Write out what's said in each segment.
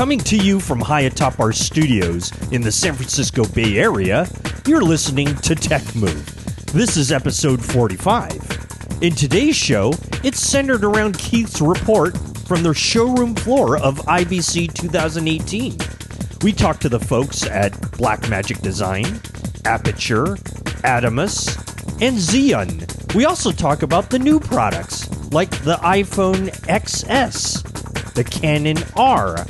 Coming to you from high atop our studios in the San Francisco Bay Area, you're listening to Tech Move. This is episode 45. In today's show, it's centered around Keith's report from the showroom floor of IBC 2018. We talk to the folks at Blackmagic Design, Aputure, Atomos, and Xeon. We also talk about the new products like the iPhone XS, the Canon R,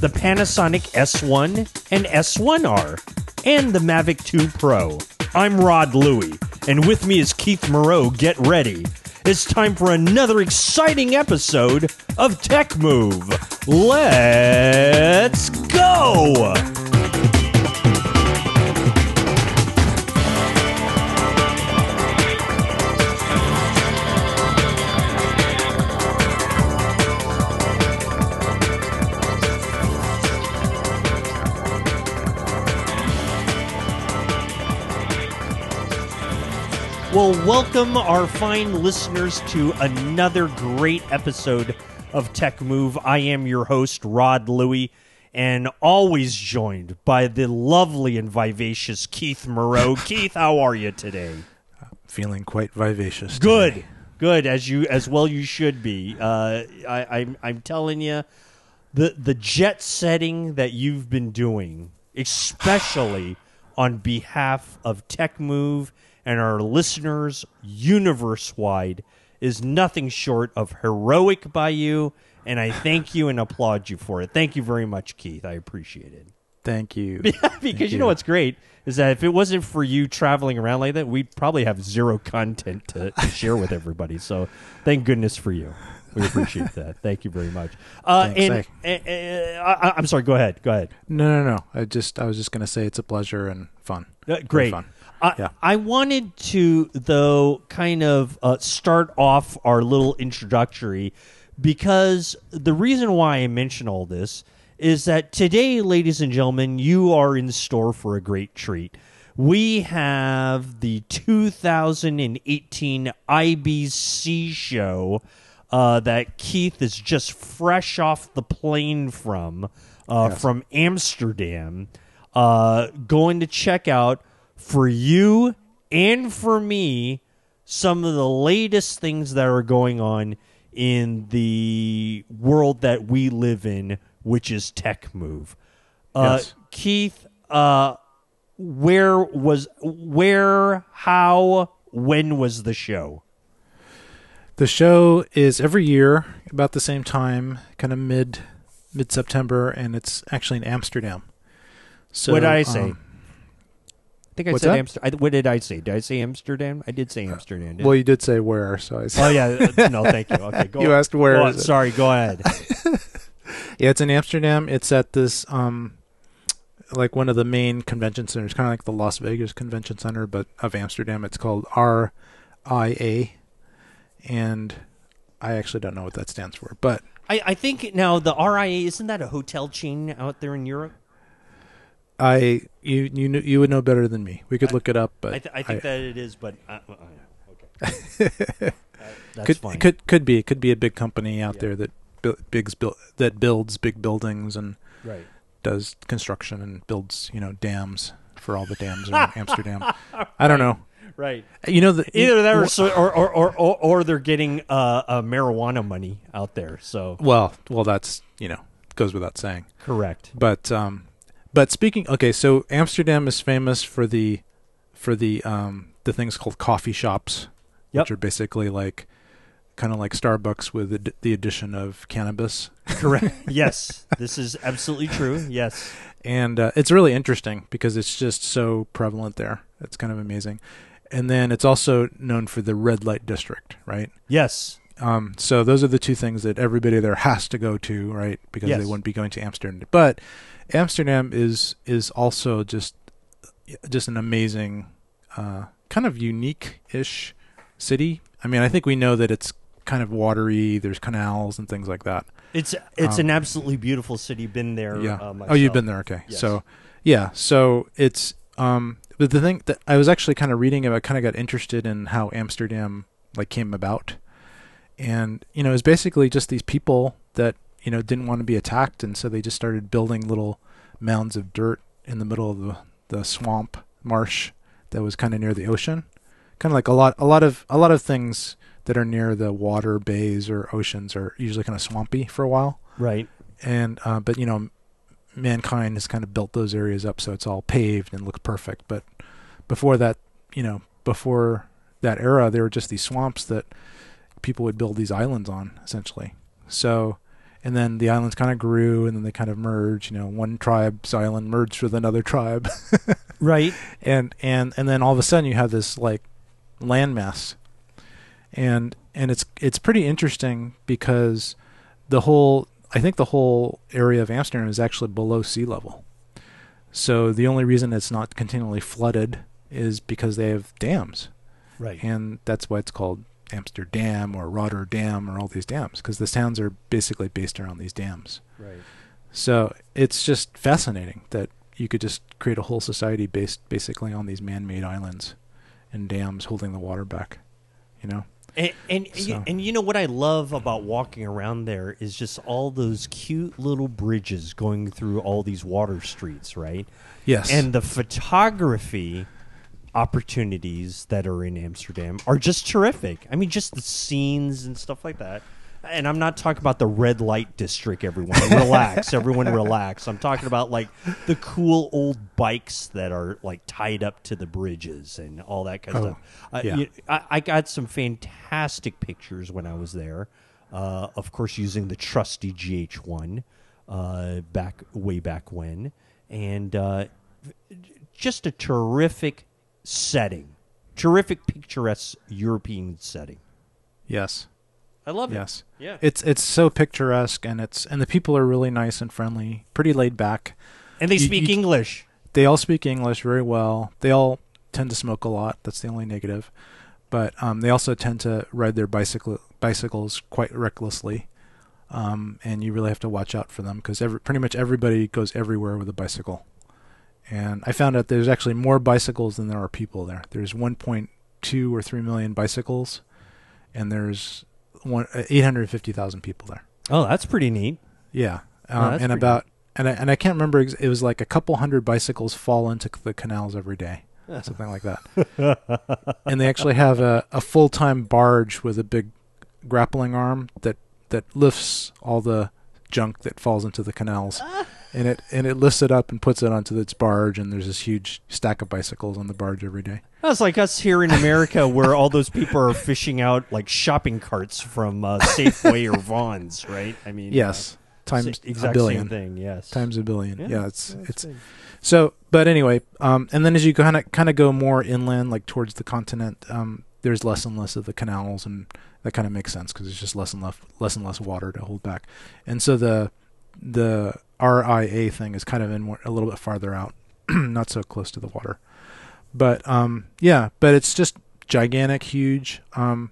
the Panasonic S1 and S1R, and the Mavic 2 Pro. I'm Rod Louie, and with me is Keith Moreau. Get ready. It's time for another exciting episode of Tech Move. Let's go! Well, welcome our fine listeners to another great episode of Tech Move. I am your host, Rod Louie, and always joined by the lovely and vivacious Keith Moreau. Keith, how are you today? Feeling quite vivacious. Good, today. good as you as well you should be. Uh, I, I'm I'm telling you, the the jet setting that you've been doing, especially on behalf of Tech Move and our listeners universe wide, is nothing short of heroic by you. And I thank you and applaud you for it. Thank you very much, Keith. I appreciate it. Thank you. because Thank you know what's great is that if it wasn't for you traveling around like that, we'd probably have zero content to, share with everybody. So thank goodness for you. We appreciate that. Thank you very much. Uh, Thanks. and uh, uh, I, I'm sorry. Go ahead. Go ahead. No, no, no. I just I was just going to say it's a pleasure and fun. Uh, great. fun. I, Yeah. I wanted to, though, kind of uh, start off our little introductory because the reason why I mention all this is that today, ladies and gentlemen, you are in store for a great treat. We have the 2018 IBC show uh, that Keith is just fresh off the plane from, uh, Yes. from Amsterdam, uh, going to check out for you and for me some of the latest things that are going on in the world that we live in, which is tech move. Uh, Yes. Keith, uh, where was where how when was the show? The show is every year about the same time, kind of mid mid September, and it's actually in Amsterdam. So what did I say? um, think I what's said that? Amsterdam. What did I say? Did I say Amsterdam? I did say Amsterdam. didn't well, you did say where, so I said, oh yeah, uh, no, thank you. Okay, go. you asked where. go on. is it? Sorry, go ahead. Yeah, it's in Amsterdam. It's at this um like one of the main convention centers, kind of like the Las Vegas Convention Center, but of Amsterdam. It's called RAI, and I actually don't know what that stands for, but I, I think now the RAI isn't that a hotel chain out there in Europe? I you you kn- you would know better than me. We could I- look it up, but I, th- I think that it is, but uh, uh, okay, Uh, that's could fine. could could be it could be a big company out Yeah. there that bu- bigs that builds big buildings and right. does construction and builds you know dams for all the dams around Amsterdam. I don't know. Right. You know the Either that, or so, or, or, or, or, or they're getting uh, uh, marijuana money out there. So Well, well, that's you know goes without saying. correct. But um, but speaking, okay, so Amsterdam is famous for the for the um the things called coffee shops, Yep. which are basically like kind of like Starbucks with the, the addition of cannabis, Correct. yes, this is absolutely true. Yes. and uh, it's really interesting because it's just so prevalent there. It's kind of amazing. And then it's also known for the red light district, right? Yes. Um, so those are the two things that everybody there has to go to, right? Because Yes. they wouldn't be going to Amsterdam. But Amsterdam is is also just just an amazing, uh, kind of unique-ish city. I mean, I think we know that it's kind of watery. There's canals and things like that. It's it's Um, an absolutely beautiful city. Been there. yeah. Uh, oh, you've been there. Okay. Yes. So, yeah. So it's um, but the thing that I was actually kind of reading about, kind of got interested in how Amsterdam like came about, and you know, it's basically just these people that you know didn't want to be attacked, and so they just started building little mounds of dirt in the middle of the the swamp marsh that was kind of near the ocean, kind of like a lot a lot of a lot of things that are near the water bays or oceans are usually kind of swampy for a while. Right. And uh, but you know, mankind has kind of built those areas up so it's all paved and looks perfect. But before that, you know, before that era, there were just these swamps that people would build these islands on, essentially. So, and then the islands kind of grew, and then they kind of merged. You know, one tribe's island merged with another tribe, Right. and and and then all of a sudden you have this like landmass, and and it's it's pretty interesting because the whole I think the whole area of Amsterdam is actually below sea level. So the only reason it's not continually flooded is because they have dams Right. and that's why it's called Amsterdam or Rotterdam or all these dams because the towns are basically based around these dams. right. So it's just fascinating that you could just create a whole society based basically on these man-made islands and dams holding the water back. You know? And and, So- and you know what I love about walking around there is just all those cute little bridges going through all these water streets, right? Yes. And the photography opportunities that are in Amsterdam are just terrific. I mean, just the scenes and stuff like that. And I'm not talking about the red light district, everyone. Relax, everyone relax. I'm talking about like the cool old bikes that are like tied up to the bridges and all that kind of Oh, stuff. Uh, yeah. you- I, I got some fantastic pictures when I was there. Uh, of course, using the trusty GH1 uh, back way back when, and uh, just a terrific setting, terrific picturesque European setting. yes. I love it. Yes. Yeah, It's it's so picturesque and it's and the people are really nice and friendly, pretty laid back. and they you- speak you- English. They all speak English very well. They all tend to smoke a lot. That's the only negative. But um, they also tend to ride their bicycle bicycles quite recklessly. Um, and you really have to watch out for them because pretty much everybody goes everywhere with a bicycle. And I found out there's actually more bicycles than there are people there. There's 1.2 or 3 million bicycles, and there's uh, 850,000 people there. Oh, that's pretty neat. Yeah, Oh, um, and about and I, and I can't remember. Ex- it was like a couple hundred bicycles fall into the canals every day, something like that. and they actually have a, a full time barge with a big grappling arm that that lifts all the junk that falls into the canals, and it and it lifts it up and puts it onto its barge. And there's this huge stack of bicycles on the barge every day. That's like us here in America, where all those people are fishing out like shopping carts from uh, Safeway or Vons, right? I mean, Yes, uh, times exact a billion. same thing. Yes, Times a billion. Yeah, it's it's big. So, but anyway, um, and then as you kind of kind of go more inland, like towards the continent, um, there's less and less of the canals, and that kind of makes sense because there's just less and less less and less water to hold back, and so the the RAI thing is kind of in a little bit farther out, not so close to the water, but um, yeah, but it's just gigantic, huge. Um,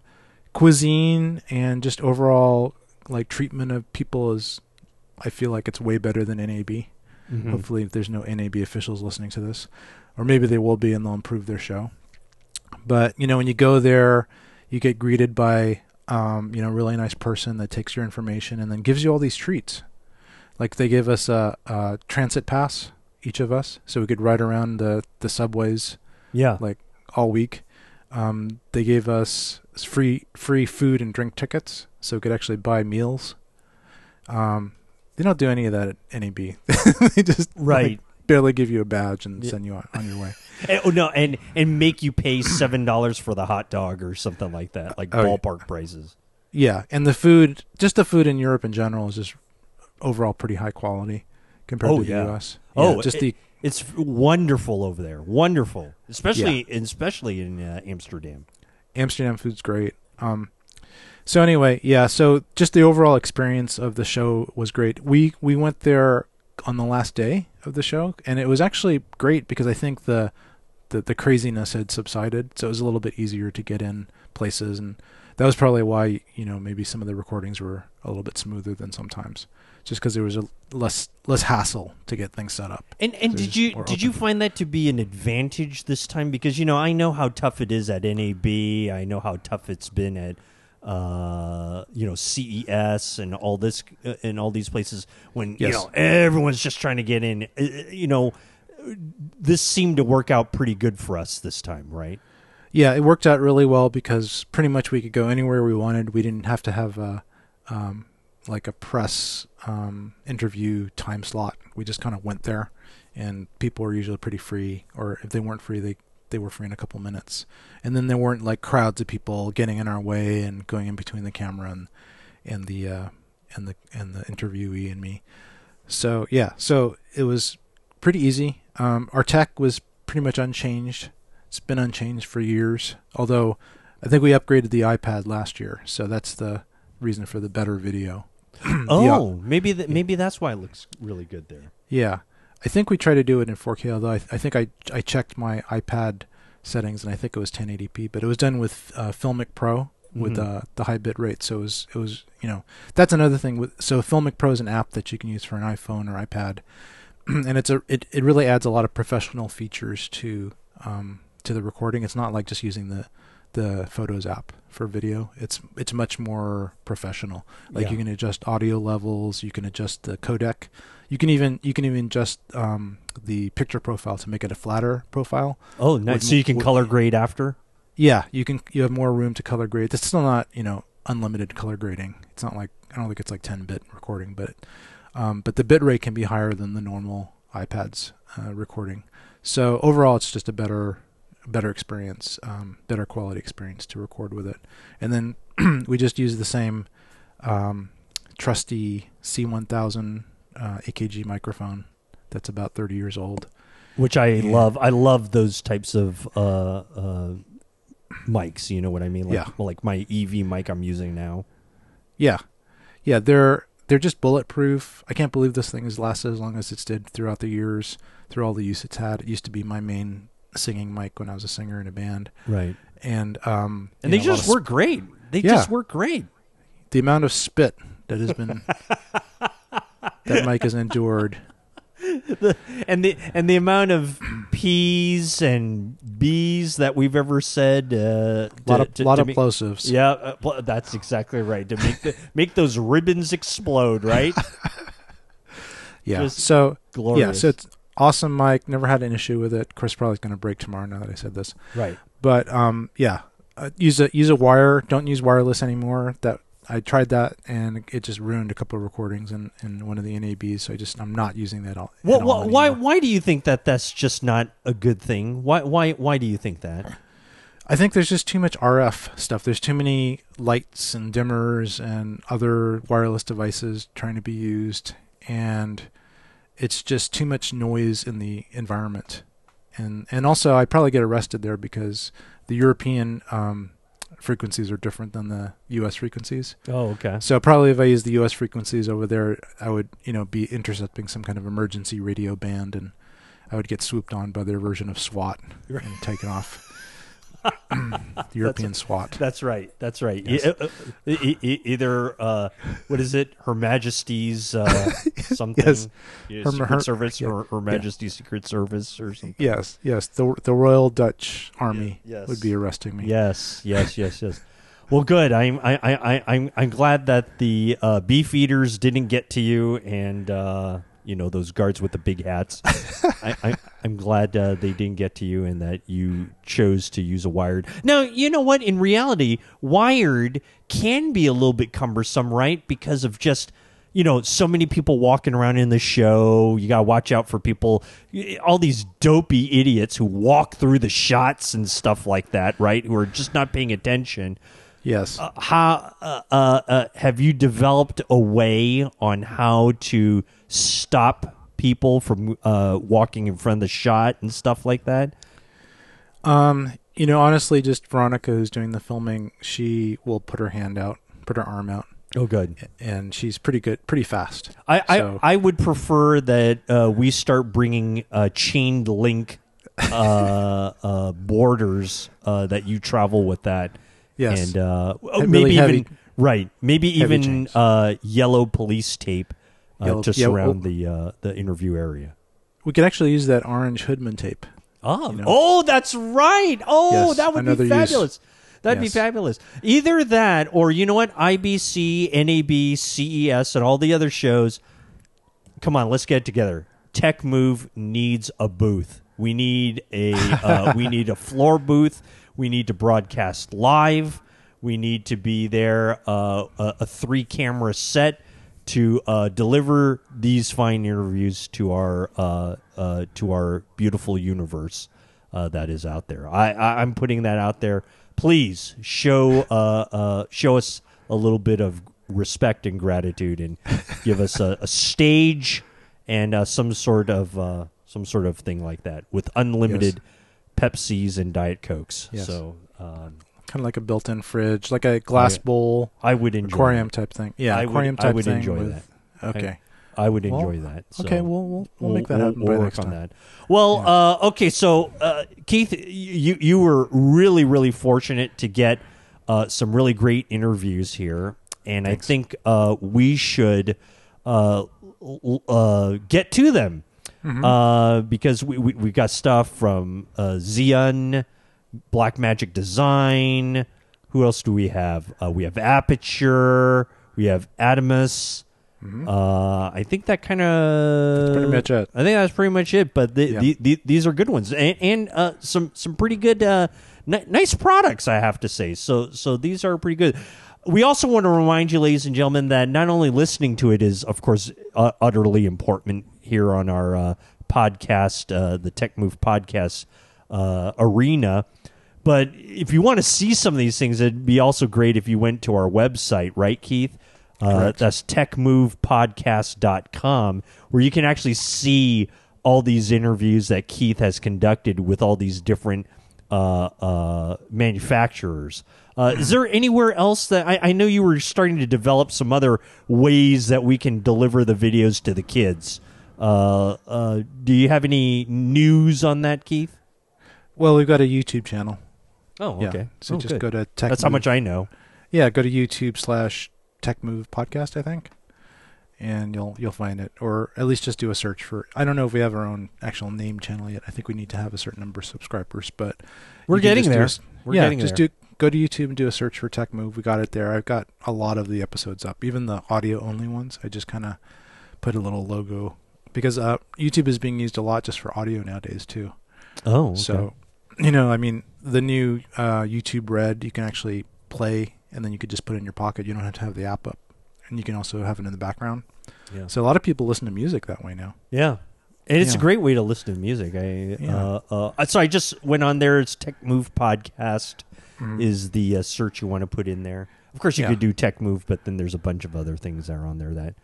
cuisine and just overall like treatment of people is, I feel like it's way better than NAB. Mhm. Hopefully, there's no NAB officials listening to this, or maybe they will be and they'll improve their show. But you know, when you go there, you get greeted by um, you know a really nice person that takes your information and then gives you all these treats. Like they give us a, a transit pass, each of us, so we could ride around the the subways Yeah, like all week. Um, they gave us free free food and drink tickets, so we could actually buy meals. Um, they don't do any of that at NAB. they just like, right. barely give you a badge and Yeah. send you on, on your way. And- oh no, and and make you pay seven dollars for the hot dog or something like that, like Oh, yeah. ballpark prices. Yeah, and the food, just the food in Europe in general, is just overall pretty high quality compared Oh, to the yeah. U.S. Oh, yeah, just it- the It's wonderful over there, wonderful, especially especially in uh, Amsterdam. Amsterdam food's great. Um, so anyway, yeah. So just the overall experience of the show was great. We we went there on the last day of the show, and it was actually great because I think the the, the craziness had subsided, so it was a little bit easier to get in places, and that was probably why you know maybe some of the recordings were a little bit smoother than sometimes, just because there was a less less hassle to get things set up. And and There's did you did you find that to be an advantage this time? Because you know I know how tough it is at NAB. I know how tough it's been at uh, you know CES and all this uh, and all these places when you know everyone's just trying to get in. Uh, You know, this seemed to work out pretty good for us this time, right? Yeah, it worked out really well because pretty much we could go anywhere we wanted. We didn't have to have a um, like a press um, interview time slot. We just kind of went there, and people were usually pretty free. Or if they weren't free, they they were free in a couple minutes. And then there weren't like crowds of people getting in our way and going in between the camera and and the uh, and the and the interviewee and me. So yeah, so it was pretty easy. Um, our tech was pretty much unchanged. It's been unchanged for years. Although I think we upgraded the iPad last year, so that's the reason for the better video. Oh, maybe th- maybe that's why it looks really good there. Yeah, I think we try to do it in 4K. Although I, I think I I checked my iPad settings and I think it was 1080p, but it was done with uh, Filmic Pro with Mhm. uh, the high bit rate. So it was it was you know that's another thing. With so Filmic Pro is an app that you can use for an iPhone or iPad, and it's a it, it really adds a lot of professional features to um, to the recording. It's not like just using the the Photos app for video. It's it's much more professional. Like Yeah. you can adjust audio levels, you can adjust the codec, you can even you can even adjust um, the picture profile to make it a flatter profile. Oh, nice. With So you can mo- color grade after. Yeah, you can you have more room to color grade. It's still not you know unlimited color grading. It's not like I don't think it's like 10 bit recording, but um, but the bit rate can be higher than the normal iPad's uh, recording. So overall, it's just a better better experience, um, better quality experience to record with it. And then we just use the same um, trusty C1000 uh, AKG microphone that's about 30 years old. which I Yeah. love. I love those types of uh, uh, mics. You know what I mean? Like, Yeah. Like my EV mic I'm using now. Yeah, yeah, they're they're just bulletproof. I can't believe this thing has lasted as long as it's did throughout the years, through all the use it's had. It used to be my main singing mic when I was a singer in a band, Right. and um, And they know, just of work great. They Yeah. just work great. the amount of spit that has been that mic has endured. And the and the amount of P's and B's that we've ever said. Uh, A lot of to- lot to of make- plosives. Yeah, uh, pl- that's exactly right. To make the, make those ribbons explode, right? yeah. just So Glorious. yeah, so it's awesome mic. Never had an issue with it. Of course, probably going to break tomorrow. Now that I said this. right. but um, yeah, uh, use a use a wire. Don't use wireless anymore. That I tried that and it just ruined a couple of recordings in, in one of the NABs. So I just I'm not using that all. Well, at all why, why why do you think that that's just not a good thing? Why why why do you think that? I think there's just too much RF stuff. There's too many lights and dimmers and other wireless devices trying to be used, and it's just too much noise in the environment. And and also, I probably get arrested there because the European um, frequencies are different than the U.S. frequencies. Oh, okay. So probably if I use the U.S. frequencies over there, I would you know be intercepting some kind of emergency radio band, and I would get swooped on by their version of SWAT Right. and taken off. the European SWAT. That's right. That's right. Yes. E- e- e- either uh, what is it? Her Majesty's uh, something. Yes. Yeah, Her- Secret her- Service yeah, or Her Majesty's Secret Service or something. Yes, yes. The the Royal Dutch Army Yeah, yes. would be arresting me. Yes, yes, yes, yes. Well, good. I'm I, I, I, I'm I'm glad that the uh, beef eaters didn't get to you, and uh, you know those guards with the big hats. I, I, I'm glad uh, they didn't get to you, and that you chose to use a wired. Now, you know what? In reality, wired can be a little bit cumbersome, right? Because of just you know so many people walking around in the show. You got to watch out for people, all these dopey idiots who walk through the shots and stuff like that, right? Who are just not paying attention Yes. how uh, uh, uh, have you developed a way on how to stop people from uh, walking in front of the shot and stuff like that? Um, you know, honestly, just Veronica, who's doing the filming, she will put her hand out, put her arm out, Oh, good. and she's pretty good, pretty fast. I, So- I, I would prefer that uh, we start bringing uh, chained link uh, uh, borders uh, that you travel with that. Yes. And uh, oh, And maybe really even heavy- right, maybe heavy even chains. uh, yellow police tape uh, Yellow- to yeah, surround the uh, the interview area. we could actually use that orange Hoodman tape. Oh, know. oh, that's right. Oh, Yes, that would be use. fabulous. That'd be fabulous. Either that, or you know what, IBC, NAB, CES, and all the other shows. Come on, let's get together. Tech Move needs a booth. We need a uh, we need a floor booth. We need to broadcast live. We need to be there. Uh, a, a three camera set to uh, deliver these fine interviews to our uh, uh, to our beautiful universe uh, that is out there. I, I'm putting that out there. Please show uh, uh, show us a little bit of respect and gratitude, and give us a, a stage and some sort of some sort of thing like that with unlimited Pepsis and Diet Cokes. Yes. So um, Kind of like a built-in fridge, like a glass bowl, I would enjoy aquarium it. type thing. Yeah, I would- aquarium I type would thing. enjoy with- Okay. I would Well, enjoy that. So. okay, we'll we'll, we'll make that we'll- happen we'll work on time. that. Well, Yeah. uh, okay, so uh, Keith, you you were really really fortunate to get uh, some really great interviews here, and Thanks. I think uh, we should uh, l- uh, get to them Mm-hmm. uh, because we, we we got stuff from uh, Xeon, Black Magic Design. Who else do we have? Uh, we have Aputure. We have Atomos. Uh, I think that kind of Mm-hmm. That's pretty much it. I think that's pretty much it. But the, Yeah. the, the, these are good ones, and, and uh, some some pretty good, uh, ni- nice products, I have to say. So so these are pretty good. We also want to remind you, ladies and gentlemen, that not only listening to it is, of course, uh, utterly important here on our uh, podcast, uh, the Tech Move podcast uh, arena. But if you want to see some of these things, it'd be also great if you went to our website, right, Keith? Uh, that's techmovepodcast.com, where you can actually see all these interviews that Keith has conducted with all these different uh, uh, manufacturers. Uh, is there anywhere else that I, I know you were starting to develop some other ways that we can deliver the videos to the kids? Uh, uh, do you have any news on that, Keith? Well, we've got a YouTube channel. Oh, Yeah. okay. So Oh, just good. go to Tech. That's how much I know. Yeah, go to YouTube slash Tech Move Podcast, I think, and you'll you'll find it, or at least just do a search for. I don't know if we have our own actual name channel yet. I think we need to have a certain number of subscribers, but We're getting do a there. We're yeah, getting just there. do go to YouTube and do a search for Tech Move. We got it there. I've got a lot of the episodes up, even the audio only ones. I just kind of put a little logo because uh, YouTube is being used a lot just for audio nowadays too. Oh, okay. So, you know, I mean, the new uh, YouTube Red, you can actually play, and then you could just put it in your pocket. You don't have to have the app up, and you can also have it in the background. yeah. So a lot of people listen to music that way now. Yeah. And it's a great way to listen to music. I Yeah. uh, uh, so I just went on there. It's Tech Move Podcast Mhm. is the uh, search you want to put in there. Of course, you Yeah. could do Tech Move, but then there's a bunch of other things that are on there that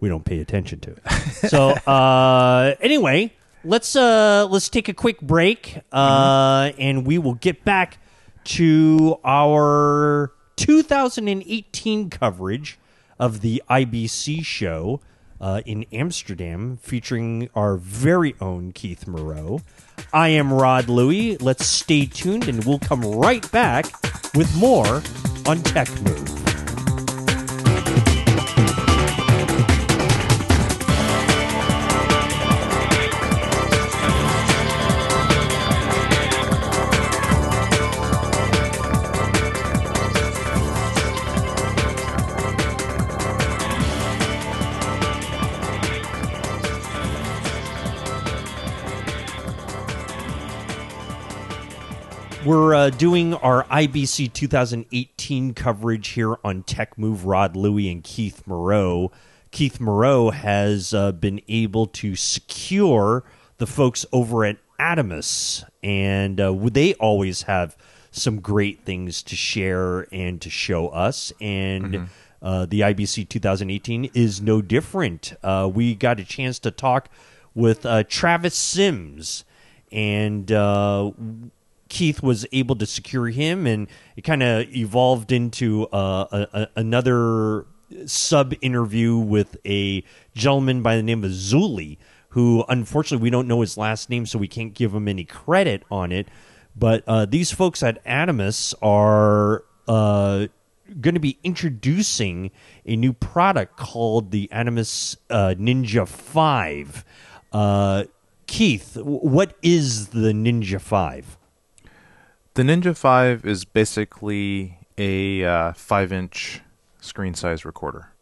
we don't pay attention to. It. so uh, anyway, let's uh, let's take a quick break, uh, and we will get back to our 2018 coverage of the IBC show uh, in Amsterdam, featuring our very own Keith Moreau. I am Rod Louie. Let's stay tuned, and we'll come right back with more on Tech Move. Uh, doing our IBC 2018 coverage here on Tech Move. Rod Louie and Keith Moreau. Keith Moreau has uh, been able to secure the folks over at Atomos, and uh, they always have some great things to share and to show us. And uh, the IBC 2018 is no different. Uh, we got a chance to talk with uh, Travis Sims, and uh, Keith was able to secure him, and it kind of evolved into uh, a, a, another sub interview with a gentleman by the name of Zuli, who unfortunately we don't know his last name, so we can't give him any credit on it. But uh, these folks at Atomos are uh, going to be introducing a new product called the Atomos uh, Ninja 5. Uh, Keith, what is the Ninja 5? The Ninja 5 is basically a uh, 5 inch screen size recorder.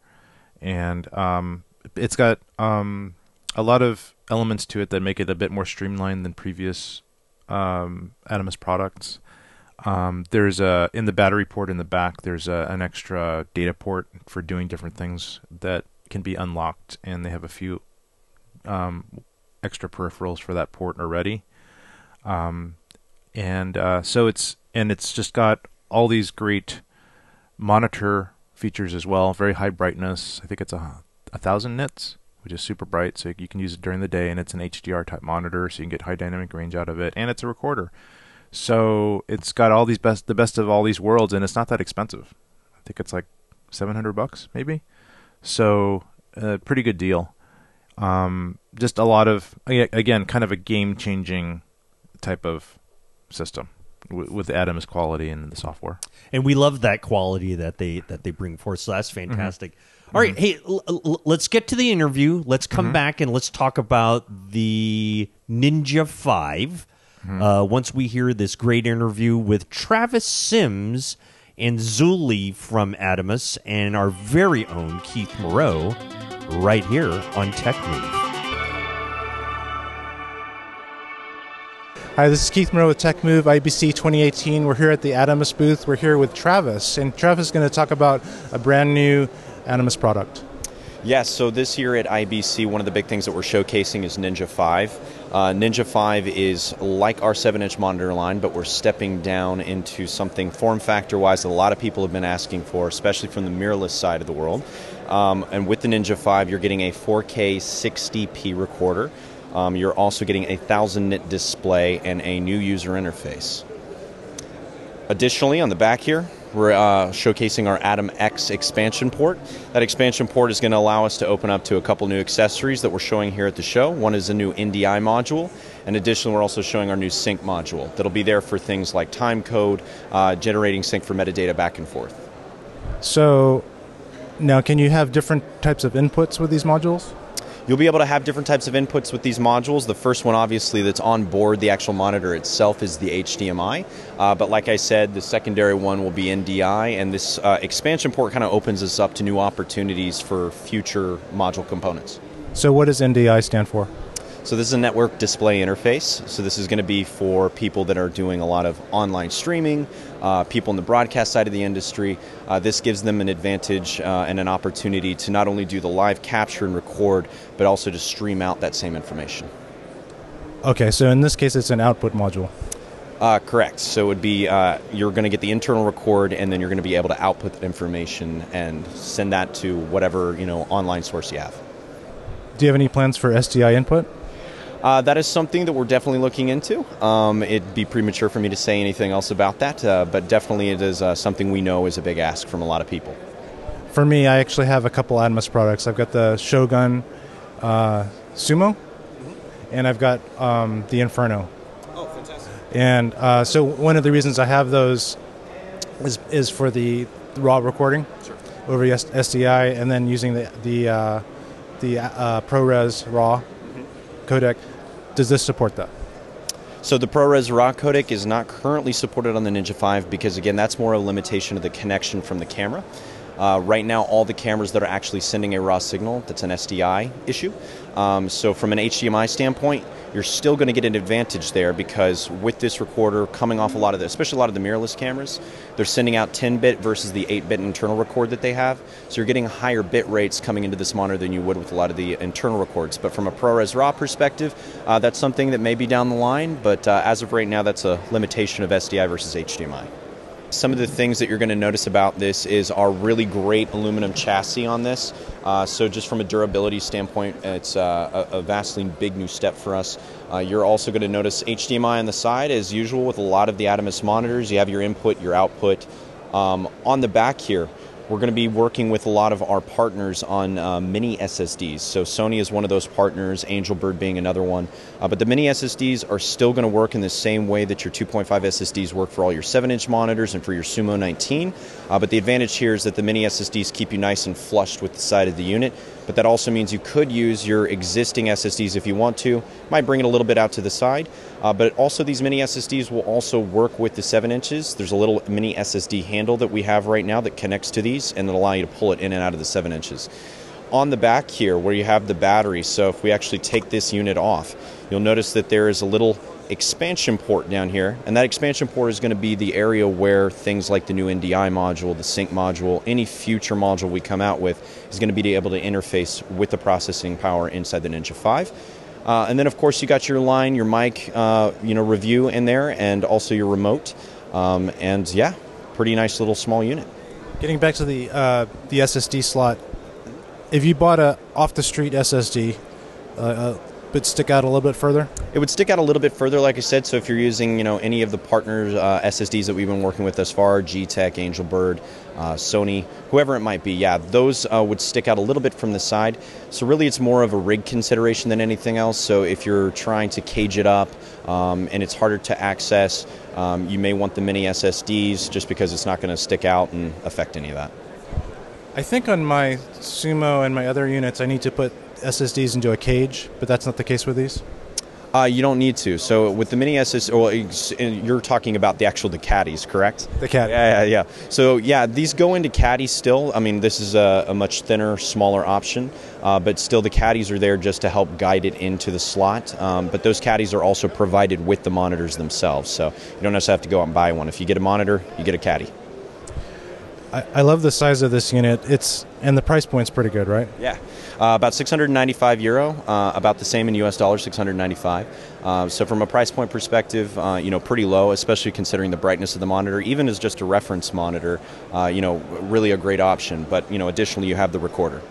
And um, it's got um, a lot of elements to it that make it a bit more streamlined than previous um, products. Um, there's a in the battery port in the back. There's a, an extra data port for doing different things that can be unlocked, and they have a few um, extra peripherals for that port already. Um, and uh, so it's and it's just got all these great monitor features as well. Very high brightness. I think it's a a thousand nits, which is super bright, so you can use it during the day. And it's an HDR type monitor, so you can get high dynamic range out of it. And it's a recorder, so it's got all these best the best of all these worlds, and it's not that expensive. I think it's like seven hundred bucks, maybe. So a pretty good deal. Um, just a lot of again, kind of a game changing type of system with Atomos quality in the software. And we love that quality that they that they bring forth. So that's Mm-hmm. fantastic. All right, hey, l- l- let's get to the interview. Let's come Mm-hmm. back and let's talk about the Ninja 5 Mm-hmm. Uh, once we hear this great interview with Travis Sims and Zuli from Atomos and our very own Keith Moreau right here on Tech Move. Hi, this is Keith Moreau with TechMove IBC 2018. We're here at the Atomos booth. We're here with Travis, and Travis is going to talk about a brand new Atomos product. Yes, so this year at IBC, one of the big things that we're showcasing is Ninja 5. Uh, Ninja 5 is like our 7 inch monitor line, but we're stepping down into something form factor wise that a lot of people have been asking for, especially from the mirrorless side of the world. Um, and with the Ninja 5, you're getting a 4K 60p recorder. Um, you're also getting a 1000 nit display and a new user interface. Additionally, on the back here, we're uh, showcasing our Atom X expansion port. That expansion port is going to allow us to open up to a couple new accessories that we're showing here at the show. One is a new NDI module, and additionally, we're also showing our new sync module that'll be there for things like time code, uh, generating sync for metadata back and forth. So, now can you have different types of inputs with these modules? You'll be able to have different types of inputs with these modules. The first one, obviously, that's on board the actual monitor itself is the HDMI. Uh, but like I said, the secondary one will be NDI, and this uh, expansion port kind of opens us up to new opportunities for future module components. So, what does NDI stand for? So this is a network display interface. So this is going to be for people that are doing a lot of online streaming, uh, people in the broadcast side of the industry. Uh, this gives them an advantage uh, and an opportunity to not only do the live capture and record, but also to stream out that same information. Okay, so in this case, it's an output module. Uh, correct. So it would be uh, you're going to get the internal record, and then you're going to be able to output that information and send that to whatever you know online source you have. Do you have any plans for SDI input? Uh, that is something that we're definitely looking into. Um, it'd be premature for me to say anything else about that, uh, but definitely it is uh, something we know is a big ask from a lot of people. For me, I actually have a couple Atomos products. I've got the Shogun uh, Sumo, and I've got um, the Inferno. Oh, fantastic. And uh, so one of the reasons I have those is, is for the raw recording Sure. over SDI, and then using the the uh, the uh, ProRes RAW codec. Does this support that? So the ProRes RAW codec is not currently supported on the Ninja 5 because, again, that's more a limitation of the connection from the camera. Uh, right now, all the cameras that are actually sending a raw signal, that's an SDI issue. Um, so from an HDMI standpoint, you're still going to get an advantage there because with this recorder coming off a lot of the, especially a lot of the mirrorless cameras, they're sending out 10-bit versus the 8-bit internal record that they have. So you're getting higher bit rates coming into this monitor than you would with a lot of the internal records. But from a ProRes RAW perspective, uh, that's something that may be down the line. But uh, as of right now, that's a limitation of SDI versus HDMI. Some of the things that you're going to notice about this is our really great aluminum chassis on this. Uh, so, just from a durability standpoint, it's uh, a, a vastly big new step for us. Uh, you're also going to notice HDMI on the side, as usual with a lot of the Atomos monitors. You have your input, your output. Um, on the back here, we're going to be working with a lot of our partners on uh, mini SSDs. So Sony is one of those partners, Angelbird being another one. Uh, but the mini SSDs are still going to work in the same way that your 2.5 SSDs work for all your 7-inch monitors and for your Sumo 19. Uh, but the advantage here is that the mini SSDs keep you nice and flushed with the side of the unit. But that also means you could use your existing SSDs if you want to. Might bring it a little bit out to the side, uh, but also these mini SSDs will also work with the 7 inches. There's a little mini SSD handle that we have right now that connects to these and it'll allow you to pull it in and out of the 7 inches. On the back here, where you have the battery, so if we actually take this unit off, you'll notice that there is a little expansion port down here, and that expansion port is going to be the area where things like the new NDI module, the sync module, any future module we come out with is going to be able to interface with the processing power inside the Ninja 5. Uh, and then, of course, you got your line, your mic, uh, you know, review in there, and also your remote. Um, and yeah, pretty nice little small unit. Getting back to the uh, the SSD slot, if you bought a off the street SSD, uh, uh, but stick out a little bit further? It would stick out a little bit further, like I said. So if you're using, you know, any of the partners uh, SSDs that we've been working with thus far, G-Tech, Angelbird, uh, Sony, whoever it might be, yeah, those uh, would stick out a little bit from the side. So really, it's more of a rig consideration than anything else. So if you're trying to cage it up um, and it's harder to access, um, you may want the mini SSDs just because it's not going to stick out and affect any of that. I think on my Sumo and my other units, I need to put SSDs into a cage, but that's not the case with these. Uh, you don't need to. So with the mini SS, well, you're talking about the actual the caddies, correct? The caddy. Yeah, yeah, yeah. So yeah, these go into caddies still. I mean, this is a, a much thinner, smaller option, uh, but still the caddies are there just to help guide it into the slot. Um, but those caddies are also provided with the monitors themselves, so you don't necessarily have to go out and buy one. If you get a monitor, you get a caddy. I, I love the size of this unit. It's and the price point's pretty good, right? Yeah, uh, about 695 euro, uh, about the same in U.S. dollars, 695. Uh, so from a price point perspective, uh, you know, pretty low, especially considering the brightness of the monitor. Even as just a reference monitor, uh, you know, really a great option. But you know, additionally, you have the recorder.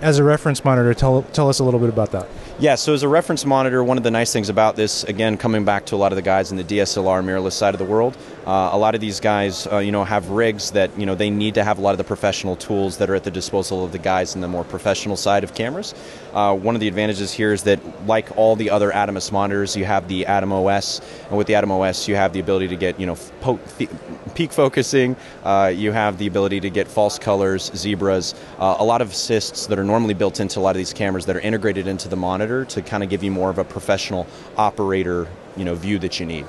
As a reference monitor, tell tell us a little bit about that. Yeah, so as a reference monitor, one of the nice things about this, again, coming back to a lot of the guys in the DSLR mirrorless side of the world, uh, a lot of these guys, uh, you know, have rigs that you know they need to have a lot of the professional tools that are at the disposal of the guys in the more professional side of cameras. Uh, one of the advantages here is that, like all the other Atomos monitors, you have the Atom OS, and with the Atom OS, you have the ability to get you know po- peak focusing. Uh, you have the ability to get false colors, zebras, uh, a lot of assists that are normally built into a lot of these cameras that are integrated into the monitor to kind of give you more of a professional operator, you know, view that you need.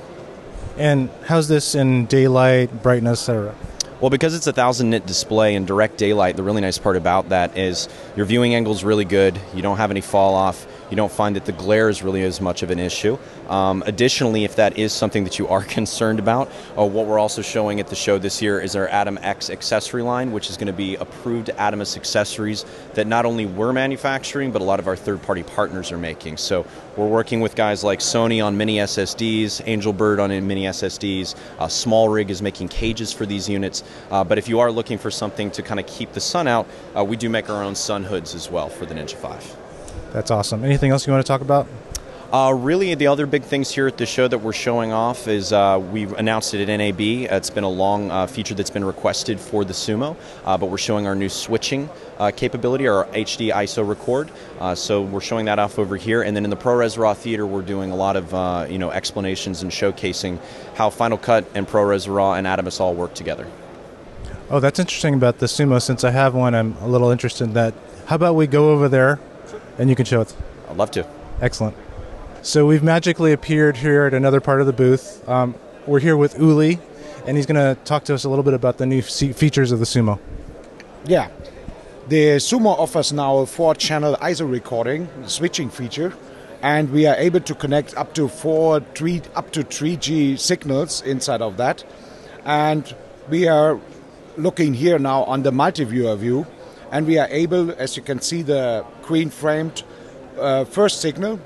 And how's this in daylight, brightness, etc.? Well, because it's a thousand nit display in direct daylight, the really nice part about that is your viewing angle is really good. You don't have any fall off. You don't find that the glare is really as much of an issue. Um, additionally, if that is something that you are concerned about, uh, what we're also showing at the show this year is our Atom X accessory line, which is going to be approved Atomos accessories that not only we're manufacturing, but a lot of our third party partners are making. So we're working with guys like Sony on mini SSDs, Angelbird on mini SSDs, uh, SmallRig is making cages for these units. Uh, but if you are looking for something to kind of keep the sun out, uh, we do make our own sun hoods as well for the Ninja 5. That's awesome. Anything else you want to talk about? Uh, really, the other big things here at the show that we're showing off is uh, we've announced it at NAB. It's been a long uh, feature that's been requested for the Sumo, uh, but we're showing our new switching uh, capability, our HD ISO record. Uh, so we're showing that off over here, and then in the ProRes Raw Theater, we're doing a lot of you know explanations and showcasing how Final Cut and ProRes Raw and Atomos all work together. Oh, that's interesting about the Sumo. Since I have one, I'm a little interested in that. How about we go over there and you can show it. I'd love to. Excellent. So we've magically appeared here at another part of the booth. Um, we're here with Uli, and he's going to talk to us a little bit about the new features of the Sumo. Yeah. The Sumo offers now a four channel ISO recording switching feature, and we are able to connect up to four, three, up to 3G signals inside of that. And we are looking here now on the multi viewer view, and we are able, as you can see, the green framed uh, first signal.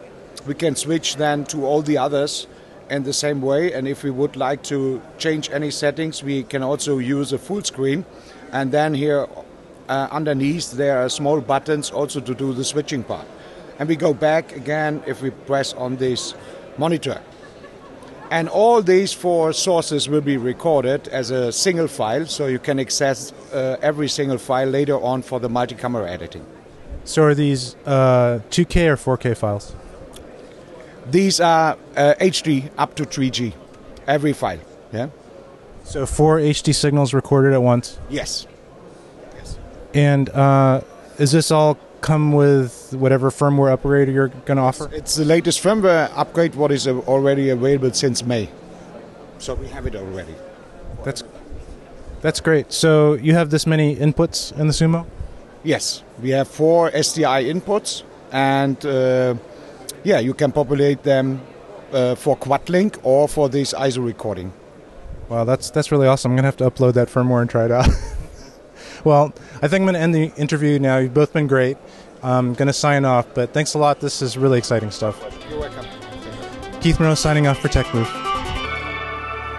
We can switch then to all the others in the same way. And if we would like to change any settings, we can also use a full screen. And then here uh, underneath, there are small buttons also to do the switching part. And we go back again if we press on this monitor. And all these four sources will be recorded as a single file, so you can access uh, every single file later on for the multi-camera editing. So are these uh, 2K or 4K files? These are uh, HD up to 3G, every file. Yeah. So four HD signals recorded at once. Yes. Yes. And uh, is this all come with whatever firmware upgrade you're going to offer? It's the latest firmware upgrade what is already available since May. So we have it already. That's that's great. So you have this many inputs in the Sumo? Yes, we have four SDI inputs, and uh, yeah, you can populate them uh, for quad-link or for this ISO recording. Wow, that's that's really awesome. I'm gonna have to upload that firmware and try it out. well, I think I'm gonna end the interview now. You've both been great. I'm gonna sign off, but thanks a lot. This is really exciting stuff. You're welcome. Keith Moreau signing off for Tech Move.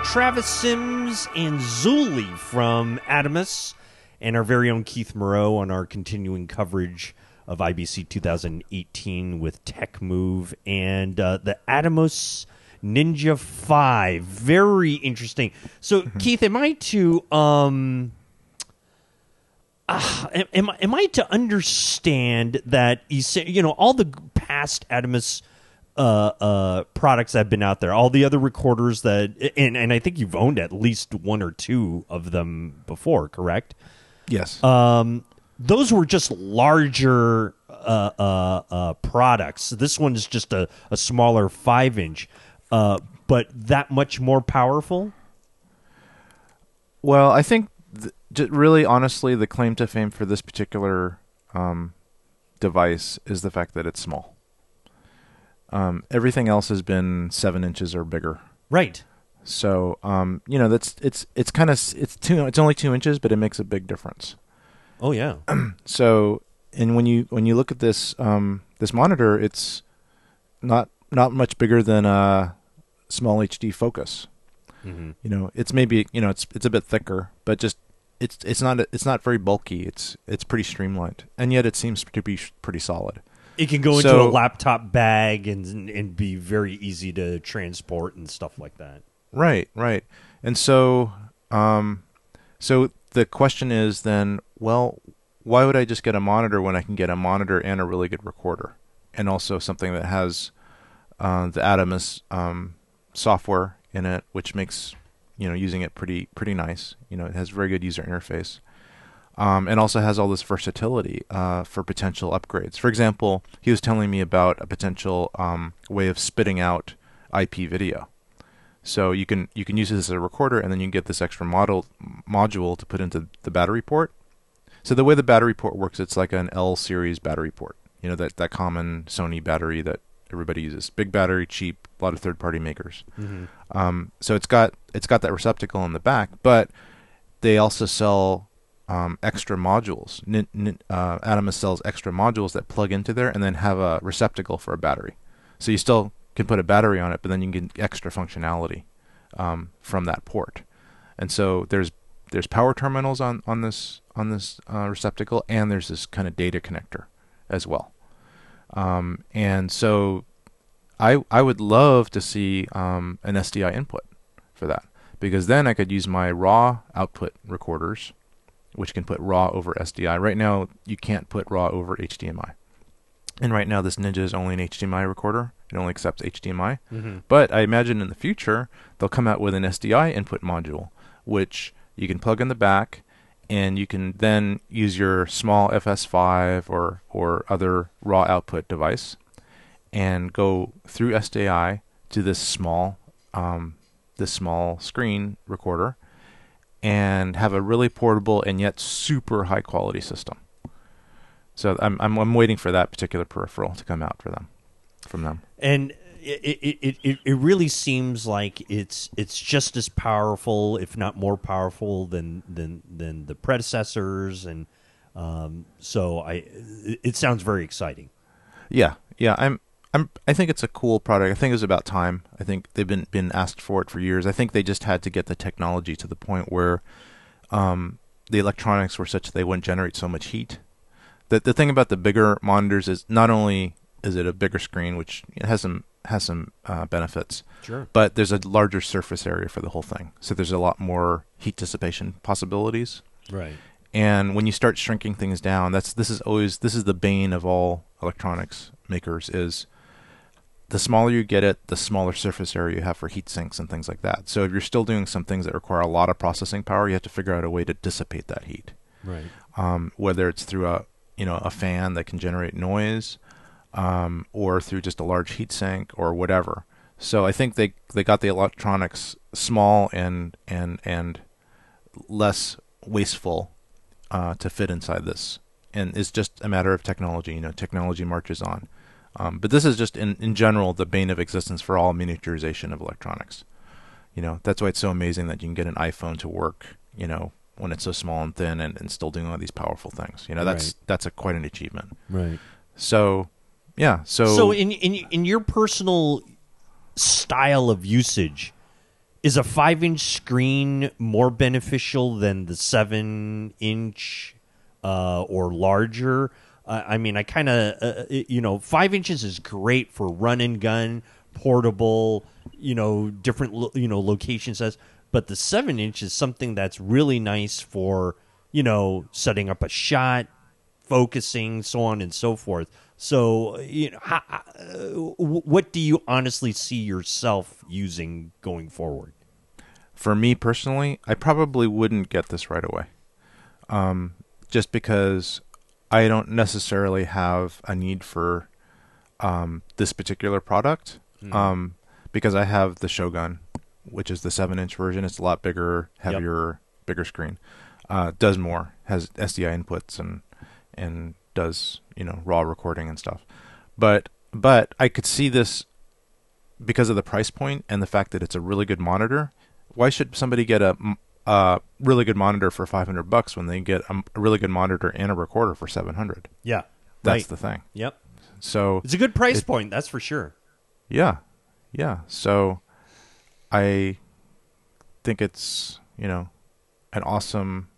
Travis Sims and Zuli from Atomos, and our very own Keith Moreau on our continuing coverage of IBC 2018 with Tech Move and uh, the Atomos Ninja 5. Very interesting. So, Keith, am I to um uh, am, am, I- am I to understand that you say, you know all the past Atomos uh, uh, products that have been out there, all the other recorders that, and, and I think you've owned at least one or two of them before, correct? Yes. Um, those were just larger uh, uh, uh, products. This one is just a, a smaller five inch, uh, but that much more powerful. Well, I think really honestly, the claim to fame for this particular um, device is the fact that it's small. Um, everything else has been seven inches or bigger. Right. So um, you know that's it's it's kind of it's two it's only two inches, but it makes a big difference. Oh yeah. So and when you when you look at this um, this monitor, it's not not much bigger than a SmallHD Focus. hmm You know, it's maybe you know it's it's a bit thicker, but just it's it's not it's not very bulky. It's it's pretty streamlined, and yet it seems to be pretty solid. It can go into a laptop bag and and be very easy to transport and stuff like that. Right, right. And so, um, so the question is then, well, why would I just get a monitor when I can get a monitor and a really good recorder, and also something that has uh, the Atomos um, software in it, which makes you know using it pretty pretty nice. You know, it has very good user interface. Um, and also has all this versatility uh, for potential upgrades. For example, he was telling me about a potential um, way of spitting out IP video. So you can you can use this as a recorder, and then you can get this extra model module to put into the battery port. So the way the battery port works, it's like an L series battery port. You know that that common Sony battery that everybody uses. Big battery, cheap. A lot of third party makers. Um, so it's got it's got that receptacle in the back, but they also sell um, extra modules. Nin, nin, uh, Atomos sells extra modules that plug into there and then have a receptacle for a battery. So you still can put a battery on it, but then you can get extra functionality um, from that port. And so there's there's power terminals on on this on this uh, receptacle, and there's this kind of data connector as well. Um, and so I I would love to see um, an SDI input for that because then I could use my raw output recorders, which can put raw over SDI. Right now, you can't put raw over HDMI. And right now, this Ninja is only an HDMI recorder. It only accepts HDMI. But I imagine in the future, they'll come out with an SDI input module, which you can plug in the back, and you can then use your small FS5 or, or other raw output device and go through SDI to this small um, this small screen recorder and have a really portable and yet super high quality system. So I'm I'm, I'm waiting for that particular peripheral to come out for them from them. and it, it, it, it, really seems like it's it's just as powerful, if not more powerful, than than than the predecessors, and um, so I it, sounds very exciting. Yeah, yeah. I'm I'm I think it's a cool product. I think it was about time. I think they've been been asked for it for years. I think they just had to get the technology to the point where um, the electronics were such that they wouldn't generate so much heat. The the thing about the bigger monitors is not only is it a bigger screen, which has some has some uh, benefits, Sure. but there's a larger surface area for the whole thing. So there's a lot more heat dissipation possibilities. Right. And when you start shrinking things down, that's this is always this is the bane of all electronics makers is the smaller you get it, the smaller surface area you have for heat sinks and things like that. So if you're still doing some things that require a lot of processing power, you have to figure out a way to dissipate that heat. Right. Um, whether it's through a you know a fan that can generate noise, um, or through just a large heat sink or whatever. So I think they they got the electronics small and and and less wasteful uh, to fit inside this, and it's just a matter of technology. You know, technology marches on. Um, but this is just in in general the bane of existence for all miniaturization of electronics. You know, that's why it's so amazing that you can get an iPhone to work. You know, when it's so small and thin and, and still doing all these powerful things. You know, that's Right. that's a quite an achievement. Right. So, yeah. So, So in in in your personal style of usage, is a five inch screen more beneficial than the seven inch uh, or larger? Uh, I mean, I kind of uh, you know five inches is great for run and gun, portable, you know, different lo- you know location as. But the seven inch is something that's really nice for you know setting up a shot, focusing, so on and so forth. So, you know, how, uh, what do you honestly see yourself using going forward? for me personally, I probably wouldn't get this right away. Um, just because I don't necessarily have a need for um, this particular product. Um, because I have the Shogun, which is the seven inch version. It's a lot bigger, heavier, bigger screen. Uh, does more, has SDI inputs and and does you know raw recording and stuff. But but I could see this because of the price point and the fact that it's a really good monitor. Why should somebody get a, a really good monitor for 500 bucks when they get a, really good monitor and a recorder for 700? Yeah, That's right. the thing. Yep, So it's a good price It- point, that's for sure. yeah, yeah. So I think it's you know an awesome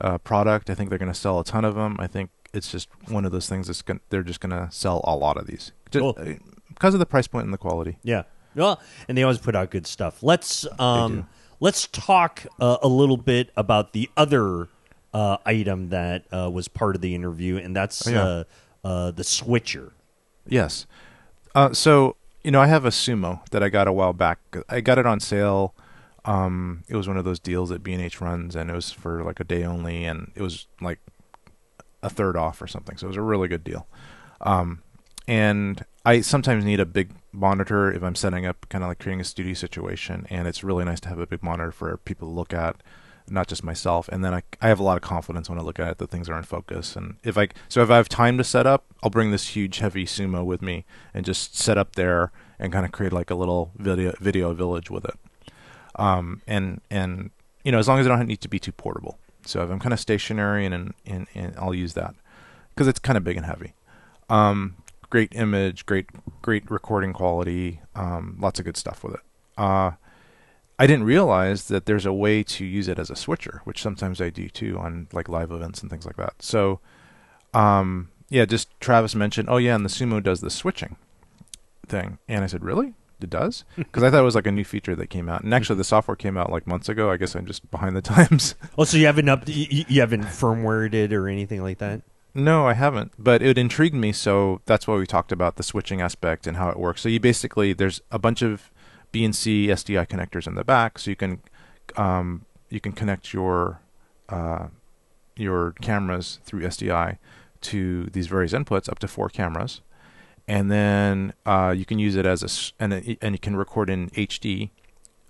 uh, product. I think they're going to sell a ton of them. I think it's just one of those things that's going they're just going to sell a lot of these just, Cool. uh, because of the price point and the quality. Yeah. Well, and they always put out good stuff. Let's um, let's talk uh, a little bit about the other uh, item that uh, was part of the interview, and that's Oh, yeah. uh, uh, the switcher. Yes. Uh, so you know, I have a Sumo that I got a while back. I got it on sale. Um, it was one of those deals that B and H runs, and it was for like a day only, and it was like a third off or something. So it was a really good deal. Um, and I sometimes need a big monitor if I'm setting up, kind of like creating a studio situation, and it's really nice to have a big monitor for people to look at, not just myself. And then I, I have a lot of confidence when I look at it that things are in focus. And if I so if I have time to set up, I'll bring this huge heavy sumo with me and just set up there and kind of create like a little video video village with it. Um, and and you know as long as I don't need to be too portable. So if I'm kind of stationary and and, and, and I'll use that because it's kind of big and heavy. Um, great image, great great recording quality, um, lots of good stuff with it. Uh, I didn't realize that there's a way to use it as a switcher, which sometimes I do too on like live events and things like that. So, um, yeah, just Travis mentioned, oh yeah, and the Sumo does the switching thing, and I said, really? It does? Because I thought it was like a new feature that came out, and actually the software came out like months ago. I guess I'm just behind the times. Oh, so you haven't up you, you haven't firmwared it or anything like that? No, I haven't. But it intrigued me, so that's why we talked about the switching aspect and how it works. So you basically there's a bunch of BNC SDI connectors in the back, so you can um, you can connect your uh, your cameras through SDI to these various inputs, up to four cameras, and then uh, you can use it as a and and you can record in HD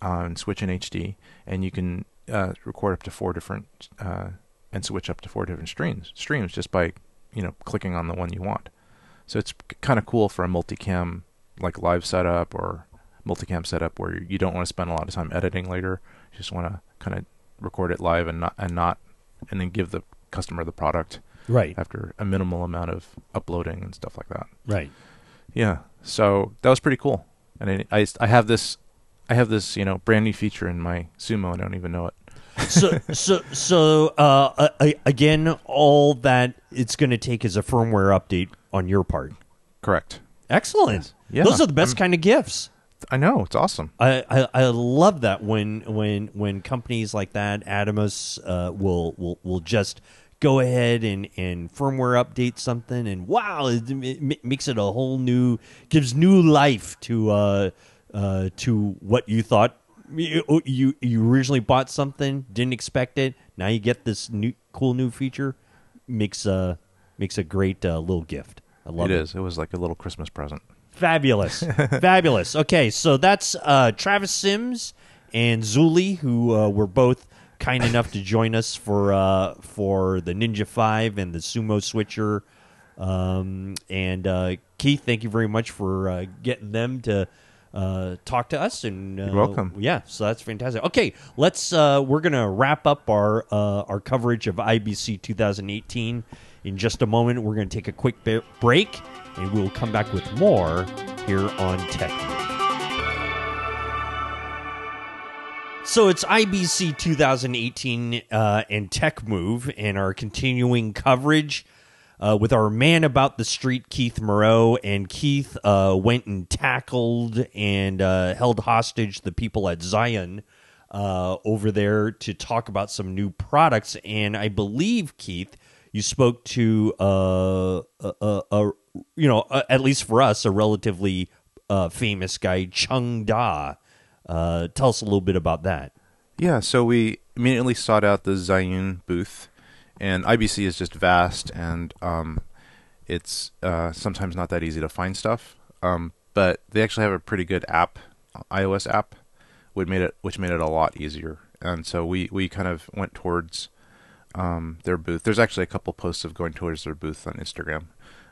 uh, and switch in HD, and you can uh, record up to four different uh, and switch up to four different streams streams just by you know clicking on the one you want. So it's kind of cool for a multicam like live setup or multicam setup where you don't want to spend a lot of time editing later. You just want to kind of record it live and not and not and then give the customer the product Right. after a minimal amount of uploading and stuff like that. Right. Yeah. So that was pretty cool. And I, I, I have this I have this, you know, brand new feature in my Sumo. I don't even know it. so so so uh, uh, again, all that it's going to take is a firmware update on your part. Correct. Excellent. Yeah, Those are the best I'm- kind of gifts. I know it's awesome. I, I, I love that when when when companies like that, Atomos, uh, will will will just go ahead and, and firmware update something, and wow, it, it makes it a whole new, gives new life to uh, uh, to what you thought. You, you you originally bought something, didn't expect it. Now you get this new cool new feature. Makes uh makes a great uh, little gift. I love It it. is. It was like a little Christmas present. Fabulous. Fabulous. Okay, so that's uh, Travis Sims and Zuli, who uh, were both kind enough to join us for uh, for the Ninja 5 and the Sumo Switcher. Um, and uh, Keith, thank you very much for uh, getting them to uh, talk to us. And uh, You're welcome. Yeah, so that's fantastic. Okay, let's. Uh, we're gonna wrap up our uh, our coverage of IBC 2018 in just a moment. We're gonna take a quick break, and we will come back with more here on Tech. So it's IBC 2018 uh, and Tech Move, and our continuing coverage uh, with our man about the street, Keith Moreau. And Keith uh, went and tackled and uh, held hostage the people at Zhiyun uh, over there to talk about some new products. And I believe, Keith, you spoke to uh, a, a, a you know, at least for us, a relatively famous guy, Chung Dha. Uh, tell us a little bit about that. Yeah, so we immediately sought out the Zhiyun booth, and IBC is just vast, and um, it's uh, sometimes not that easy to find stuff. Um, but they actually have a pretty good app, iOS app, which made it which made it a lot easier. And so we we kind of went towards um, their booth. There's actually a couple posts of going towards their booth on Instagram.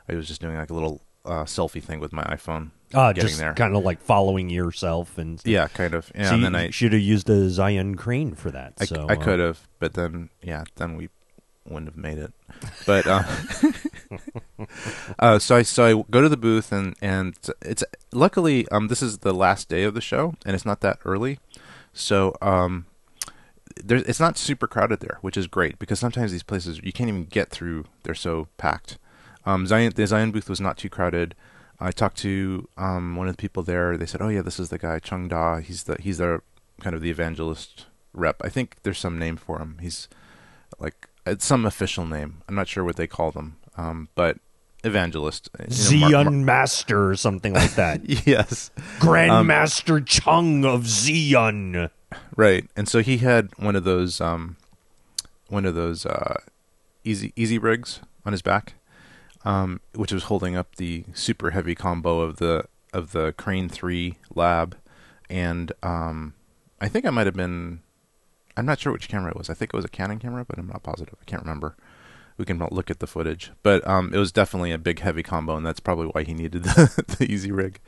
I was just doing like a little uh, selfie thing with my iPhone, Uh, just there. kind of like following yourself and yeah, kind of. Yeah, So and you then I should have used a Zhiyun Crane for that. I, so I uh, could have, but then yeah, then we wouldn't have made it. But uh, uh, so I so I go to the booth and and it's luckily um this is the last day of the show and it's not that early, so um there's it's not super crowded there, which is great because sometimes these places you can't even get through; they're so packed. Um, Zhiyun the Zhiyun booth was not too crowded. I talked to um, one of the people there. They said, "Oh yeah, this is the guy Chung Dha. He's the he's their kind of the evangelist rep. I think there's some name for him. He's like it's some official name. I'm not sure what they call them, um, but evangelist. you know, Zhiyun mar- mar- Master or something like that. yes, Grandmaster Chung of Zhiyun. right. And so he had one of those um, one of those uh, easy easy rigs on his back, um, which was holding up the super heavy combo of the of the Crane Three Lab, and um, I think I might have been. I'm not sure which camera it was. I think it was a Canon camera, but I'm not positive. I can't remember. We can look at the footage, but um, it was definitely a big, heavy combo, and that's probably why he needed the, the easy rig.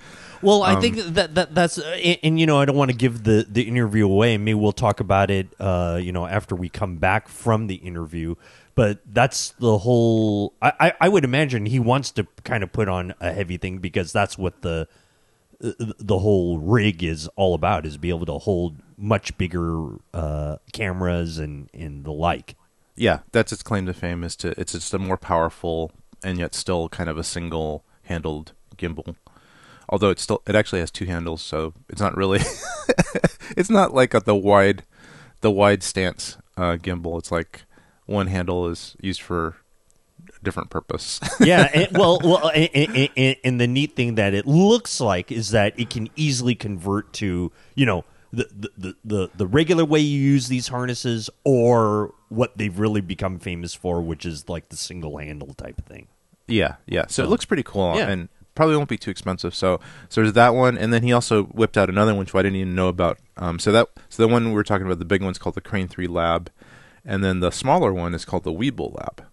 Well, I Um, think that, that that's uh, and, and, you know I don't want to give the the interview away. Maybe we'll talk about it. Uh, you know, after we come back from the interview. But that's the whole. I, I, I would imagine he wants to kind of put on a heavy thing because that's what the the whole rig is all about is be able to hold much bigger uh, cameras and and the like. Yeah, that's its claim to fame is to it's just a more powerful and yet still kind of a single handled gimbal. Although it's still it actually has two handles, so it's not really it's not like a, the wide the wide stance uh, gimbal. It's like one handle is used for a different purpose. yeah, and, well, well, and, and- and- the neat thing that it looks like is that it can easily convert to you know the the, the, the the regular way you use these harnesses or what they've really become famous for, which is like the single handle type thing. Yeah, yeah. So, So- it looks pretty cool Yeah. and probably won't be too expensive. So so there's that one, and then he also whipped out another one which I didn't even know about. Um, so that so the one we were talking about, the big one's called the Crane Three Lab, and then the smaller one is called the Weebill Lab.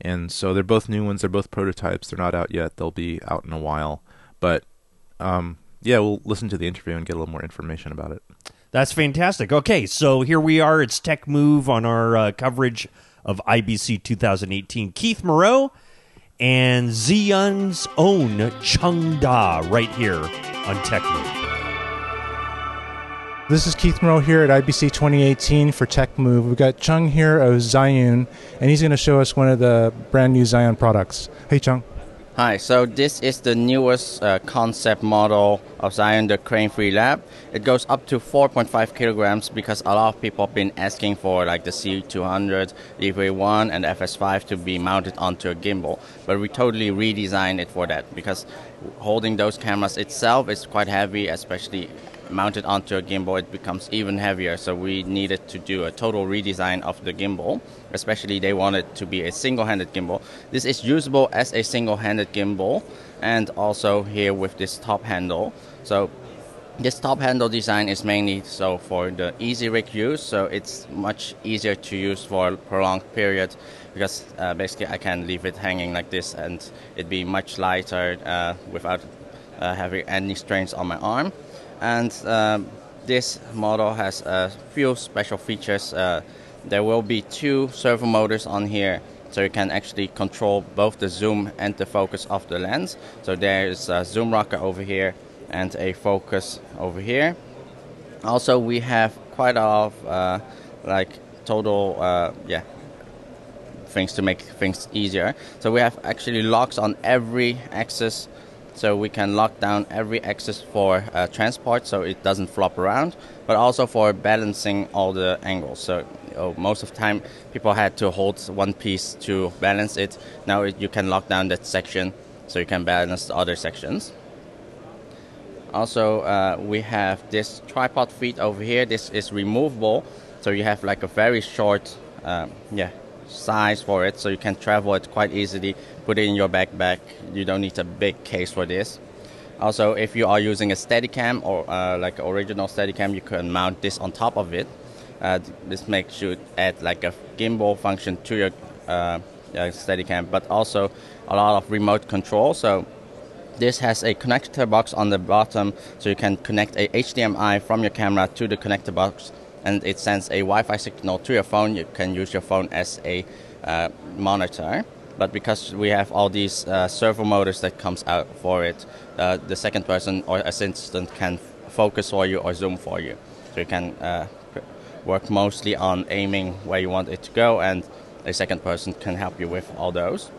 And so they're both new ones. They're both prototypes. They're not out yet. They'll be out in a while. But um, yeah, we'll listen to the interview and get a little more information about it. That's fantastic. Okay, so here we are. It's Tech Move on our uh, coverage of IBC 2018. Keith Moreau and Zhiyun's own Chung Dha right here on Tech Move. This is Keith Moreau here at IBC 2018 for Tech Move. We've got Chung here of Zhiyun, and he's going to show us one of the brand new Zhiyun products. Hey, Chung. Hi, so this is the newest uh, concept model of Zhiyun, the Crane Free Lab. It goes up to 4.5 kilograms because a lot of people have been asking for like the C200, the EVA1, and the FS5 to be mounted onto a gimbal. But we totally redesigned it for that because holding those cameras itself is quite heavy, especially mounted onto a gimbal, it becomes even heavier. So we needed to do a total redesign of the gimbal. Especially, they wanted to be a single-handed gimbal. This is usable as a single-handed gimbal, and also here with this top handle. So this top handle design is mainly so for the easy rig use, so it's much easier to use for a prolonged period because uh, basically I can leave it hanging like this and it'd be much lighter uh, without uh, having any strains on my arm. And um, this model has a few special features. Uh, there will be two servo motors on here so you can actually control both the zoom and the focus of the lens. So there's a zoom rocker over here and a focus over here. Also, we have quite a lot of uh, like total, uh, yeah, things to make things easier. So we have actually locks on every axis, so we can lock down every axis for uh, transport, so it doesn't flop around, but also for balancing all the angles. So most of the time, people had to hold one piece to balance it. Now it, you can lock down that section, so you can balance the other sections. Also, uh, we have this tripod feet over here. This is removable, so you have like a very short, um, yeah, size for it, so you can travel it quite easily. Put it in your backpack. You don't need a big case for this. Also, if you are using a Steadicam or uh, like original Steadicam, you can mount this on top of it. Uh, this makes you add like a gimbal function to your uh, Steadicam, but also a lot of remote control. So this has a connector box on the bottom, so you can connect a HDMI from your camera to the connector box, and it sends a Wi-Fi signal to your phone. You can use your phone as a uh, monitor. But because we have all these uh, servo motors that comes out for it, uh, the second person or assistant can focus for you or zoom for you. So you can uh, work mostly on aiming where you want it to go, and a second person can help you with all those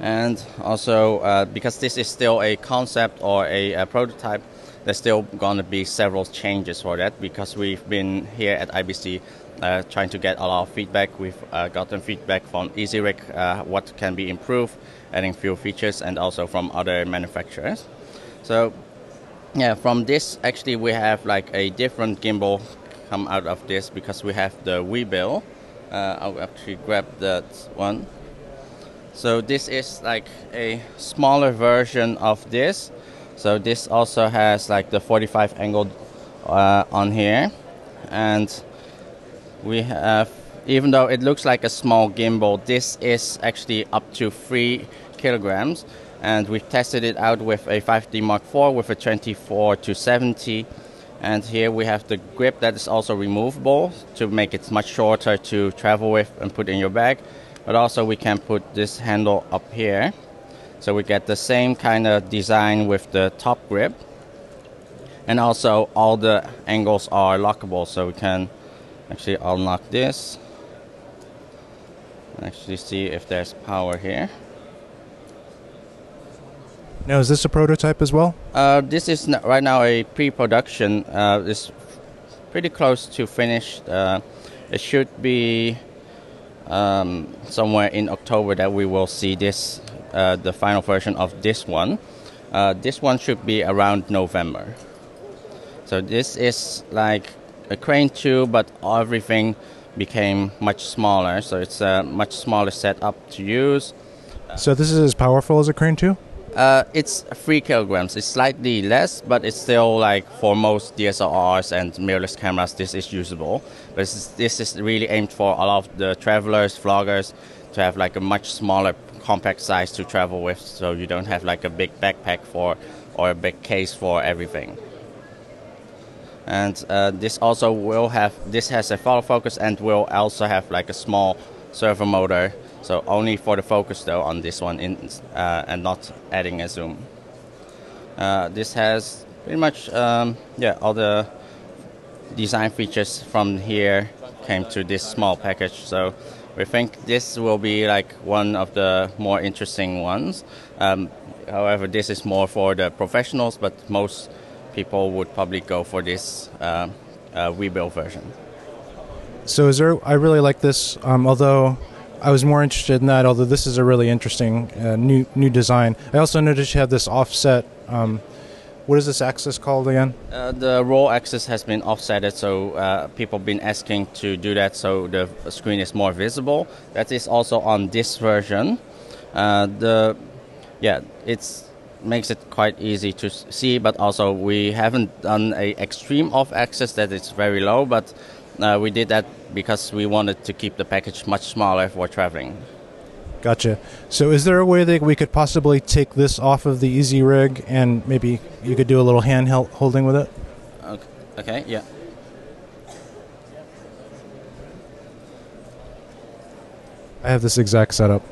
and also uh, because this is still a concept or a, a prototype there's still going to be several changes for that because we've been here at IBC uh, trying to get a lot of feedback. We've uh, gotten feedback from EasyRig, uh, what can be improved, adding few features, and also from other manufacturers. So, yeah, from this actually we have like a different gimbal come out of this because we have the Weebill. Uh, I'll actually grab that one. So this is like a smaller version of this. So this also has like the 45 angle uh, on here, and we have even though it looks like a small gimbal, this is actually up to three kilograms, and we've tested it out with a 5D Mark IV with a 24 to 70. And here we have the grip that is also removable to make it much shorter to travel with and put in your bag but also we can put this handle up here. So we get the same kind of design with the top grip. And also all the angles are lockable so we can actually unlock this. Actually see if there's power here. Now is this a prototype as well? Uh, this is right now a pre-production uh, it's pretty close to finished uh, it should be um, somewhere in October that we will see this, uh, the final version of this one. Uh, this one should be around November. So this is like a Crane 2, but everything became much smaller. So it's a much smaller setup to use. So this is as powerful as a Crane 2? Uh, it's three kilograms. It's slightly less, but it's still like for most DSLRs and mirrorless cameras, this is usable. But this is, this is really aimed for a lot of the travelers, vloggers, to have like a much smaller, compact size to travel with, so you don't have like a big backpack for or a big case for everything. And uh, this also will have this has a follow focus and will also have like a small servo motor so only for the focus though on this one in, uh, and not adding a zoom. Uh, this has pretty much um, yeah all the design features from here came to this small package. So we think this will be like one of the more interesting ones. Um, however, this is more for the professionals, but most people would probably go for this uh, uh, Weebill version. So is there? I really like this. Um, although I was more interested in that. Although this is a really interesting uh, new new design. I also noticed you have this offset um, What is this axis called again? Uh, the roll axis has been offsetted, so uh, people have been asking to do that so the screen is more visible. That is also on this version. Uh, the yeah, it's makes it quite easy to see, but also we haven't done a extreme off axis that is very low, but uh, we did that because we wanted to keep the package much smaller for traveling. Gotcha. So, is there a way that we could possibly take this off of the Easy Rig and maybe you could do a little hand holding with it? Okay, okay yeah. I have this exact setup.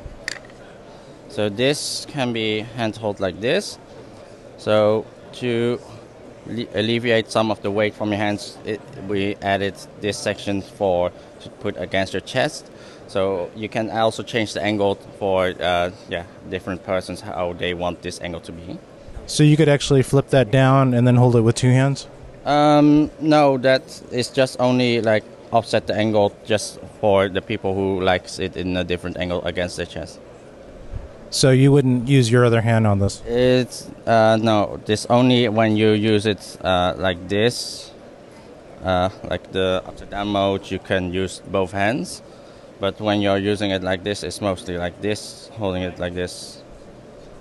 So this can be handheld like this. So to alleviate some of the weight from your hands, it, we added this section for to put against your chest. So you can also change the angle for uh, yeah different persons how they want this angle to be. So, you could actually flip that down and then hold it with two hands? Um, no, that is just only like offset the angle just for the people who likes it in a different angle against their chest. So, you wouldn't use your other hand on this? It's uh, no. This only when you use it uh, like this, uh, like the down mode. You can use both hands, but when you're using it like this, it's mostly like this, holding it like this.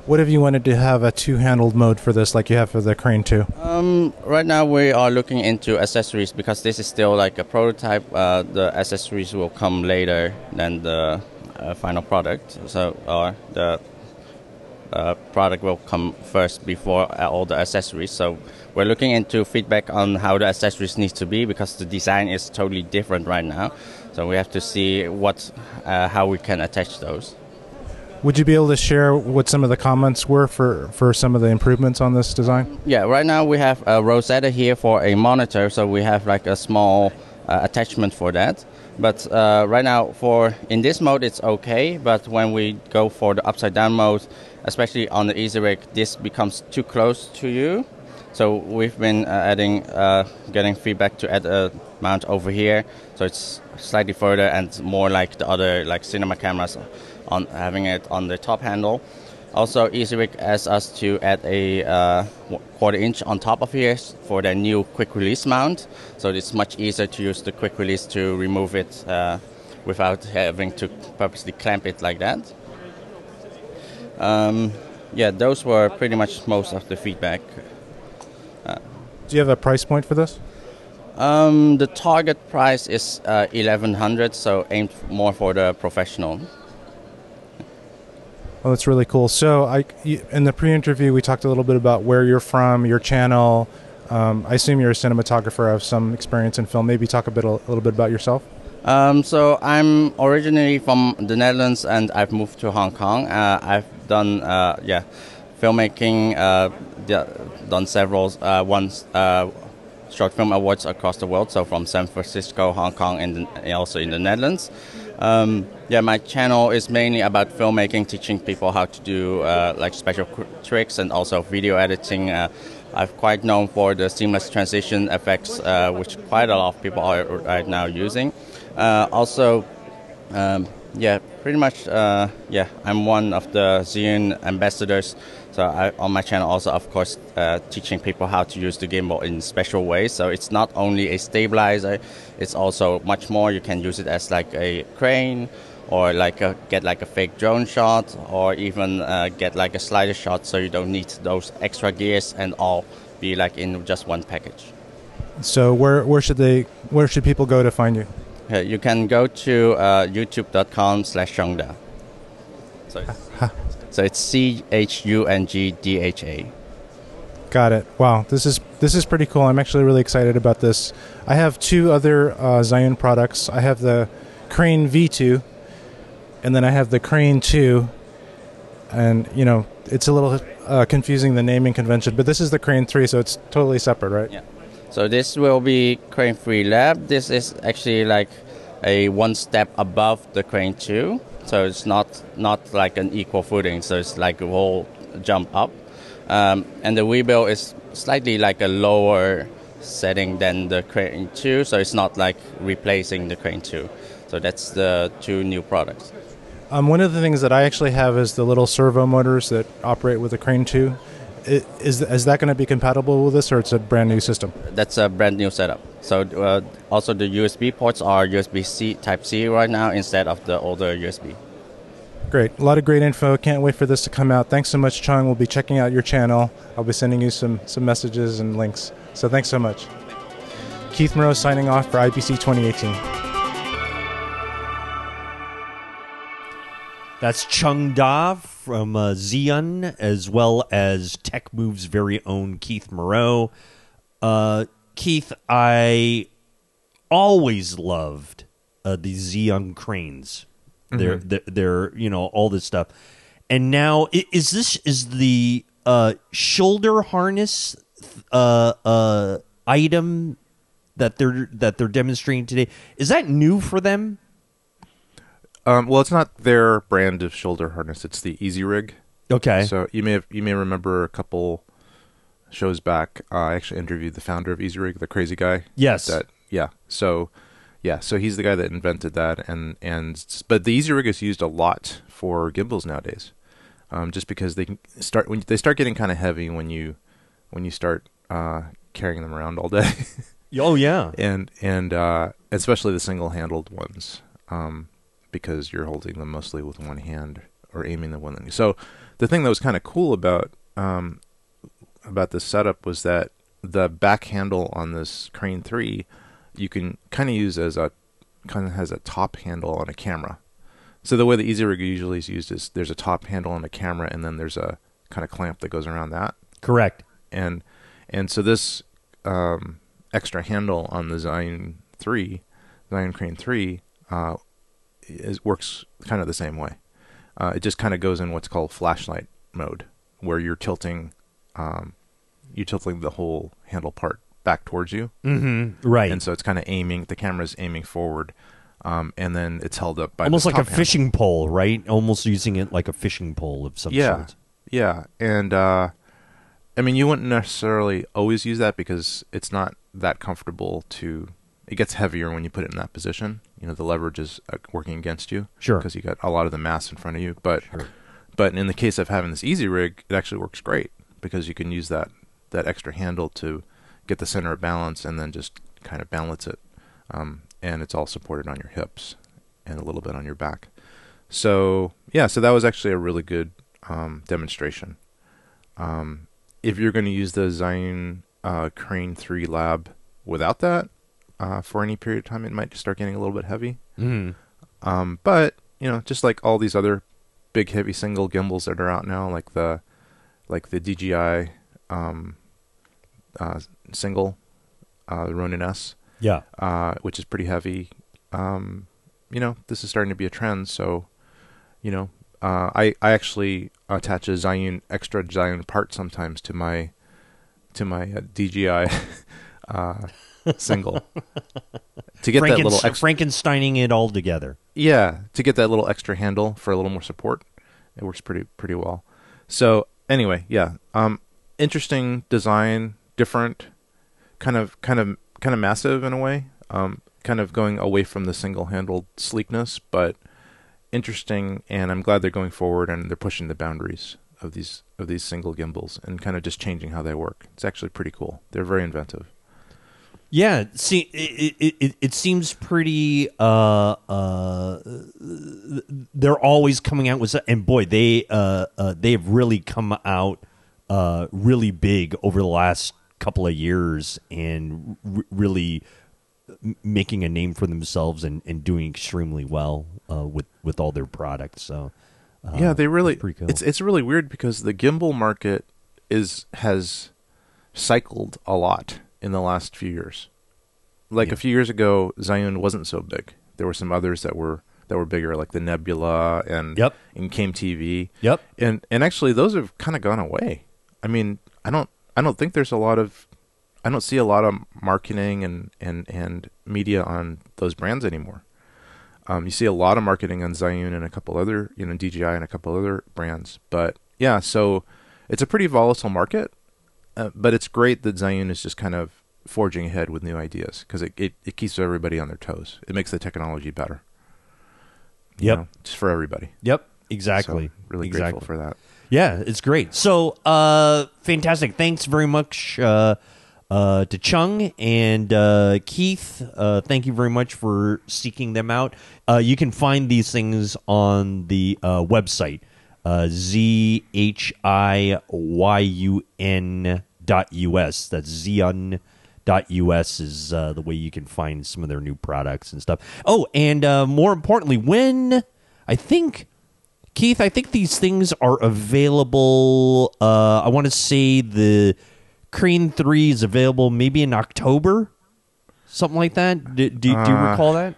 What if you wanted to have a two handled mode for this like you have for the Crane 2? Um, right now we are looking into accessories because this is still like a prototype. Uh, the accessories will come later than the final product. So, or the uh, product will come first before uh, all the accessories. So, we're looking into feedback on how the accessories need to be because the design is totally different right now. So, we have to see what, uh, how we can attach those. Would you be able to share what some of the comments were for, for some of the improvements on this design? Yeah, right now we have a Rosetta here for a monitor, so we have like a small uh, attachment for that. But uh, right now, for in this mode, it's okay. But when we go for the upside down mode, especially on the Easy Rig, this becomes too close to you. So we've been uh, adding, uh, getting feedback to add a mount over here, so it's slightly further and more like the other like cinema cameras, on having it on the top handle. Also, EasyRig asked us to add a uh, quarter inch on top of here for the new quick release mount. So it's much easier to use the quick release to remove it uh, without having to purposely clamp it like that. Um, yeah, those were pretty much most of the feedback. Do you have a price point for this? Um, the target price is uh, 1100 so aimed more for the professional. Oh, that's really cool. So, I in the pre-interview, we talked a little bit about where you're from, your channel. Um, I assume you're a cinematographer, have some experience in film. Maybe talk a bit, a little bit about yourself. Um, so I'm originally from the Netherlands and I've moved to Hong Kong. Uh, I've done uh, yeah, filmmaking, uh, done several uh, ones uh, short film awards across the world. So from San Francisco, Hong Kong, and also in the Netherlands. Um, yeah, my channel is mainly about filmmaking, teaching people how to do uh, like special tricks and also video editing. Uh, I'm quite known for the seamless transition effects, uh, which quite a lot of people are right now using. Uh, also, um, yeah, pretty much. Uh, yeah, I'm one of the Zhiyun ambassadors. So I, on my channel, also of course, uh, teaching people how to use the gimbal in special ways. So it's not only a stabilizer; it's also much more. You can use it as like a crane, or like a, get like a fake drone shot, or even uh, get like a slider shot. So you don't need those extra gears and all be like in just one package. So, where where should they where should people go to find you? Uh, you can go to uh, youtube.com slash ChungDha. So it's, so it's C H U N G D H A. Got it. Wow, this is this is pretty cool. I'm actually really excited about this. I have two other uh, Zhiyun products. I have the Crane V2, and then I have the Crane 2. And you know, it's a little uh, confusing the naming convention, but this is the Crane 3, so it's totally separate, right? Yeah. So this will be Crane 3 Lab. This is actually like a one step above the Crane 2. So it's not not like an equal footing. So it's like a whole jump up. Um, and the Weebill is slightly like a lower setting than the Crane 2. So it's not like replacing the Crane 2. So that's the two new products. Um, one of the things that I actually have is the little servo motors that operate with the Crane 2. i- is is that going to be compatible with this, or it's a brand new system? That's a brand new setup. So uh, also the USB ports are USB-C Type C right now instead of the older USB. Great, a lot of great info. Can't wait for this to come out. Thanks so much, Chung. We'll be checking out your channel. I'll be sending you some some messages and links. So thanks so much. Keith Moreau signing off for IBC 2018. That's Chung Dha from uh, Zhiyun, as well as Tech Move's very own Keith Moreau. Uh, Keith, I always loved uh, the Zhiyun cranes. They're, they're, they're, you know, all this stuff. And now, is this is the uh, shoulder harness uh, uh, item that they're that they're demonstrating today? Is that new for them? Um, well, it's not their brand of shoulder harness. It's the Easy Rig. Okay. So you may have, you may remember a couple shows back. Uh, I actually interviewed the founder of Easy Rig, the crazy guy. Yes. That yeah. So yeah. So he's the guy that invented that, and and but the Easy Rig is used a lot for gimbals nowadays, um, just because they can start when they start getting kind of heavy when you when you start uh, carrying them around all day. Oh yeah. and and uh, especially the single-handled ones, um, because you're holding them mostly with one hand or aiming them with one. So the thing that was kind of cool about um, about this setup was that the back handle on this Crane Three, you can kind of use as a kind of has a top handle on a camera. So the way the Easy Rig usually is used is there's a top handle on a camera, and then there's a kind of clamp that goes around that Correct. and and so this um, extra handle on the Zhiyun three, Zhiyun Crane three, uh, is works kind of the same way. Uh, it just kind of goes in what's called flashlight mode, where you're tilting, um, you're tilting the whole handle part back towards you, Mm-hmm. Right. and so it's kind of aiming. The camera's aiming forward, um, and then it's held up by Almost like a handle. fishing pole, right? Almost using it like a fishing pole of some yeah, sort. Yeah, and uh, I mean, you wouldn't necessarily always use that because it's not that comfortable to. It gets heavier when you put it in that position. You know, the leverage is uh, working against you. Sure. Because you got a lot of the mass in front of you. But Sure. but in the case of having this easy rig, it actually works great because you can use that that extra handle to get the center of balance and then just kind of balance it. Um, and it's all supported on your hips and a little bit on your back. So yeah, so that was actually a really good um, demonstration. Um, if you're going to use the Zhiyun uh, Crane 3 Lab without that uh, for any period of time, it might just start getting a little bit heavy. Mm. Um, but you know, just like all these other big heavy single gimbals that are out now, like the like the DJI um, uh, single, uh, the Ronin S, Yeah. uh, which is pretty heavy. Um, you know, this is starting to be a trend. So, you know, uh, I I actually attach a Zhiyun extra Zhiyun part sometimes to my to my uh, DJI uh, single to get that little extra. Frankensteining it all together. Yeah, to get that little extra handle for a little more support, it works pretty pretty well. So anyway, yeah, um, interesting design, different, kind of kind of kind of massive in a way, um, kind of going away from the single-handled sleekness, but interesting. And I'm glad they're going forward and they're pushing the boundaries of these of these single gimbals and kind of just changing how they work. It's actually pretty cool. They're very inventive. Yeah, see, it it, it, it seems pretty. Uh, uh, they're always coming out with, and boy, they uh, uh, they have really come out uh, really big over the last couple of years, and r- really making a name for themselves and, and doing extremely well uh, with with all their products. So, uh, yeah, they really it's cool. it's it's really weird because the gimbal market is has cycled a lot in the last few years. Like Yeah. a few years ago, Zhiyun wasn't so big. There were some others that were that were bigger, like the Nebula and Yep. and Came TV. Yep. And and actually, those have kind of gone away. I mean, I don't I don't think there's a lot of I don't see a lot of marketing and and and media on those brands anymore. Um, you see a lot of marketing on Zhiyun and a couple other, you know, DJI and a couple other brands. But yeah, so it's a pretty volatile market. Uh, but it's great that Zhiyun is just kind of forging ahead with new ideas because it, it, it keeps everybody on their toes. It makes the technology better. Yep. know, just for everybody. Yep, exactly. So, really exactly. grateful for that. Yeah, it's great. So, uh, fantastic. Thanks very much uh, uh, to Chung and uh, Keith. Uh, thank you very much for seeking them out. Uh, you can find these things on the uh, website, uh, Z-H-I-Y-U-N dot U-S. That's Zhiyun dot us is uh, the way you can find some of their new products and stuff. Oh, and uh, more importantly, when I think Keith, I think these things are available. Uh, I want to say the Crane Three is available maybe in October, something like that. Do, do, do you Uh, recall that?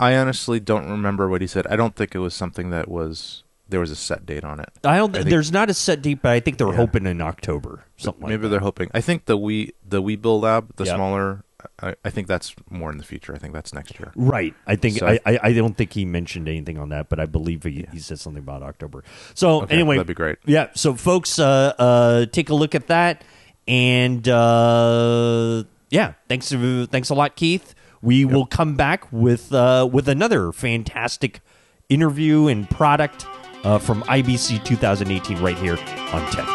I honestly don't remember what he said. I don't think it was something that was there was a set date on it. I don't. I think- there's not a set date, but I think they're Yeah. hoping in October, something like Maybe that. they're hoping. I think the we the Weebill Lab, the Yeah. smaller. I, I think that's more in the future. I think that's next year. Right. I think So- I, I I don't think he mentioned anything on that, but I believe he, he said something about October. So Okay, anyway, that'd be great. Yeah. So folks, uh, uh, take a look at that, and uh, yeah, thanks thanks a lot, Keith. We will come back with uh, with another fantastic interview and product uh, from IBC 2018 right here on Tech.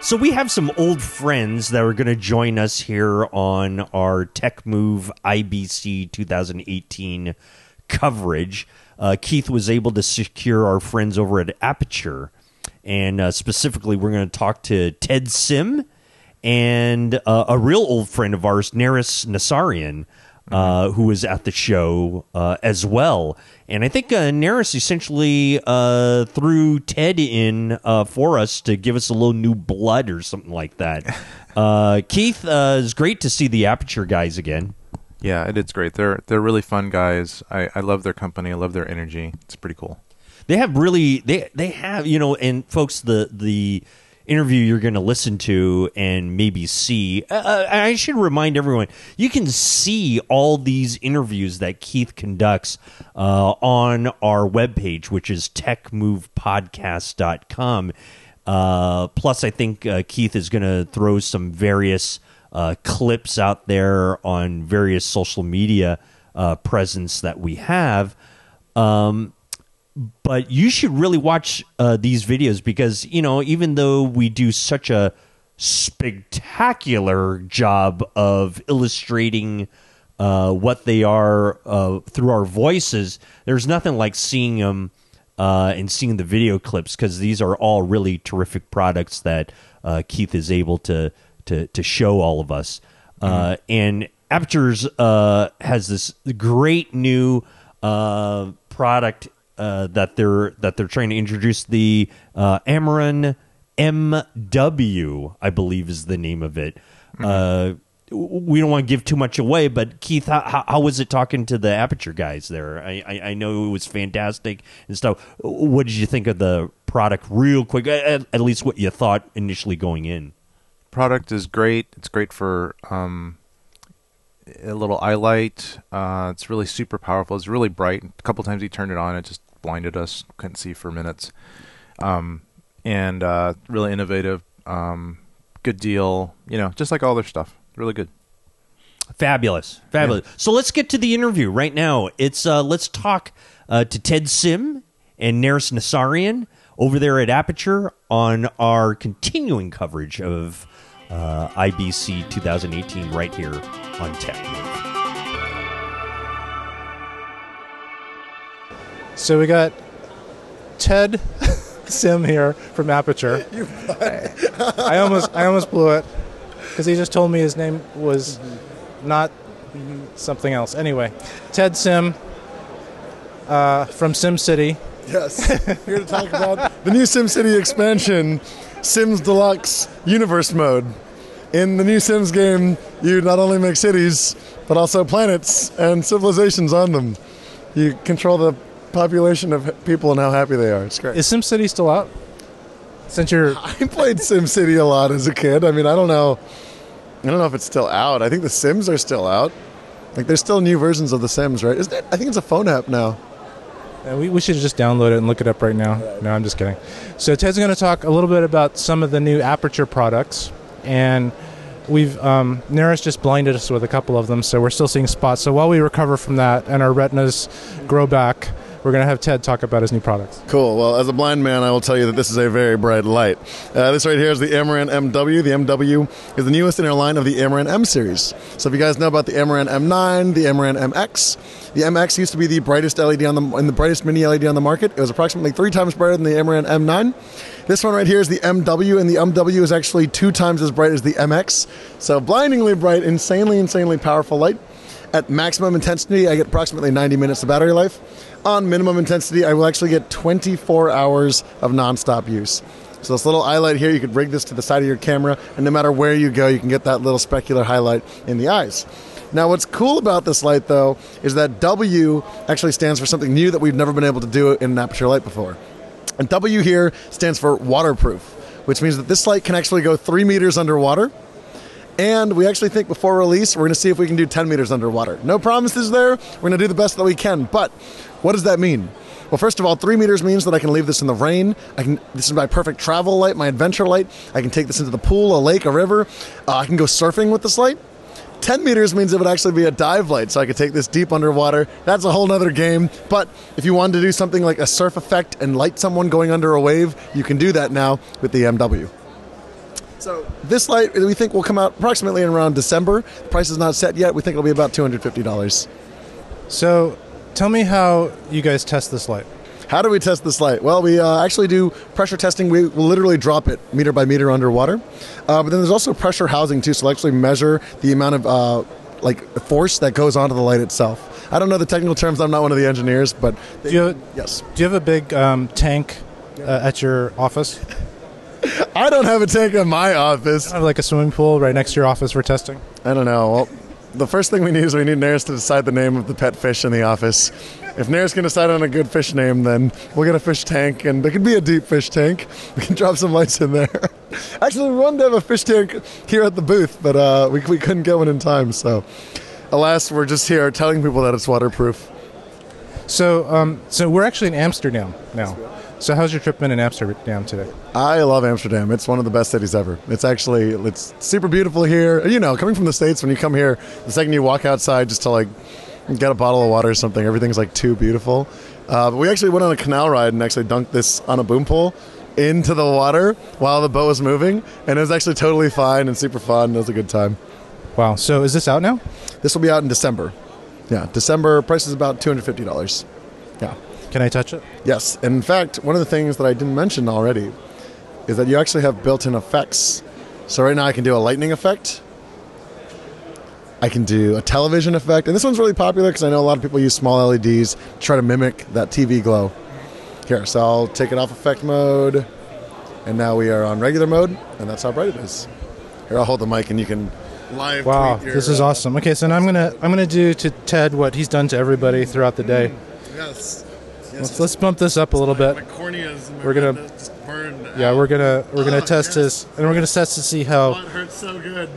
So we have some old friends that are going to join us here on our Tech Move IBC 2018 coverage. Uh, Keith was able to secure our friends over at Aputure, and uh, specifically, we're going to talk to Ted Sim and uh, a real old friend of ours, Naris Nassarian, uh, who was at the show uh, as well. And I think uh, Naris essentially uh, threw Ted in uh, for us to give us a little new blood or something like that. Uh, Keith, uh, it's great to see the Aputure guys again. Yeah, it is great. They're they're really fun guys. I, I love their company. I love their energy. It's pretty cool. They have really they they have you know and folks the the interview you're going to listen to and maybe see uh, I should remind everyone you can see all these interviews that Keith conducts uh, on our webpage which is techmovepodcast.com uh, plus I think uh, Keith is going to throw some various uh, clips out there on various social media uh, presence that we have. Um, but you should really watch uh, these videos because you know even though we do such a spectacular job of illustrating uh, what they are uh, through our voices there's nothing like seeing them uh, and seeing the video clips because these are all really terrific products that uh, keith is able to to, to show all of us. Uh, and aputures uh, has this great new uh, product uh, that they're that they're trying to introduce the uh, Amaran MW, I believe is the name of it. Uh, we don't want to give too much away, but Keith, how, how, how was it talking to the Aputure guys there? I, I, I know it was fantastic and stuff. What did you think of the product, real quick? At, at least what you thought initially going in. Product is great. It's great for um, a little eye light. Uh, it's really super powerful. It's really bright. A couple times he turned it on, it just blinded us. Couldn't see for minutes. Um, and uh, really innovative. Um, good deal. You know, just like all their stuff. Really good. Fabulous, fabulous. So let's get to the interview right now. It's uh, let's talk uh, to Ted Sim and Naris Nassarian over there at Aputure on our continuing coverage of uh, IBC 2018 right here on Tech. So we got Ted Sim here from Aputure. I almost I almost blew it because he just told me his name was not something else. Anyway, Ted Sim uh, from Sim City. Yes, here to talk about the new SimCity expansion, Sims Deluxe Universe Mode. In the new Sims game, you not only make cities, but also planets and civilizations on them. You control the population of people and how happy they are. It's great. Is Sim City still out? Since you're I played SimCity a lot as a kid. I mean, I don't know. I don't know if it's still out. I think the Sims are still out. Like, there's still new versions of the Sims, right? Isn't it? I think it's a phone app now. Uh, we, we should just download it and look it up right now. No, I'm just kidding. So Ted's going to talk a little bit about some of the new Aputure products, and we've um, just blinded us with a couple of them, so we're still seeing spots. So while we recover from that and our retinas grow back, we're gonna have Ted talk about his new products. Cool. Well, as a blind man, I will tell you that this is a very bright light. Uh, this right here is the Amaran MW. The MW is the newest in our line of the Amaran M series. So if you guys know about the Amaran M9, the Amaran MX, the MX used to be the brightest LED on the and the brightest mini LED on the market. It was approximately three times brighter than the Amaran M9. This one right here is the MW, and the MW is actually two times as bright as the MX. So blindingly bright, insanely, insanely powerful light. At maximum intensity, I get approximately 90 minutes of battery life. On minimum intensity, I will actually get 24 hours of nonstop use. So this little eye light here, you could rig this to the side of your camera, and no matter where you go, you can get that little specular highlight in the eyes. Now, what's cool about this light, though, is that W actually stands for something new that we've never been able to do in an aputure light before. And W here stands for waterproof, which means that this light can actually go three meters underwater. And we actually think before release, we're going to see if we can do 10 meters underwater. No promises there. We're going to do the best that we can. But what does that mean? Well, first of all, three meters means that I can leave this in the rain. I can. This is my perfect travel light, my adventure light. I can take this into the pool, a lake, a river. Uh, I can go surfing with this light. 10 meters means it would actually be a dive light, so I could take this deep underwater. That's a whole nother game. But if you wanted to do something like a surf effect and light someone going under a wave, you can do that now with the MW. So this light we think will come out approximately in around December. The price is not set yet. We think it'll be about $250. So, tell me how you guys test this light. How do we test this light? Well, we uh, actually do pressure testing. We will literally drop it meter by meter underwater. Uh, but then there's also pressure housing too, so we'll actually measure the amount of uh, like force that goes onto the light itself. I don't know the technical terms. I'm not one of the engineers, but Do you, yes, do you have a big um, tank uh, at your office? I don't have a tank in my office. I have like a swimming pool right next to your office for testing? I don't know. Well, the first thing we need is we need Nares to decide the name of the pet fish in the office. If Nares can decide on a good fish name, then we'll get a fish tank, and it could be a deep fish tank. We can drop some lights in there. Actually, we wanted to have a fish tank here at the booth, but uh, we, we couldn't get one in time. So, alas, we're just here telling people that it's waterproof. So, um, so we're actually in Amsterdam now. So, how's your trip been in Amsterdam today? I love Amsterdam. It's one of the best cities ever. It's actually it's super beautiful here. You know, coming from the states, when you come here, the second you walk outside just to like get a bottle of water or something, everything's like too beautiful. Uh, but we actually went on a canal ride and actually dunked this on a boom pole into the water while the boat was moving, and it was actually totally fine and super fun. It was a good time. Wow. So, is this out now? This will be out in December. Yeah, December. Price is about two hundred fifty dollars. Yeah. Can I touch it? Yes. And in fact, one of the things that I didn't mention already is that you actually have built in effects. So right now I can do a lightning effect. I can do a television effect. And this one's really popular because I know a lot of people use small LEDs to try to mimic that TV glow. Here, so I'll take it off effect mode. And now we are on regular mode, and that's how bright it is. Here, I'll hold the mic and you can live Wow, your, this is uh, awesome. Okay, so now I'm gonna I'm gonna do to Ted what he's done to everybody throughout the day. Yes. Let's, let's bump this up a little bit. corneas and my We're gonna- just burned Yeah, out. we're gonna we're gonna Oh, test this, and we're gonna test to see how. Oh, it hurts so good.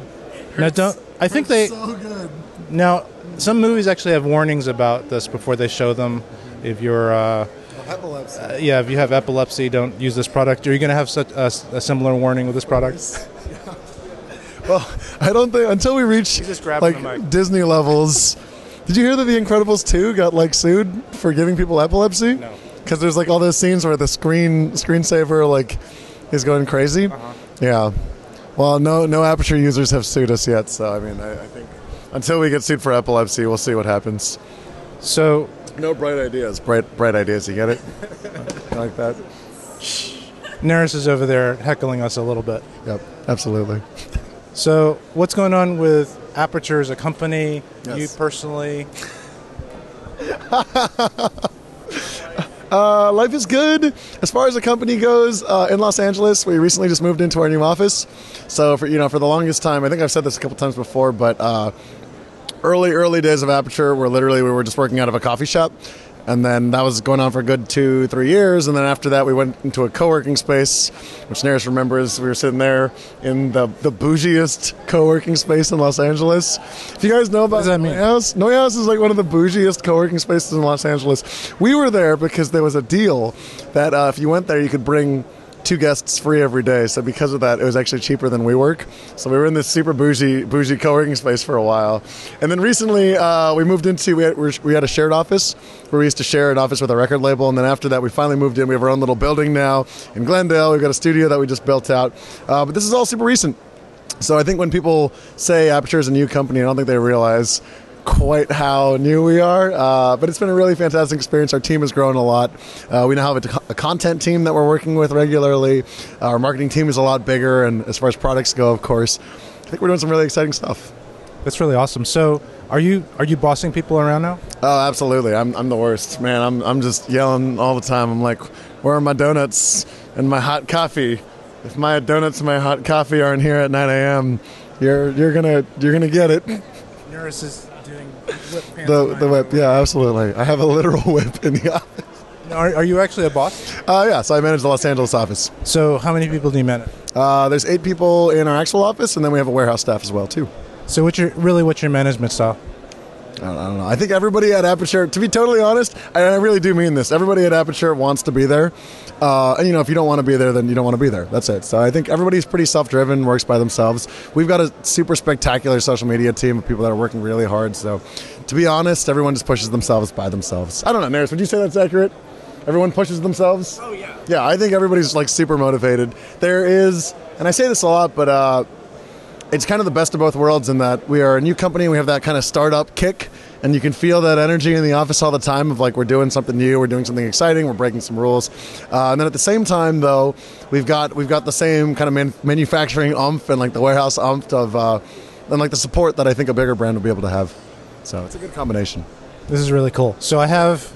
Now don't I think they so good. now some movies actually have warnings about this before they show them. If you're uh, Epilepsy. uh, yeah, if you have epilepsy, don't use this product. Are you gonna have such a, a similar warning with this product? Well, I don't think until we reach like. Disney levels. Did you hear that The Incredibles 2 got like sued for giving people epilepsy? No. Because there's like all those scenes where the screen screensaver like is going crazy. Uh-huh. Yeah. Well, no no aputure users have sued us yet, so I mean I, I think until we get sued for epilepsy, we'll see what happens. So No bright ideas. Bright bright ideas. You get it? You like that? Naris is over there heckling us a little bit. Yep. Absolutely. So what's going on with Aputure as a company? Yes. You personally? Uh, life is good as far as the company goes. Uh, in Los Angeles, we recently just moved into our new office. So for you know, for the longest time, I think I've said this a couple times before, but uh, early early days of Aputure, where literally we were just working out of a coffee shop, and then that was going on for a good two three years, and then after that, we went into a co-working space, which Naris remembers. We were sitting there in the the bougiest co-working space in Los Angeles. If you guys know about that mean? NeueHouse, Noy House is like one of the bougiest co-working spaces in Los Angeles. We were there because there was a deal that uh, if you went there, you could bring two guests free every day. So because of that, it was actually cheaper than WeWork. So we were in this super bougie bougie co-working space for a while, and then recently uh, we moved into we had, we had a shared office where we used to share an office with a record label, and then after that we finally moved in. We have our own little building now in Glendale. We've got a studio that we just built out, uh, but this is all super recent. So I think when people say Aputure is a new company, I don't think they realize quite how new we are. Uh, but it's been a really fantastic experience. Our team has grown a lot. Uh, we now have a, a, content team that we're working with regularly. Our marketing team is a lot bigger, and as far as products go, of course, I think we're doing some really exciting stuff. That's really awesome. So, are you are you bossing people around now? Oh, absolutely. I'm I'm the worst, man. I'm I'm just yelling all the time. I'm like, where are my donuts and my hot coffee? If my donuts and my hot coffee aren't here at 9 a.m., you're you're gonna you're gonna get it. Nurse is doing whip the the whip. Yeah, absolutely. I have a literal whip in the office. Are, are you actually a boss? Uh, yeah, so I manage the Los Angeles office. So, how many people do you manage? Uh, there's eight people in our actual office, and then we have a warehouse staff as well too. So, what's your really what's your management style? I don't, I don't know. I think everybody at Aputure, to be totally honest, and I really do mean this. Everybody at Aputure wants to be there, uh, and you know, if you don't want to be there, then you don't want to be there. That's it. So I think everybody's pretty self-driven, works by themselves. We've got a super spectacular social media team of people that are working really hard. So, to be honest, everyone just pushes themselves by themselves. I don't know, Naris, would you say that's accurate? Everyone pushes themselves. Oh yeah. Yeah, I think everybody's like super motivated. There is, and I say this a lot, but. Uh, it's kind of the best of both worlds in that we are a new company. We have that kind of startup kick, and you can feel that energy in the office all the time of like we're doing something new, we're doing something exciting, we're breaking some rules. Uh, and then at the same time, though, we've got we've got the same kind of man- manufacturing umph and like the warehouse umph of uh, and like the support that I think a bigger brand would be able to have. So it's a good combination. This is really cool. So I have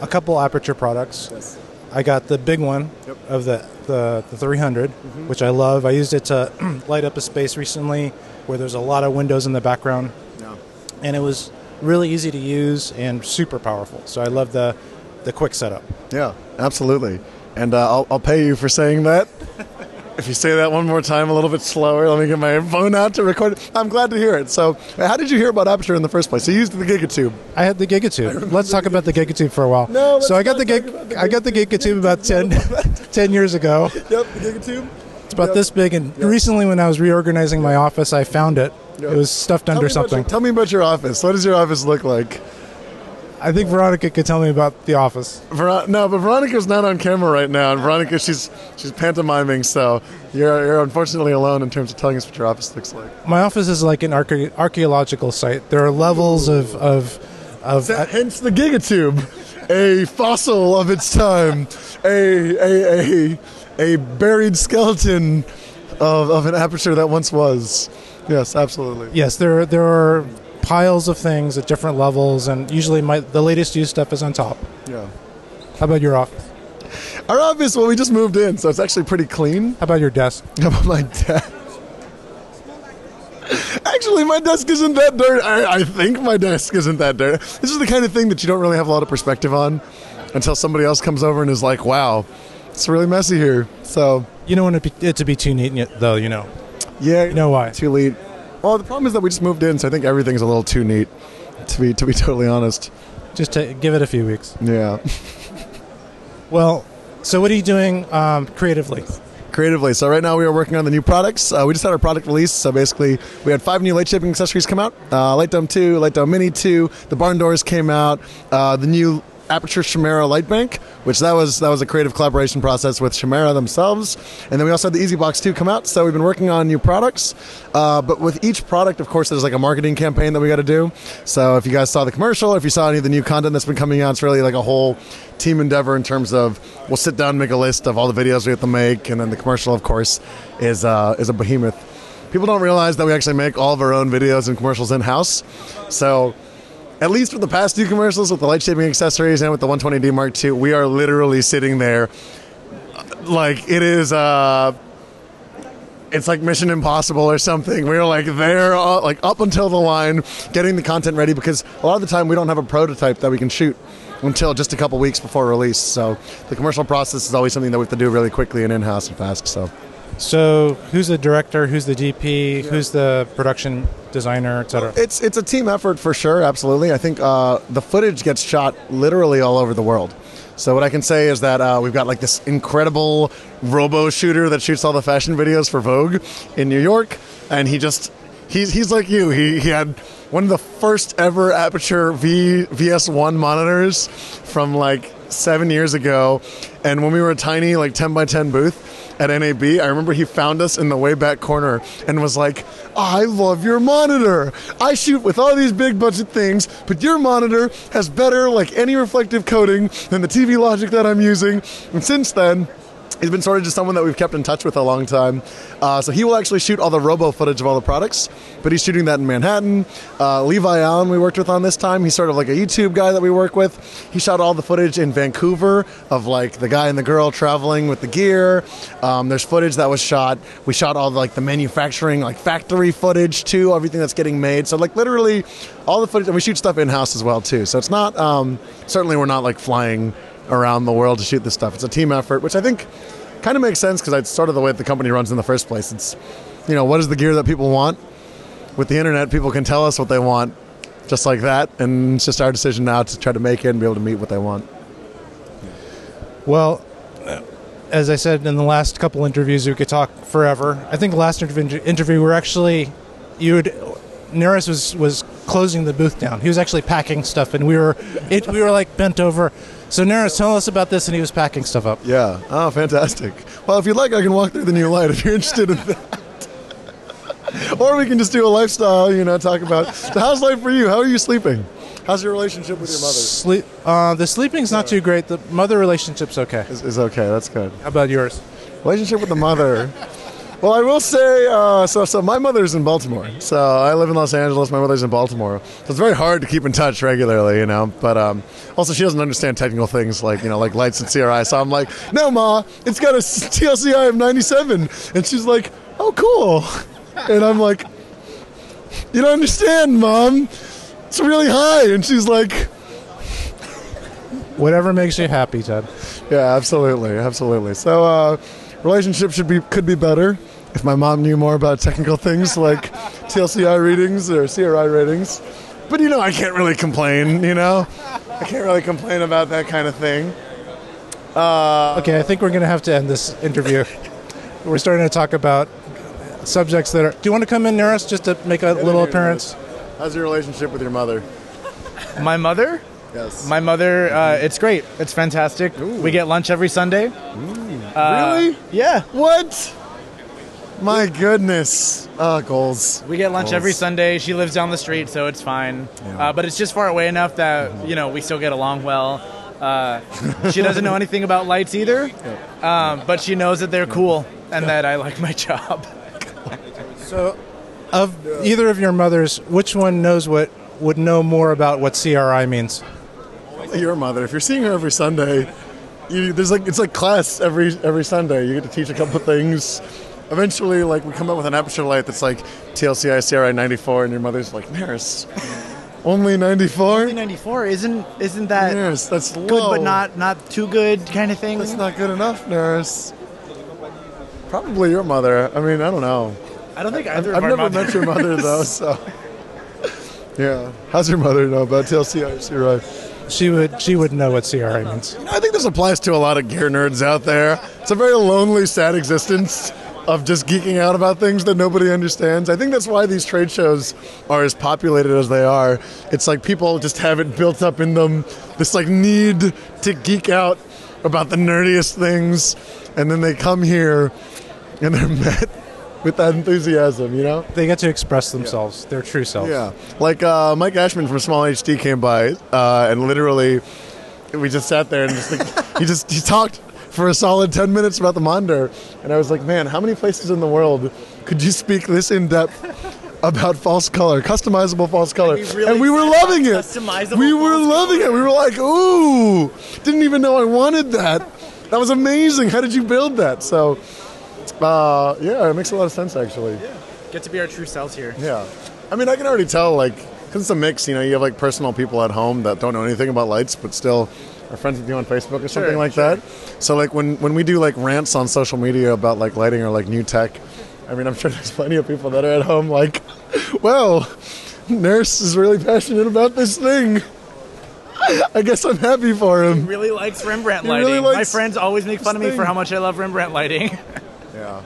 a couple Aputure products. Yes. I got the big one Yep. of the the, the 300, which I love. I used it to light up a space recently where there's a lot of windows in the background, Yeah. and it was really easy to use and super powerful. So I love the the quick setup. Yeah, absolutely. And uh, I'll, I'll pay you for saying that. if you say that one more time a little bit slower, let me get my phone out to record it. I'm glad to hear it. So, how did you hear about Aputure in the first place? You used the Gigatube. I had the Gigatube. Let's talk about the Gigatube for a while. No, so I got the gig. the I got the Gigatube about 10, 10 years ago. Yep, the Gigatube. It's about Yep. this big, and recently when I was reorganizing my office, I found it. Yep. It was stuffed Tell under me about your- something. tell me about your office. What does your office look like? I think Veronica could tell me about the office. Ver- no, but Veronica's not on camera right now, and Veronica, she's she's pantomiming, so you're, you're unfortunately alone in terms of telling us what your office looks like. My office is like an archaeological site. There are levels of of of. That- uh, hence the Gigatube, a fossil of its time, a a a, a buried skeleton of, of an aputure that once was. Yes, absolutely. yes, there there are piles of things at different levels, and usually my the latest used stuff is on top. Yeah. How about your office? Our office, well, we just moved in, so it's actually pretty clean. How about your desk? How about my desk? Actually, my desk isn't that dirty. I, I think my desk isn't that dirty. This is the kind of thing that you don't really have a lot of perspective on until somebody else comes over and is like, wow, it's really messy here. So, You don't want it, be, it to be too neat, though. You know. yeah. You know why? Too late. Well, the problem is that we just moved in, so I think everything's a little too neat, to be, to be totally honest. Just to give it a few weeks. Yeah. Well, so what are you doing um, creatively? creatively. So right now we are working on the new products. Uh, we just had our product release. So basically, we had five new light shaping accessories come out: uh, Light Dome Two, Light Dome Mini Two. The barn doors came out. Uh, the new Aputure Chimera light bank, which that was that was a creative collaboration process with Chimera themselves. And then we also had the Easy Box Two come out. So we've been working on new products. Uh, but with each product, of course, there's like a marketing campaign that we got to do. So if you guys saw the commercial, or if you saw any of the new content that's been coming out, it's really like a whole team endeavor in terms of we'll sit down and make a list of all the videos we have to make, and then the commercial, of course, is uh, is a behemoth. People don't realize that we actually make all of our own videos and commercials in house. So, at least with the past two commercials, with the light shaping accessories and with the 120D Mark II, we are literally sitting there like it is. Uh, it's like Mission Impossible or something. We're like there, uh, like up until the line, getting the content ready because a lot of the time we don't have a prototype that we can shoot until just a couple weeks before release. So the commercial process is always something that we have to do really quickly and in house and fast. So So, who's the director? Who's the DP? Who's the production designer, etc.? It's it's a team effort for sure, absolutely. I think uh, the footage gets shot literally all over the world. So what I can say is that uh, we've got like this incredible robo shooter that shoots all the fashion videos for Vogue in New York, and he just he's he's like you. He he had one of the first ever Aputure V VS1 monitors from like seven years ago, and when we were a tiny like 10 by 10 booth at NAB, I remember he found us in the way back corner and was like, I love your monitor. I shoot with all these big budget things, but your monitor has better, like any reflective coating than the TV Logic that I'm using. And since then, He's been sort of just someone that we've kept in touch with a long time. Uh, so he will actually shoot all the robo footage of all the products, but he's shooting that in Manhattan. Uh, Levi Allen, we worked with on this time. He's sort of like a YouTube guy that we work with. He shot all the footage in Vancouver of like the guy and the girl traveling with the gear. Um, there's footage that was shot. We shot all the, like the manufacturing, like factory footage too, everything that's getting made. So like literally all the footage, and we shoot stuff in house as well too. So it's not um, certainly we're not like flying around the world to shoot this stuff. It's a team effort, which I think kind of makes sense because it's sort of the way the company runs in the first place. It's, you know, what is the gear that people want? With the internet, people can tell us what they want just like that, and it's just our decision now to try to make it and be able to meet what they want. Well, as I said in the last couple interviews, we could talk forever. I think the last interview, interview we were actually, you would, Neris was was closing the booth down. He was actually packing stuff, and we were, it, we were like bent over. So Neris, tell us about this, and he was packing stuff up. Yeah. Oh, fantastic. Well, if you'd like, I can walk through the new light if you're interested in that. or we can just do a lifestyle, you know, talk about. So how's life for you? How are you sleeping? How's your relationship with your mother? Sleep. Uh, the sleeping's not too great. The mother relationship's okay. Is, is okay. That's good. How about yours? Relationship with the mother. Well, I will say, uh, so so my mother's in Baltimore. So I live in Los Angeles. My mother's in Baltimore. So it's very hard to keep in touch regularly, you know. But um, also, she doesn't understand technical things like you know, like lights and CRI. So I'm like, no, ma, it's got a TLCI of 97, and she's like, oh, cool. And I'm like, you don't understand, mom. It's really high. And she's like, Whatever makes you happy, Ted. Yeah, absolutely, absolutely. So, uh, relationship should be could be better if my mom knew more about technical things like TLCI readings or CRI ratings. But you know, I can't really complain. You know, I can't really complain about that kind of thing. Uh, Okay, I think we're going to have to end this interview. we're starting to talk about subjects that are. Do you want to come in, Neris, just to make a little appearance? How's your relationship with your mother? My mother? Yes. My mother, uh, it's great. It's fantastic. We get lunch every Sunday. Uh, really? Yeah. What? My goodness. Uh, goals. We get lunch Goals. every Sunday. She lives down the street, so it's fine. Uh, but it's just far away enough that, you know, we still get along well. Uh, she doesn't know anything about lights either, um, but she knows that they're cool and that I like my job. So, of either of your mothers, which one knows what would know more about what CRI means? Your mother. If you're seeing her every Sunday, you, there's like it's like class every every Sunday. You get to teach a couple of things. Eventually, like we come up with an aputure light that's like TLCI CRI 94, and your mother's like, Maris, only 94. 94 isn't isn't that Maris, that's good but not not too good kind of thing? That's not good enough, Maris. Probably your mother. I mean, I don't know. I don't think I've, either I've of our never met your mother though, so. Yeah. How's your mother know about TLCI CRI? She would. She would know what CRI means. I think this applies to a lot of gear nerds out there. It's a very lonely, sad existence of just geeking out about things that nobody understands. I think that's why these trade shows are as populated as they are. It's like people just have it built up in them this like need to geek out about the nerdiest things, and then they come here and they're met with that enthusiasm, you know? They get to express themselves, their true selves. Yeah, like uh, Mike Ashman from SmallHD came by, uh, and literally, we just sat there and just like, he just he talked for a solid ten minutes about the monitor, and I was like, man, how many places in the world could you speak this in depth about false color, customizable false color? he really and we were loving it. customizable We were loving it. We were like, ooh, didn't even know I wanted that. That was amazing. How did you build that? So, uh, yeah, it makes a lot of sense actually. Yeah. Get to be our true selves here. Yeah. I mean, I can already tell, like, because it's a mix, you know, you have like personal people at home that don't know anything about lights, but still are friends with you on Facebook or something like that. So like when when we do like rants on social media about like lighting or like new tech, I mean I'm sure there's plenty of people that are at home like, well, nurse is really passionate about this thing. I guess I'm happy for him. He Really likes Rembrandt lighting. really My friends always make fun of me this for how much I love Rembrandt lighting. Yeah.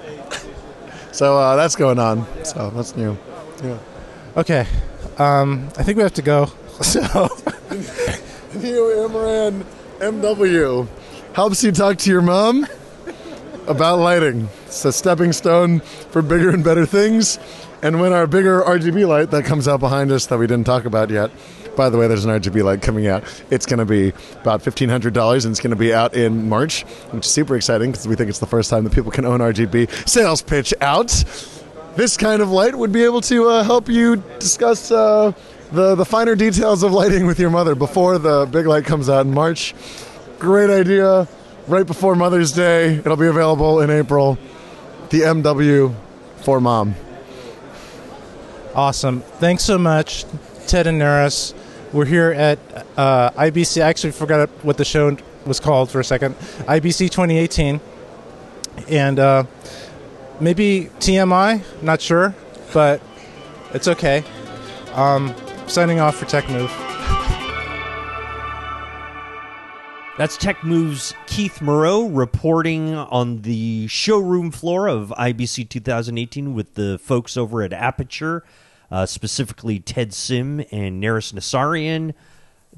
So uh, that's going on. So that's new. Yeah. Okay. Um, I think we have to go. So New Amaran MW helps you talk to your mom about lighting. It's a stepping stone for bigger and better things. And when our bigger RGB light that comes out behind us that we didn't talk about yet, by the way, there's an RGB light coming out. It's going to be about $1,500 and it's going to be out in March, which is super exciting because we think it's the first time that people can own RGB. Sales pitch out. This kind of light would be able to uh, help you discuss uh, the, the finer details of lighting with your mother before the big light comes out in March. Great idea. Right before Mother's Day. It'll be available in April. The MW for mom. awesome. Thanks so much, Ted and Neris. We're here at uh, IBC. I actually forgot what the show was called for a second. IBC 2018, and uh, maybe TMI. Not sure, but it's okay. Um, signing off for Tech Move. That's Tech Move's Keith Moreau reporting on the showroom floor of IBC 2018 with the folks over at Aputure, uh, specifically Ted Sim and Neris Nassarian.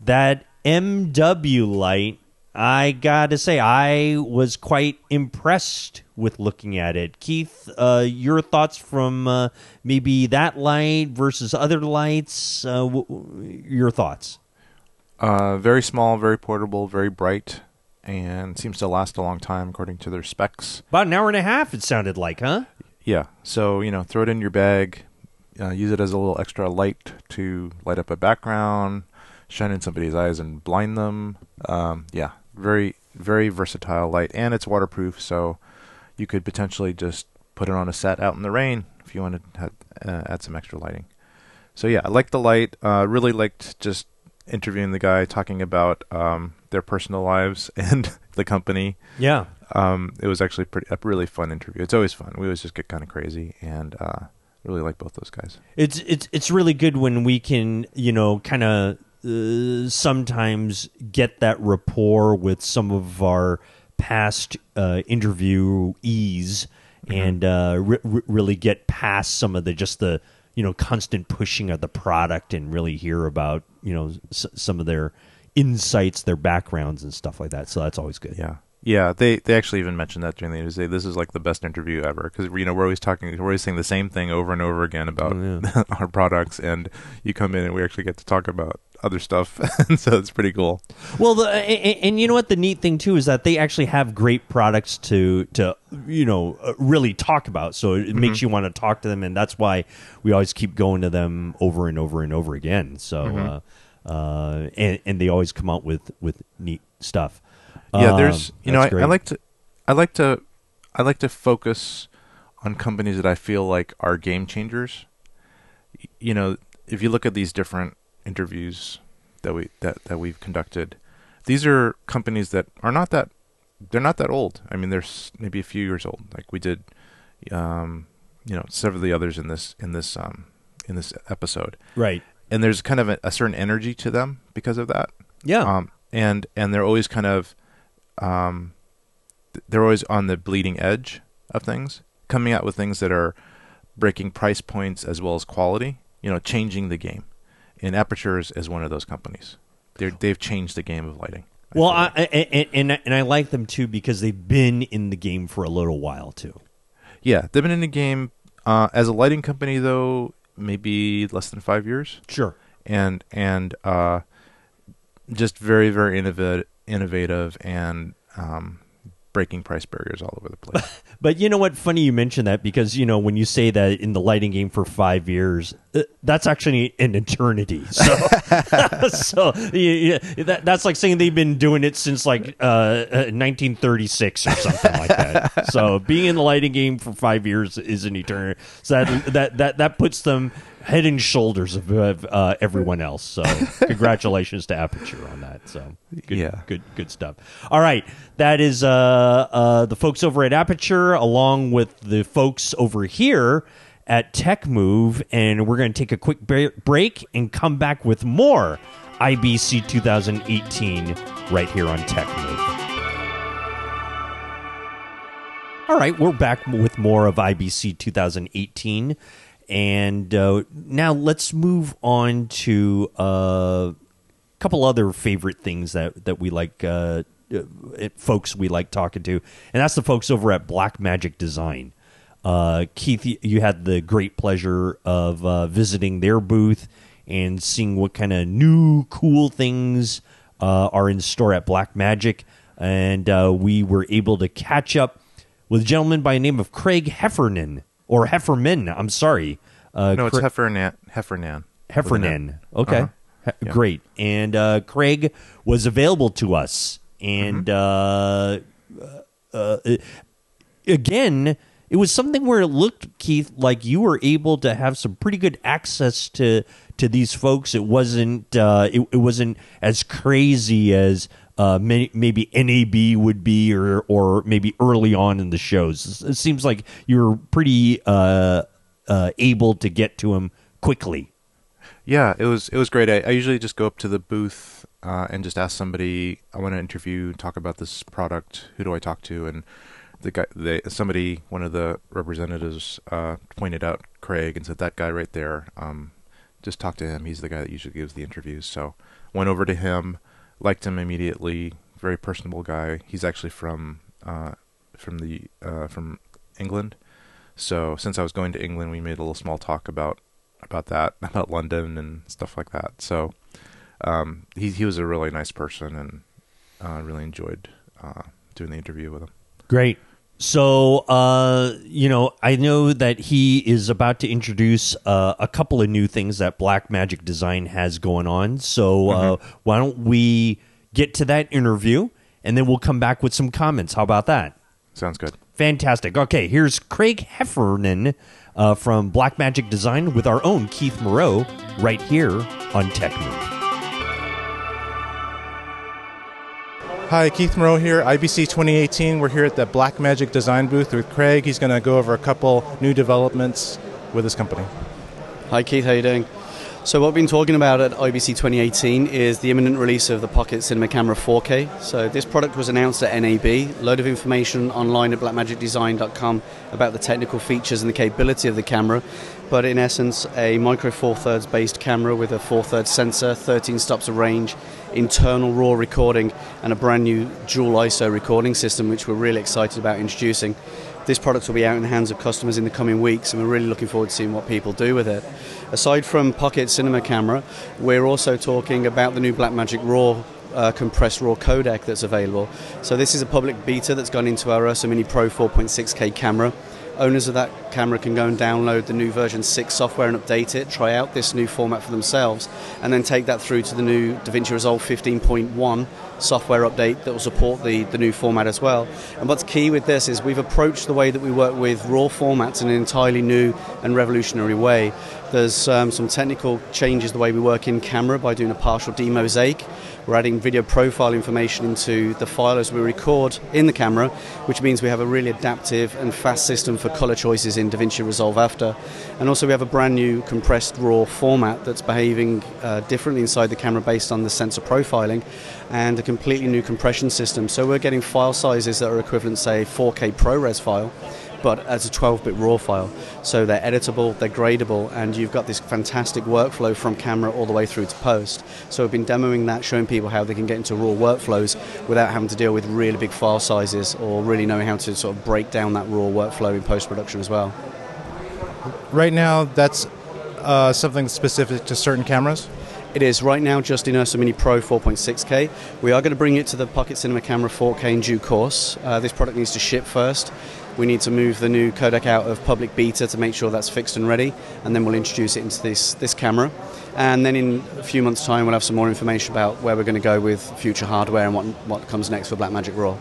That MW light, I gotta say, I was quite impressed with looking at it. Keith, uh, your thoughts from uh, maybe that light versus other lights? Uh, w- w- your thoughts? Uh, very small, very portable, very bright, and seems to last a long time according to their specs. About an hour and a half, it sounded like, huh? Yeah, so you know, throw it in your bag, uh, use it as a little extra light to light up a background, shine in somebody's eyes and blind them. Um, yeah, very very versatile light, and it's waterproof, so you could potentially just put it on a set out in the rain if you wanted to uh, add some extra lighting. So yeah, I liked the light. Uh, really liked just interviewing the guy, talking about um, their personal lives and the company. Yeah. Um, it was actually pretty a really fun interview. It's always fun. We always just get kind of crazy, and uh, really like both those guys. It's it's it's really good when we can, you know, kind of uh, sometimes get that rapport with some of our past uh, interviewees and uh, re- re- really get past some of the just the you know constant pushing of the product and really hear about you know s- some of their insights, their backgrounds and stuff like that. So that's always good. Yeah, yeah. They they actually even mentioned that during the interview. This is like the best interview ever because you know we're always talking, we're always saying the same thing over and over again about Oh, our products, and you come in and we actually get to talk about other stuff, and so it's pretty cool. Well, the, and, and you know what the neat thing too is that they actually have great products to to you know uh, really talk about. So it makes you want to talk to them, and that's why we always keep going to them over and over and over again. So, uh, uh, and and they always come out with with neat stuff. yeah Um, there's you know I, I like to i like to i like to focus on companies that i feel like are game changers you know if you look at these different interviews that we that, that we've conducted these are companies that are not that they're not that old i mean they're maybe a few years old like we did um you know several of the others in this in this um in this episode right. and there's kind of a, a certain energy to them because of that Yeah. um, and and they're always kind of um, they're always on the bleeding edge of things, coming out with things that are breaking price points as well as quality. You know, changing the game. And Aputures is, one of those companies. They're, they've changed the game of lighting. I well, I. I, and, and and I like them too because they've been in the game for a little while too. yeah, they've been in the game uh, as a lighting company though, maybe less than five years. Sure. and and uh, just very very innovative, innovative and um, breaking price barriers all over the place. But you know what? Funny you mentioned that because you know when you say that in the lighting game for five years, uh, that's actually an eternity. So, so yeah, yeah, that, that's like saying they've been doing it since like uh, uh, 1936 or something like that. So being in the lighting game for five years is an eternity. So that that that that puts them head and shoulders above uh, everyone else. So congratulations to Aputure on that. So good, Yeah. good, good stuff. All right, that is uh, uh, the folks over at Aputure, along with the folks over here at Tech Move, and we're going to take a quick bre- break and come back with more IBC 2018 right here on Tech Move. All right, we're back with more of IBC 2018, and uh, now let's move on to uh, a couple other favorite things that that we like, uh, uh, folks we like talking to, and that's the folks over at Blackmagic Design. Uh, Keith, you had the great pleasure of uh, visiting their booth and seeing what kind of new cool things uh, are in store at Blackmagic, and uh, we were able to catch up with a gentleman by the name of Craig Heffernan or Hefferman. I'm sorry. Uh, No, it's Cra- Heffernan. Heffernan. Heffernan. Okay. Uh-huh. He- Yeah. Great. And uh, Craig was available to us. And Mm-hmm. uh, uh, again, it was something where it looked, Keith, like you were able to have some pretty good access to to these folks. It wasn't uh, it, it wasn't as crazy as uh, may, maybe NAB would be, or or maybe early on in the shows. It seems like you were pretty uh, uh, able to get to him quickly. Yeah, it was it was great. I, I usually just go up to the booth uh, and just ask somebody I want to interview, talk about this product. Who do I talk to? And the guy, they, somebody, one of the representatives, uh, pointed out Craig and said that guy right there. Um, just talk to him. He's the guy that usually gives the interviews. So went over to him, liked him immediately. Very personable guy. He's actually from uh, from the uh, from England. So since I was going to England, we made a little small talk about about that, about London and stuff like that. So um, he he was a really nice person, and uh, really enjoyed uh, doing the interview with him. Great. So, uh, you know, I know that he is about to introduce uh, a couple of new things that Blackmagic Design has going on. So, uh, why don't we get to that interview and then we'll come back with some comments? How about that? Sounds good. Fantastic. Okay, here's Craig Heffernan uh, from Blackmagic Design with our own Keith Moreau right here on Tech Move. Hi, Keith Moreau here, IBC 2018. We're here at the Blackmagic Design booth with Craig. He's going to go over a couple new developments with his company. Hi Keith, how you doing? So what we've been talking about at IBC 2018 is the imminent release of the Pocket Cinema Camera 4K. So this product was announced at NAB. Load of information online at blackmagicdesign.com about the technical features and the capability of the camera. But in essence, a micro four thirds based camera with a four thirds sensor, 13 stops of range, internal RAW recording, and a brand new dual ISO recording system, which we're really excited about introducing. This product will be out in the hands of customers in the coming weeks, and we're really looking forward to seeing what people do with it. Aside from Pocket Cinema Camera, we're also talking about the new Blackmagic RAW uh, compressed RAW codec that's available. So this is a public beta that's gone into our Ursa Mini Pro 4.6K camera. Owners of that camera can go and download the new version 6 software and update it, try out this new format for themselves, and then take that through to the new DaVinci Resolve 15.1 software update that will support the, the new format as well. And what's key with this is we've approached the way that we work with RAW formats in an entirely new and revolutionary way. There's um, some technical changes the way we work in camera by doing a partial demosaic. We're adding video profile information into the file as we record in the camera, which means we have a really adaptive and fast system for color choices in DaVinci Resolve After. And also, we have a brand new compressed RAW format that's behaving uh, differently inside the camera based on the sensor profiling and a completely new compression system. So, we're getting file sizes that are equivalent, say, 4K ProRes file but as a 12-bit raw file. So they're editable, they're gradable, and you've got this fantastic workflow from camera all the way through to post. So we've been demoing that, showing people how they can get into raw workflows without having to deal with really big file sizes or really knowing how to sort of break down that raw workflow in post-production as well. Right now, that's uh, something specific to certain cameras. It is right now just in Ursa Mini Pro 4.6K. We are going to bring it to the Pocket Cinema Camera 4K in due course. Uh, this product needs to ship first. We need to move the new codec out of public beta to make sure that's fixed and ready, and then we'll introduce it into this, this camera. And then in a few months' time, we'll have some more information about where we're going to go with future hardware and what, what comes next for Blackmagic Raw.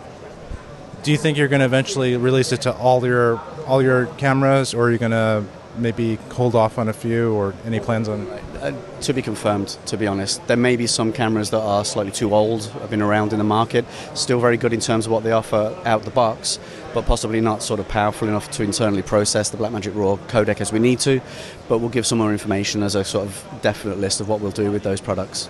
Do you think you're going to eventually release it to all your all your cameras, or are you going to maybe hold off on a few, or any plans on? Uh, to be confirmed, to be honest. There may be some cameras that are slightly too old, have been around in the market, still very good in terms of what they offer out the box, but possibly not sort of powerful enough to internally process the Blackmagic RAW codec as we need to. But we'll give some more information as a sort of definite list of what we'll do with those products.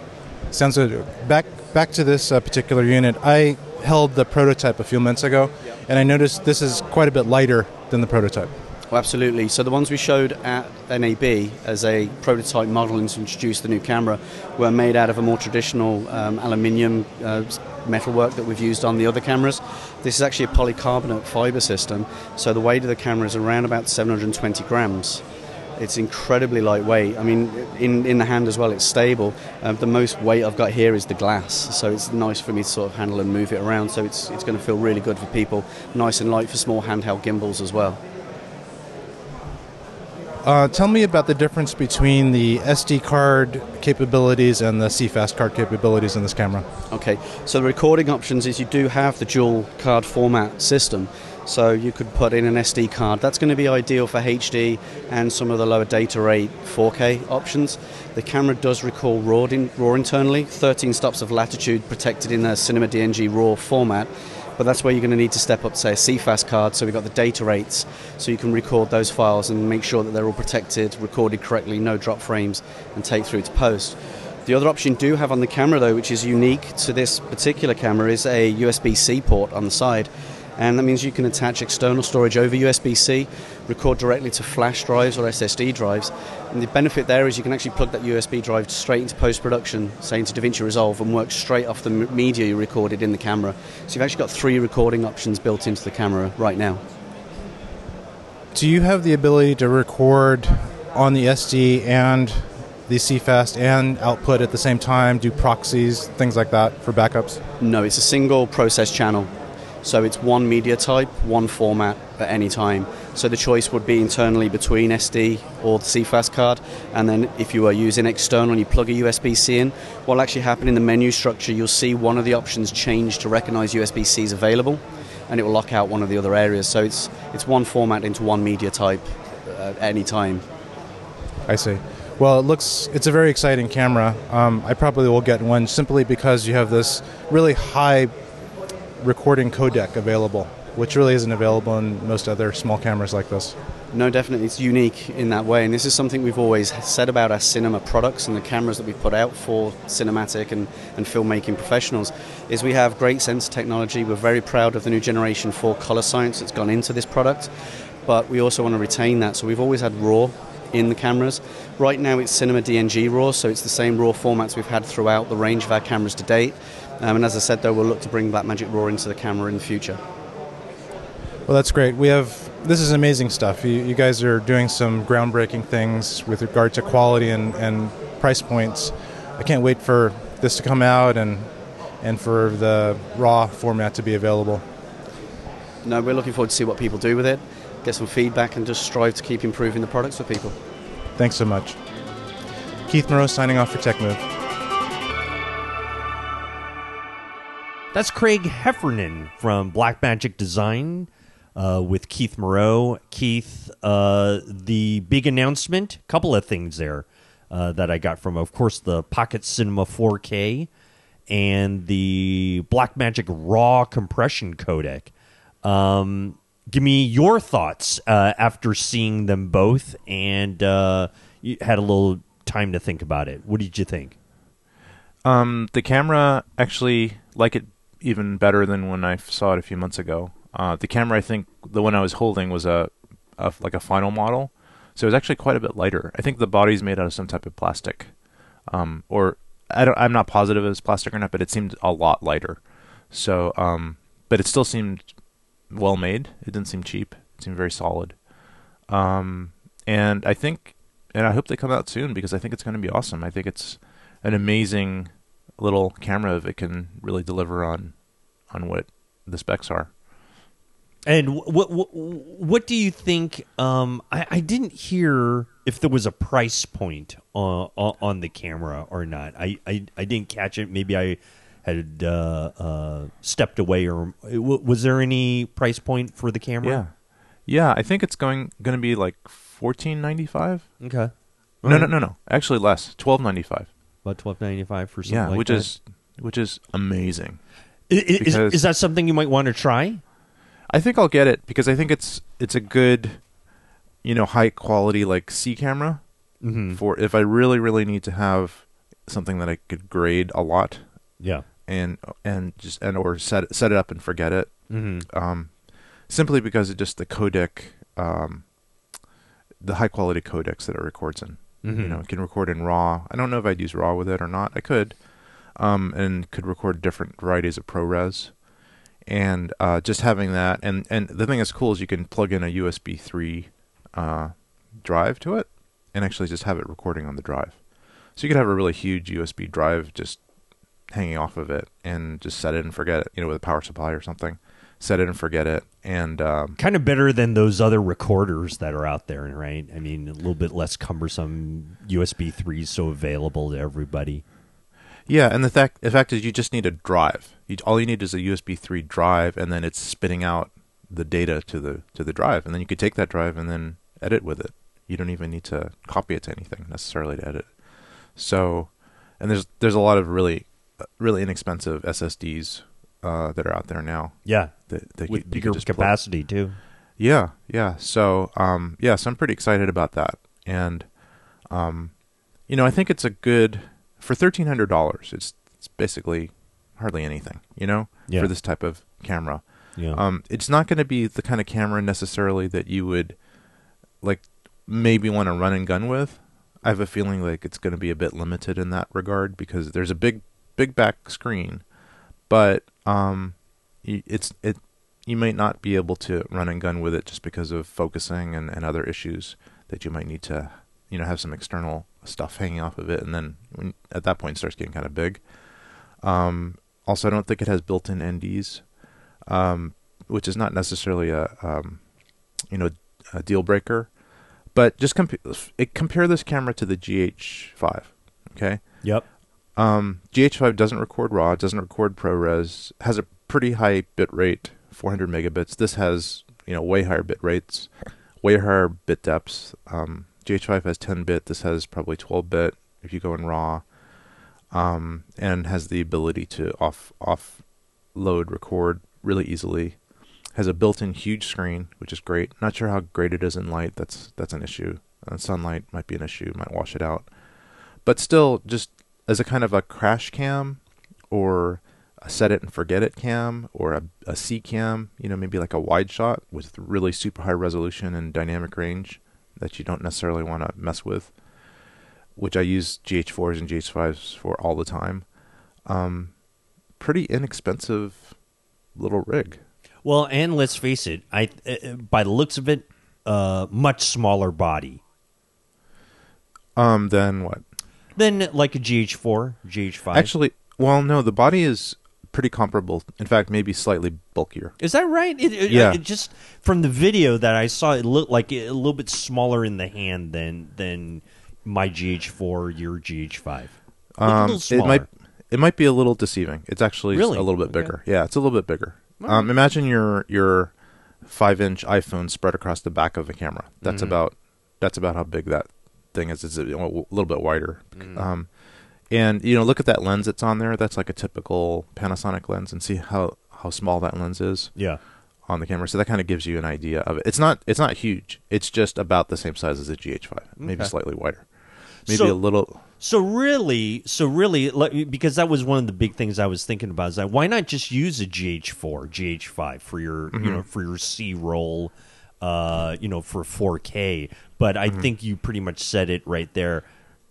Sounds good. Back back to this uh, particular unit. I held the prototype a few months ago, and I noticed this is quite a bit lighter than the prototype. Oh, absolutely. So the ones we showed at NAB as a prototype model and to introduce the new camera were made out of a more traditional um, aluminium uh, metalwork that we've used on the other cameras. This is actually a polycarbonate fiber system, so the weight of the camera is around about 720 grams. It's incredibly lightweight. I mean, in, in the hand as well, it's stable. Um, the most weight I've got here is the glass, so it's nice for me to sort of handle and move it around. So it's, it's going to feel really good for people. Nice and light for small handheld gimbals as well. Uh, tell me about the difference between the SD card capabilities and the CFast card capabilities in this camera. Okay, so the recording options is you do have the dual card format system. So you could put in an SD card. That's going to be ideal for HD and some of the lower data rate 4K options. The camera does record RAW, in, RAW internally, 13 stops of latitude protected in a Cinema DNG RAW format but that's where you're going to need to step up, say, a CFast card. So we've got the data rates, so you can record those files and make sure that they're all protected, recorded correctly, no drop frames, and take through to post. The other option you do have on the camera, though, which is unique to this particular camera, is a USB C port on the side and that means you can attach external storage over USB-C, record directly to flash drives or SSD drives. And the benefit there is you can actually plug that USB drive straight into post-production, say into DaVinci Resolve, and work straight off the media you recorded in the camera. So you've actually got three recording options built into the camera right now. Do you have the ability to record on the SD and the CFast and output at the same time, do proxies, things like that for backups? No, it's a single process channel. So it's one media type, one format at any time. So the choice would be internally between SD or the CFast card. And then if you are using external and you plug a USB C in, what will actually happen in the menu structure, you'll see one of the options change to recognize USB C is available and it will lock out one of the other areas. So it's, it's one format into one media type uh, at any time. I see. Well, it looks it's a very exciting camera. Um, I probably will get one simply because you have this really high recording codec available, which really isn't available in most other small cameras like this. No, definitely. It's unique in that way. And this is something we've always said about our cinema products and the cameras that we put out for cinematic and, and filmmaking professionals is we have great sensor technology. We're very proud of the new generation 4 color science that's gone into this product. But we also want to retain that. So we've always had RAW in the cameras. Right now it's Cinema DNG RAW, so it's the same RAW formats we've had throughout the range of our cameras to date. Um, and as I said, though, we'll look to bring Blackmagic RAW into the camera in the future. Well, that's great. We have this is amazing stuff. You, you guys are doing some groundbreaking things with regard to quality and, and price points. I can't wait for this to come out and and for the raw format to be available. No, we're looking forward to see what people do with it, get some feedback, and just strive to keep improving the products for people. Thanks so much. Keith Moreau signing off for TechMove. That's Craig Heffernan from Blackmagic Design uh, with Keith Moreau. Keith, uh, the big announcement, couple of things there uh, that I got from, of course, the Pocket Cinema 4K and the Blackmagic Raw compression codec. Um, give me your thoughts uh, after seeing them both and uh, you had a little time to think about it. What did you think? Um, the camera actually, like it even better than when I saw it a few months ago. Uh, the camera, I think, the one I was holding was a, a, like a final model, so it was actually quite a bit lighter. I think the body's made out of some type of plastic, um, or I don't, I'm not positive it was plastic or not, but it seemed a lot lighter. So, um, but it still seemed well made. It didn't seem cheap. It seemed very solid. Um, and I think, and I hope they come out soon because I think it's going to be awesome. I think it's an amazing little camera that can really deliver on on what the specs are. And what what, what do you think? Um, I, I didn't hear if there was a price point on on the camera or not. I, I, I didn't catch it. Maybe I had uh, uh, stepped away. Or was there any price point for the camera? Yeah, yeah. I think it's going going to be like fourteen ninety five. Okay. No, no, no, no. Actually, less. Twelve ninety five. About twelve ninety five for something Yeah, like which that. is which is amazing. I- i- is, is that something you might want to try? I think I'll get it because I think it's it's a good, you know, high quality like C camera Mm-hmm. for if I really really need to have something that I could grade a lot Yeah. and and just and or set set it up and forget it. Mm-hmm. Um, simply because it just the codec, um, the high quality codecs that it records in. Mm-hmm. You know, it can record in RAW. I don't know if I'd use RAW with it or not. I could, um, and could record different varieties of ProRes. And uh, just having that, and and the thing that's cool is you can plug in a USB three uh, drive to it, and actually just have it recording on the drive. So you could have a really huge USB drive just hanging off of it, and just set it and forget it. You know, with a power supply or something, set it and forget it, and um, kind of better than those other recorders that are out there, right? I mean, a little bit less cumbersome. USB threes so available to everybody. Yeah, and the fact the fact is you just need a drive. You, all you need is a USB three drive, and then it's spitting out the data to the to the drive, and then you could take that drive and then edit with it. You don't even need to copy it to anything necessarily to edit. So, and there's there's a lot of really really inexpensive SSDs uh, that are out there now. Yeah, that, that with you, bigger could just plug- capacity too. Yeah, yeah. So, um, yeah, so I'm pretty excited about that, and um, you know, I think it's a good for thirteen hundred dollars. It's it's basically hardly anything, you know, Yeah. for this type of camera. Yeah. Um, it's not going to be the kind of camera necessarily that you would like maybe want to run and gun with. I have a feeling like it's going to be a bit limited in that regard because there's a big big back screen, but um, it's it you might not be able to run and gun with it just because of focusing and, and other issues that you might need to you know have some external stuff hanging off of it and then when, at that point it starts getting kind of big um, also i don't think it has built-in nds um, which is not necessarily a um, you know a deal breaker but just comp- it, compare this camera to the gh5 okay Yep. um, GH5 doesn't record RAW, doesn't record ProRes, has a pretty high bit rate, 400 megabits. This has you know way higher bit rates, way higher bit depths. Um, GH5 has 10 bit. This has probably 12 bit if you go in RAW, um, and has the ability to off offload record really easily. Has a built-in huge screen, which is great. Not sure how great it is in light. That's that's an issue. Uh, sunlight might be an issue. Might wash it out but still just as a kind of a crash cam or a set it and forget it cam or a, a C cam, you know, maybe like a wide shot with really super high resolution and dynamic range that you don't necessarily want to mess with, which I use GH4s and GH5s for all the time. Um, pretty inexpensive little rig. Well, and let's face it, I uh, by the looks of it, uh, much smaller body Um, then what? than like a GH4, GH5. Actually, well, no, the body is pretty comparable. In fact, maybe slightly bulkier. is that right? It, it, Yeah. It just from the video that I saw, it looked like a little bit smaller in the hand than than my GH4, your GH5. Looked a Um, little it might it might be a little deceiving. It's actually Really? a little bit Okay. bigger. Yeah, it's a little bit bigger. All Um, imagine your your five inch iPhone spread across the back of a camera. That's Mhm. about that's about how big that thing is. It's a, a little bit wider. Mhm. Um, and you know, look at that lens that's on there. That's like a typical Panasonic lens, and see how how small that lens is Yeah. on the camera. So that kind of gives you an idea of it. It's not it's not huge. It's just about the same size as a GH5, maybe slightly wider, maybe So- a little. So really, so really, because that was one of the big things I was thinking about. Is that why not just use a GH4, GH5 for your, you Mhm. know, for your C roll, uh, you know, for 4K. But I Mhm. think you pretty much said it right there.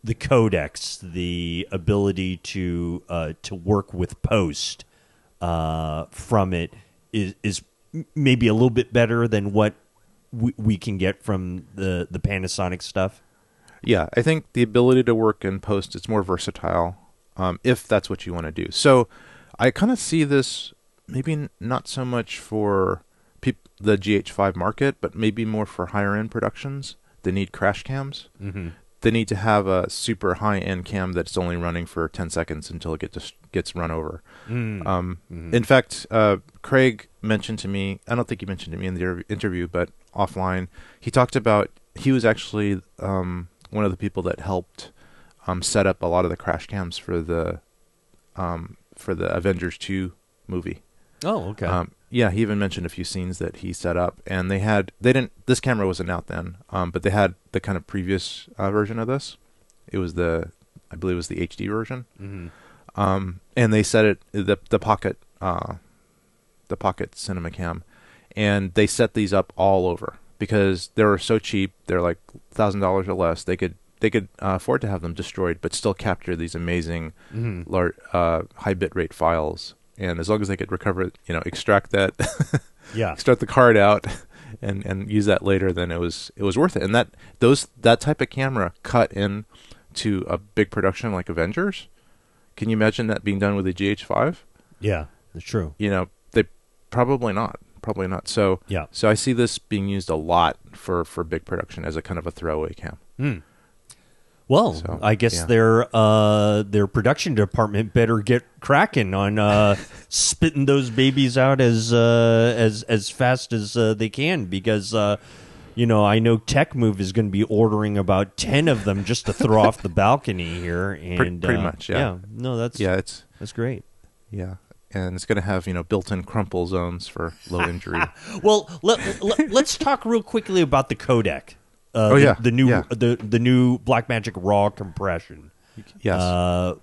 The codecs, the ability to uh, to work with post uh, from it is is maybe a little bit better than what we, we can get from the the Panasonic stuff. Yeah, I think the ability to work in post is more versatile, um, if that's what you want to do. So, I kind of see this maybe n- not so much for peop- the GH5 market, but maybe more for higher end productions. They need crash cams. Mhm. They need to have a super high end cam that's only running for 10 seconds until it gets gets run over. Mm. Um, Mhm. In fact, uh, Craig mentioned to me. I don't think he mentioned to me in the interview, but offline, he talked about he was actually um, one of the people that helped um, set up a lot of the crash cams for the um, for the Avengers two movie. Oh, okay. Um, yeah, he even mentioned a few scenes that he set up, and they had they didn't. This camera wasn't out then, um, but they had the kind of previous uh, version of this. It was the, I believe, it was the HD version, Mhm. um, and they set it the the pocket, uh, the pocket cinema cam, and they set these up all over because they were so cheap. They're like thousand dollars or less. They could they could uh, afford to have them destroyed, but still capture these amazing Mhm. lar- uh, high bit rate files. And as long as they could recover it, you know, extract that, Yeah. extract the card out, and and use that later, then it was it was worth it. And that those that type of camera cut in to a big production like Avengers. Can you imagine that being done with a GH5? Yeah, that's true. You know, they probably not, probably not. So Yeah. so I see this being used a lot for for big production as a kind of a throwaway cam. Hmm. Well, So, I guess yeah. their uh, their production department better get cracking on uh, spitting those babies out as uh, as as fast as uh, they can because uh, you know I know Tech Move is going to be ordering about ten of them just to throw off the balcony here and Pre- pretty uh, much, yeah. no, that's yeah, it's that's great. Yeah, and it's going to have you know built-in crumple zones for low injury. Well, let, let, us talk real quickly about the codec. Uh, Oh, the, yeah, the new yeah. the the new Blackmagic Raw compression. Yes. Uh,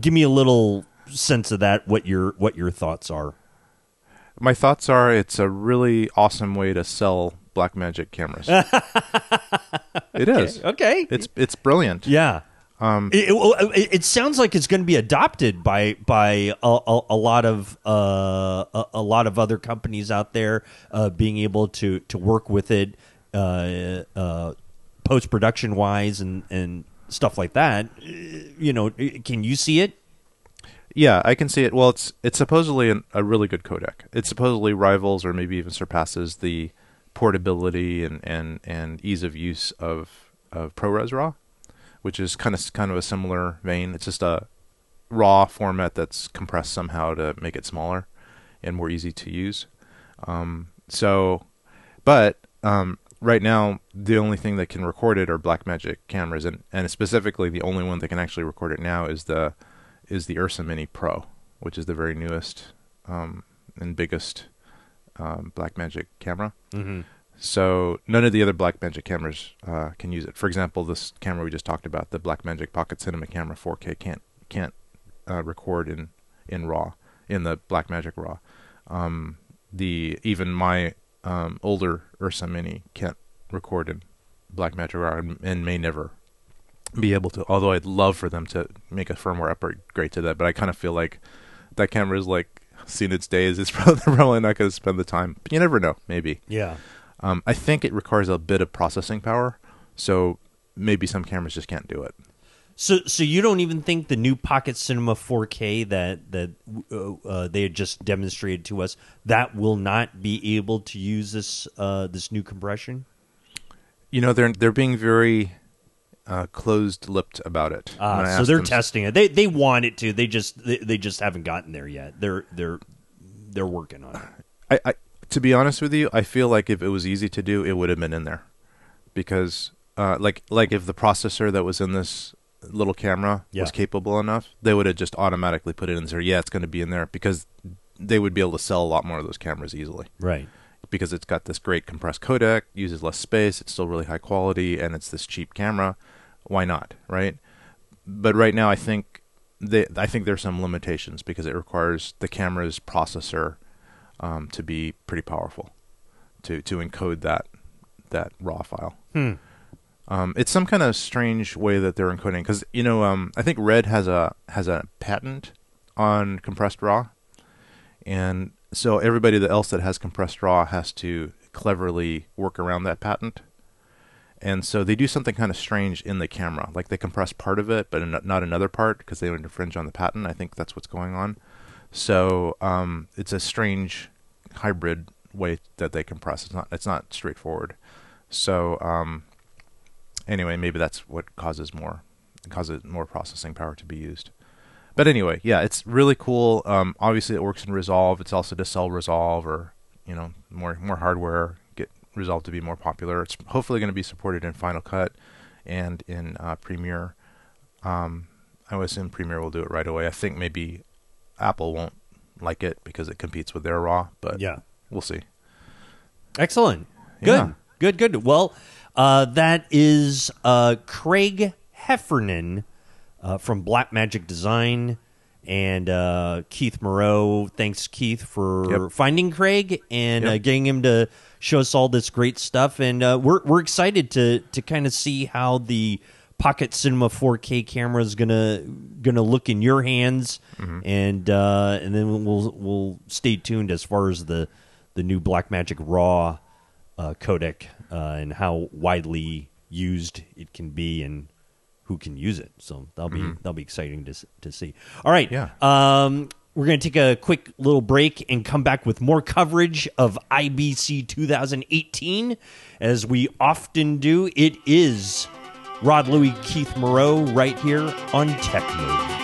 give me a little sense of that. What your what your thoughts are? My thoughts are it's a really awesome way to sell Blackmagic cameras. it is Okay. It's it's brilliant. Yeah. Um, It, it, it- sounds like it's going to be adopted by by a, a, a lot of uh, a, a lot of other companies out there, uh, being able to to work with it uh, uh, post production wise and and stuff like that. You know, can you see it? Yeah, I can see it. Well, it's it's supposedly an, a really good codec. It supposedly rivals or maybe even surpasses the portability and, and, and ease of use of of ProRes RAW, which is kind of kind of a similar vein. It's just a raw format that's compressed somehow to make it smaller and more easy to use. Um, so, but um, right now the only thing that can record it are Blackmagic cameras, and and specifically the only one that can actually record it now is the is the Ursa Mini Pro, which is the very newest um, and biggest um, Blackmagic camera. Mhm. So none of the other Blackmagic cameras uh, can use it. For example, this camera we just talked about, the Blackmagic Pocket Cinema Camera 4K, can't can't uh, record in in RAW in the Blackmagic RAW. Um, the even my um, older Ursa Mini can't record in Blackmagic RAW and, and may never be able to. Although I'd love for them to make a firmware upgrade to that, but I kind of feel like that camera is like seen its days. It's probably probably not going to spend the time. But you never know. Maybe. Yeah. Um, I think it requires a bit of processing power, so maybe some cameras just can't do it. So, so you don't even think the new Pocket Cinema 4K that that uh, uh, they had just demonstrated to us that will not be able to use this uh, this new compression? You know, they're they're being very uh, closed-lipped about it. Ah, so they're them- testing it. They they want it to. They just they, they just haven't gotten there yet. They're they're they're working on it. I, I to be honest with you, I feel like if it was easy to do, it would have been in there, because uh, like like if the processor that was in this little camera Yeah. was capable enough, they would have just automatically put it in there. Yeah, it's going to be in there because they would be able to sell a lot more of those cameras easily. Right. Because it's got this great compressed codec, uses less space, it's still really high quality, and it's this cheap camera. Why not, right? But right now, I think they, I think there's some limitations because it requires the camera's processor um, to be pretty powerful to to encode that that raw file. Hmm. Um, it's some kind of strange way that they're encoding because you know um, I think Red has a has a patent on compressed raw, and so everybody that else that has compressed raw has to cleverly work around that patent. And so they do something kind of strange in the camera, like they compress part of it, but not another part because they would infringe on the patent. I think that's what's going on. So um, it's a strange hybrid way that they compress. It's not it's not straightforward. So um, anyway, maybe that's what causes more causes more processing power to be used. But anyway, yeah, it's really cool. Um, obviously, it works in Resolve. It's also to sell Resolve or you know more more hardware, get Resolve to be more popular. It's hopefully going to be supported in Final Cut and in uh, Premiere. Um, I would assume Premiere will do it right away. I think maybe Apple won't like it because it competes with their RAW, but Yeah. we'll see. Excellent. Good. Yeah. Good, good. Well, uh, that is uh, Craig Heffernan uh, from Blackmagic Design and uh, Keith Moreau. Thanks, Keith, for Yep. finding Craig and uh, Yep. getting him to show us all this great stuff. And uh, we're we're excited to to kind of see how the Pocket Cinema 4K camera is gonna gonna look in your hands, and uh, and then we'll we'll stay tuned as far as the the new Blackmagic RAW uh, codec uh, and how widely used it can be and who can use it. So that'll be that'll be exciting to to see. All right, Yeah. Um, we're going to take a quick little break and come back with more coverage of IBC 2018, as we often do. It is Rod Louis, Keith Moreau, right here on Tech Move.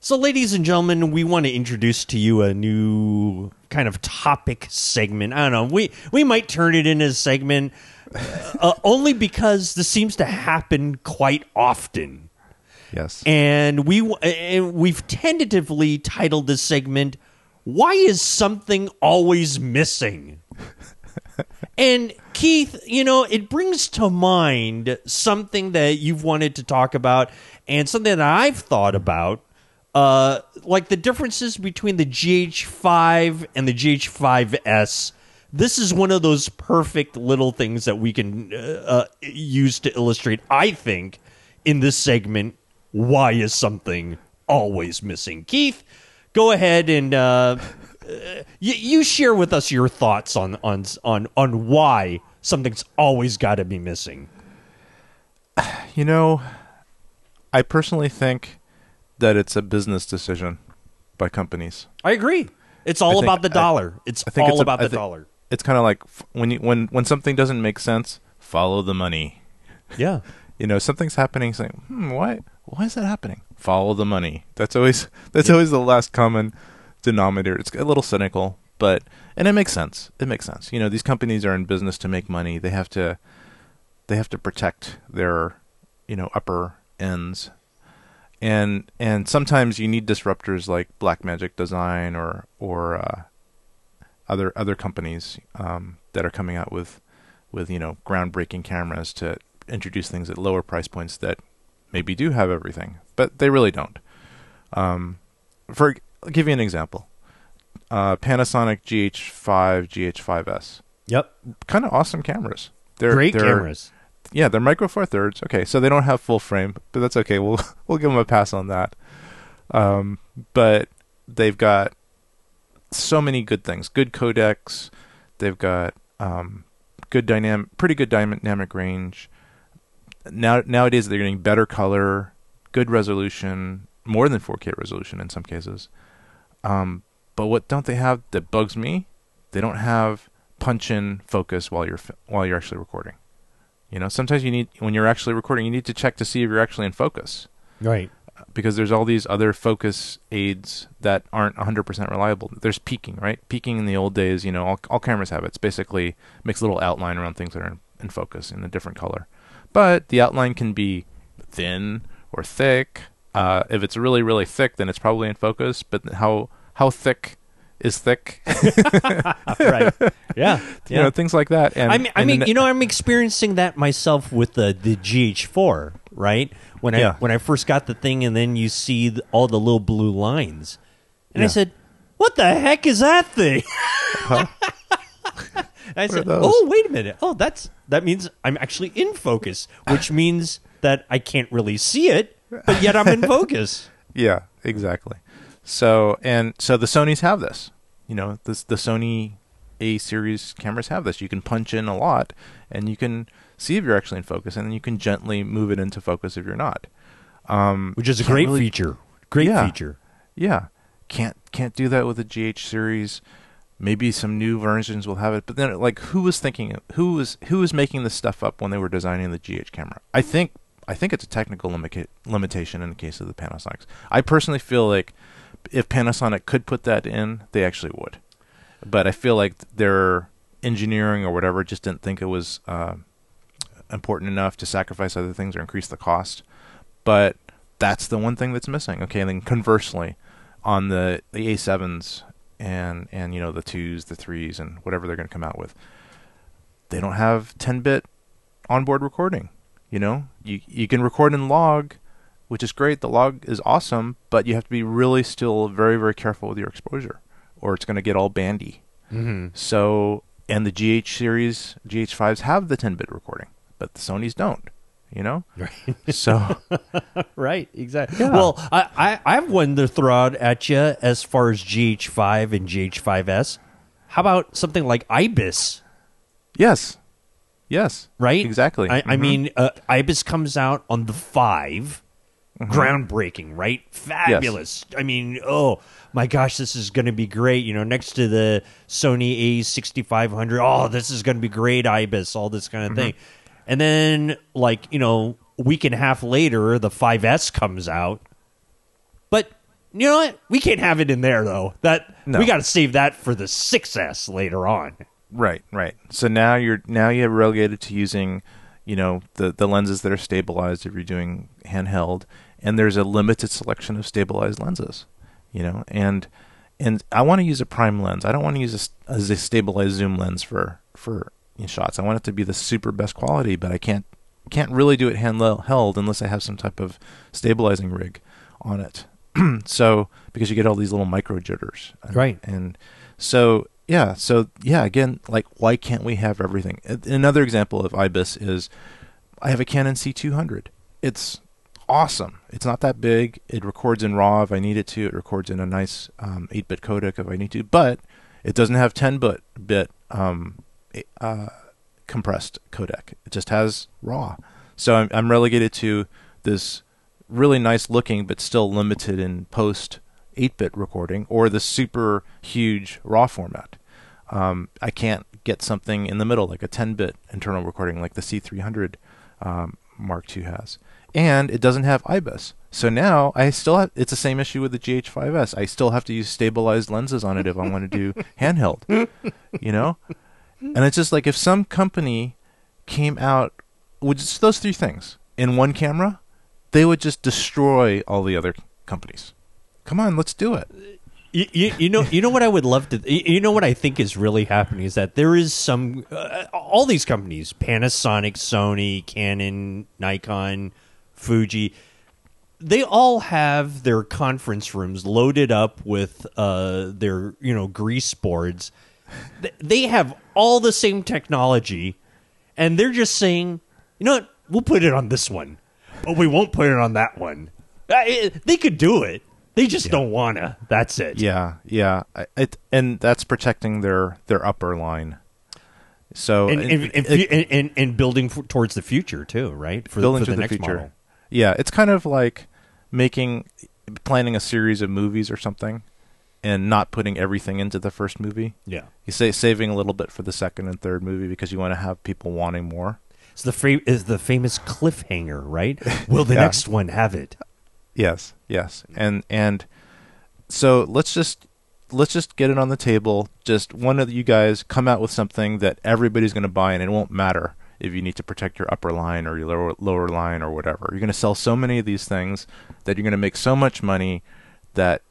So, ladies and gentlemen, we want to introduce to you a new kind of topic segment. I don't know. We we might turn it into a segment uh, only because this seems to happen quite often, Yes. and we and we've tentatively titled this segment "Why is something always missing?" And Keith, you know, it brings to mind something that you've wanted to talk about and something that I've thought about. Uh, like the differences between the GH5 and the GH5S. This is one of those perfect little things that we can uh, uh, use to illustrate, I think, in this segment, why is something always missing? Keith, go ahead and uh, you, you share with us your thoughts on on on on why something's always got to be missing. You know, I personally think that it's a business decision by companies. I agree. It's all think- about the I- dollar. it's I think all it's about I the think dollar. It's kind of like when you, when when something doesn't make sense, follow the money. Yeah. You know, something's happening. Saying, hmm, why why is that happening? Follow the money. That's always that's always the last common denominator. It's a little cynical, but and it makes sense. It makes sense. You know, these companies are in business to make money. They have to they have to protect their you know upper ends and and sometimes you need disruptors like Blackmagic Design or or uh, other other companies um, that are coming out with with you know groundbreaking cameras to introduce things at lower price points that maybe do have everything, but they really don't. Um, for I'll give you an example, uh, Panasonic GH5, GH5s, Yep. kind of awesome cameras. They're Great they're, cameras. yeah, they're micro four thirds. Okay, so they don't have full frame, but that's okay. We'll we'll give them a pass on that. Um, but they've got so many good things. Good codecs. They've got um, good dynamic, pretty good dynamic range. Now nowadays they're getting better color, good resolution, more than 4K resolution in some cases. Um, but what don't they have that bugs me? They don't have punch-in focus while you're while you're actually recording. You know, sometimes you need when you're actually recording, you need to check to see if you're actually in focus Right. because there's all these other focus aids that aren't 100% reliable. There's peaking, right? Peaking in the old days, you know, all, all cameras have it. It's basically makes a little outline around things that are in, in focus in a different color. But the outline can be thin or thick. Uh, if it's really, really thick, then it's probably in focus. But how how thick is thick? right. Yeah. you yeah. know, things like that. And I mean, I mean, you know, I'm experiencing that myself with the the GH4, right? When I when I first got the thing, and then you see the, all the little blue lines, and I said, "What the heck is that thing?" I said, "Oh, wait a minute. Oh, that's that means I'm actually in focus, which means that I can't really see it, but yet I'm in focus." Yeah, exactly. So and so the Sony's have this. You know, this the Sony A series cameras have this. You can punch in a lot and you can see if you're actually in focus and then you can gently move it into focus if you're not. Um Which is a great really- feature. Great Yeah. feature. Yeah. Can't can't do that with the GH series. Maybe some new versions will have it, but then like who was thinking who was who was making this stuff up when they were designing the GH camera? I think I think it's a technical limita- limitation in the case of the Panasonics. I personally feel like if Panasonic could put that in, they actually would. But I feel like their engineering or whatever just didn't think it was uh, important enough to sacrifice other things or increase the cost. But that's the one thing that's missing. Okay, and then conversely, on the the A7s and and you know the twos, the threes, and whatever they're going to come out with, they don't have 10-bit onboard recording. You know, you you can record in log, which is great. The log is awesome, but you have to be really still very very careful with your exposure, or it's going to get all bandy. Mm-hmm. So, and the GH series, GH5s have the 10-bit recording, but the Sony's don't. You know, Right. so right, exactly. Yeah. Well, I, I, I have one to throw out at you as far as GH5 and GH5S. How about something like IBIS, yes, yes, right? exactly. I, I Mhm. mean, uh, IBIS comes out on the 5 Mm-hmm. Groundbreaking, right? Fabulous. I mean, oh my gosh, this is going to be great. You know, next to the Sony A6500, oh, this is going to be great, IBIS, all this kind of thing. And then, like, you know, a week and a half later, the 5S comes out. But you know what? We can't have it in there though. That No. we got to save that for the 6S later on. Right, right. So now you're now you're relegated to using, you know, the the lenses that are stabilized if you're doing handheld, and there's a limited selection of stabilized lenses, you know, and and I want to use a prime lens. I don't want to use a, a stabilized zoom lens for for shots. I want it to be the super best quality, but I can't can't really do it handheld unless I have some type of stabilizing rig on it. so because you get all these little micro jitters, and, Right. And so yeah, so yeah, again, like why can't we have everything? Another example of IBIS is I have a Canon C200. It's awesome. It's not that big. It records in RAW if I need it to. It records in a nice um, 8-bit codec if I need to, but it doesn't have 10-bit bit um, uh, compressed codec. It just has RAW. So I'm, I'm relegated to this really nice looking but still limited in post 8-bit recording or the super huge RAW format. Um, I can't get something in the middle like a 10-bit internal recording like the C300 um, Mark II has, and it doesn't have IBIS. So now I still have it's the same issue with the GH5s. I still have to use stabilized lenses on it if I want to do handheld. You know, and it's just like if some company came out with just those three things in one camera, they would just destroy all the other companies. Come on, let's do it. You, you, you know you know what I would love to you know what I think is really happening is that there is some uh, all these companies Panasonic Sony Canon Nikon Fuji they all have their conference rooms loaded up with uh, their you know grease boards. They have all the same technology and they're just saying you know what? We'll put it on this one but we won't put it on that one. Uh, they could do it they just don't wanna that's it Yeah, yeah. It and that's protecting their their upper line. So and, and, and, it- and, and, building f- towards the future too, right? For, building for to the, next future. model. Yeah, it's kind of like making planning a series of movies or something, and not putting everything into the first movie. Yeah, You say saving a little bit for the second and third movie because you want to have people wanting more. it's the is the famous cliffhanger, right? Will the Yeah. next one have it? Yes, yes, and and so let's just let's just get it on the table. Just one of you guys come out with something that everybody's going to buy, and it won't matter if you need to protect your upper line or your lower lower line or whatever. You're going to sell so many of these things that you're going to make so much money that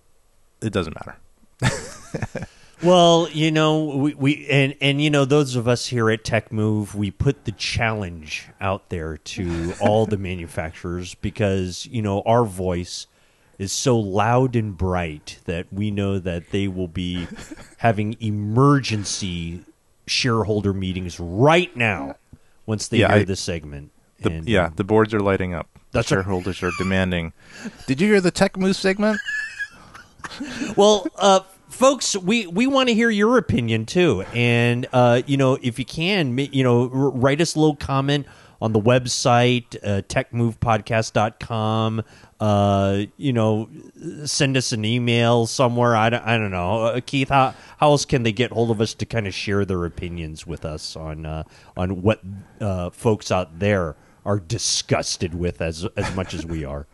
it doesn't matter. Well, you know, we, we and and you know those of us here at Tech Move, we put the challenge out there to all the manufacturers because you know our voice is so loud and bright that we know that they will be having emergency shareholder meetings right now once they Yeah, hear I- this segment. The, And, yeah, um, the boards are lighting up. That's the right. shareholders are demanding. Did you hear the tech move segment? well, uh, folks, we, we want to hear your opinion too, and uh, you know, if you can, you know, write us a little comment on the website, uh, techmovepodcast.com. Uh, you know, send us an email somewhere. I don't, I don't know, uh, Keith. How, how else can they get hold of us to kind of share their opinions with us on uh, on what uh, folks out there are disgusted with as as much as we are?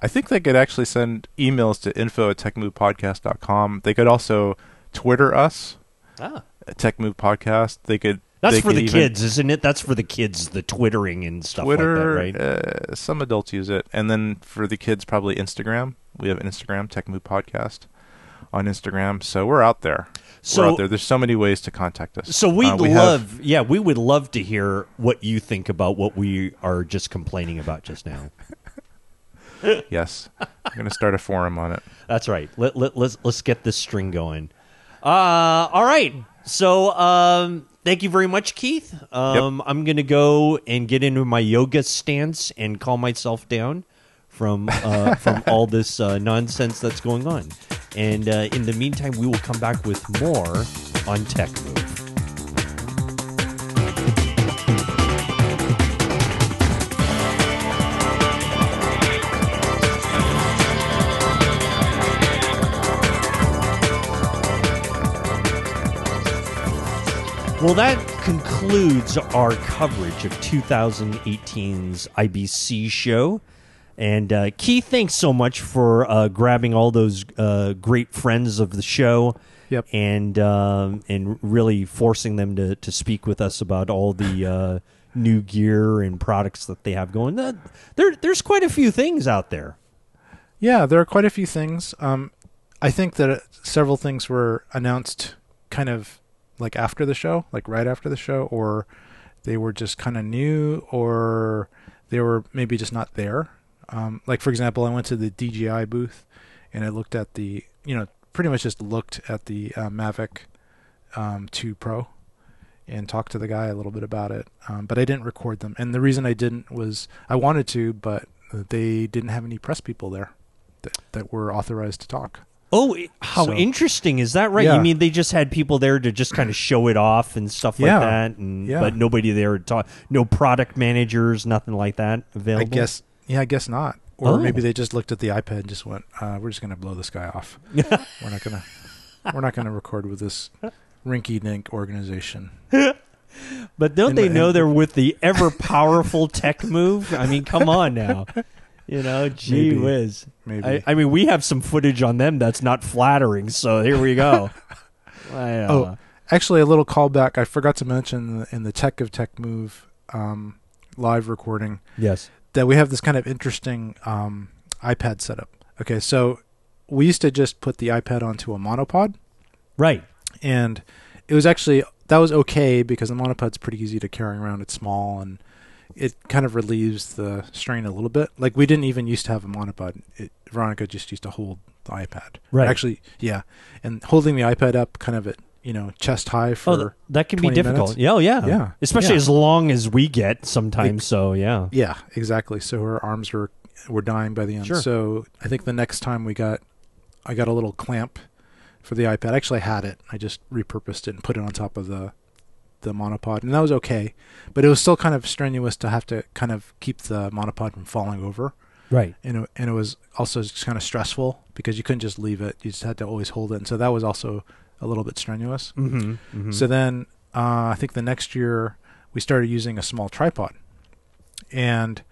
I think they could actually send emails to info at techmovepodcast.com. They could also Twitter us Ah. at Tech Move Podcast. They could. That's they for could the even- kids, isn't it? That's for the kids, the twittering and stuff Twitter, like that, right? uh, some adults use it, and then for the kids, probably Instagram. We have Instagram, Tech Move Podcast, on Instagram. So we're out there. So- we're out there. There's so many ways to contact us. So we'd Uh, we have- love, yeah, we would love to hear what you think about what we are just complaining about just now. yes, I'm going to start a forum on it. That's right. Let, let, let's let's get this string going. Uh, all right. So um, thank you very much, Keith. Um, I'm gonna go and get into my yoga stance and calm myself down from uh, from all this uh, nonsense that's going on. And uh, in the meantime, we will come back with more on Tech Move. Well, that concludes our coverage of 2018's IBC show. And uh, Keith, thanks so much for uh, grabbing all those uh, great friends of the show. Yep. And um, and really forcing them to, to speak with us about all the uh, new gear and products that they have going. There, there's quite a few things out there. Yeah, there are quite a few things. Um, I think that several things were announced kind of like after the show, like right after the show, or they were just kind of new, or they were maybe just not there. Um, like for example, I went to the DJI booth and I looked at the, you know, pretty much just looked at the uh, Mavic um, 2 Pro and talked to the guy a little bit about it, um, but I didn't record them. And the reason I didn't was I wanted to, but they didn't have any press people there that, that were authorized to talk. Oh, how So- interesting is that? Right? Yeah. You mean they just had people there to just kind of show it off and stuff like Yeah. that, and Yeah. but nobody there to talk. No product managers, nothing like that available. I guess, yeah, I guess not. Or Oh. maybe they just looked at the iPad and just went, uh, "We're just going to blow this guy off. we're not going to, we're not going to record with this rinky-dink organization." But don't And- they know and- they're with the ever powerful tech move? I mean, come on now. You know, gee Maybe. whiz. Maybe. I, I mean, we have some footage on them that's not flattering. So here we go. I, uh, Oh, actually, a little callback. I forgot to mention in the, Tech of Tech Move um, live recording yes. that we have this kind of interesting um, iPad setup. Okay, so we used to just put the iPad onto a monopod, Right. and it was actually that was okay because the monopod's pretty easy to carry around. It's small and it kind of relieves the strain a little bit. Like we didn't even used to have a monopod. It, Veronica just used to hold the iPad. Right. Actually, yeah, and holding the iPad up, kind of at you know chest high oh, for Oh, that can be difficult. minutes. Yeah, oh, yeah. Yeah. Especially Yeah. as long as we get sometimes. so, yeah. Yeah, exactly. So her arms were were dying by the end. Sure. So I think the next time we got, I got a little clamp for the iPad. Actually, I had it. I just repurposed it and put it on top of the the monopod, and that was okay. But it was still kind of strenuous to have to kind of keep the monopod from falling over, Right. and it, and it was also just kind of stressful because you couldn't just leave it. You just had to always hold it, and so that was also a little bit strenuous. Mm-hmm. So then uh, I think the next year we started using a small tripod, and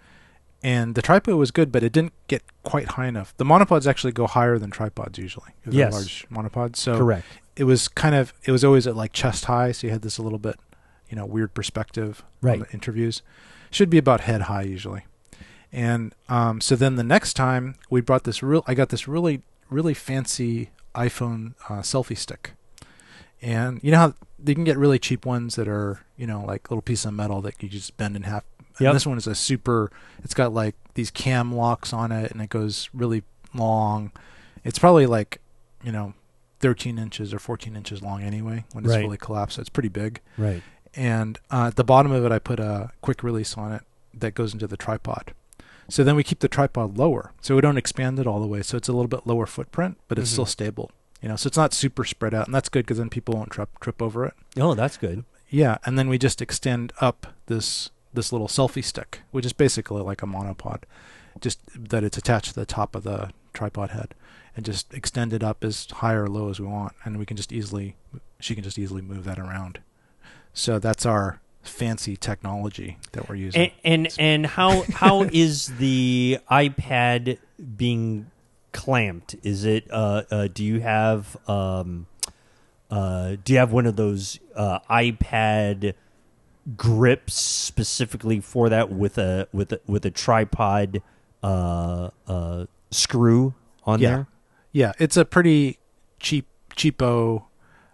and the tripod was good, but it didn't get quite high enough. The monopods actually go higher than tripods usually. Yes. large monopods. So Correct. it was kind of it was always at like chest high, so you had this a little bit you know weird perspective Right. on the interviews. Should be about head high usually. And um, so then the next time we brought this real, I got this really really fancy iPhone uh, selfie stick, and you know how you can get really cheap ones that are you know like little piece of metal that you just bend in half. And this one is a super. It's got like these cam locks on it, and it goes really long. It's probably like you know 13 inches or 14 inches long anyway when it's Right. fully collapsed. So it's pretty big Right. and uh, at the bottom of it I put a quick release on it that goes into the tripod. So then we keep the tripod lower, so we don't expand it all the way. So it's a little bit lower footprint, but it's Mhm. still stable. You know, so it's not super spread out, and that's good because then people won't trip trip over it. Oh, that's good. Yeah, and then we just extend up this this little selfie stick, which is basically like a monopod, just that it's attached to the top of the tripod head, and just extend it up as high or low as we want, and we can just easily she can just easily move that around. So that's our fancy technology that we're using. And and, and how how is the iPad being clamped? Is it? Uh, uh, do you have? Um, uh, do you have one of those uh, iPad grips specifically for that with a with a, with a tripod uh, uh, screw on yeah. there? Yeah, it's a pretty cheap cheapo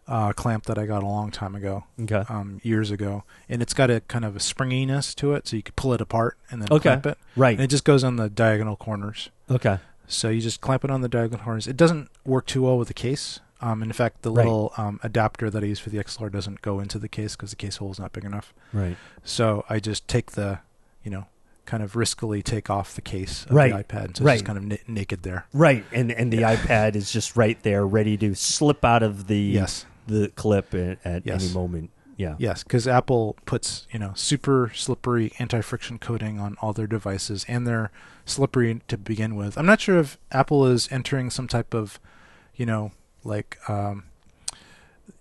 uh, clamp that I got a long time ago, Okay. um, years ago, and it's got a kind of a springiness to it, so you could pull it apart and then Okay. clamp it. Right. And it just goes on the diagonal corners. Okay. So you just clamp it on the diagonal corners. It doesn't work too well with the case. Um, in fact, the Right. little um, adapter that I use for the XLR doesn't go into the case because the case hole is not big enough. Right. So I just take the, you know, kind of riskily take off the case of Right. the iPad, and so Right. it's just kind of na- naked there. Right, and and the iPad is just right there, ready to slip out of the Yes. the clip at, at Yes. any moment. Yeah. Yes, because Apple puts you know super slippery anti-friction coating on all their devices, and they're slippery to begin with. I'm not sure if Apple is entering some type of, you know, like, um,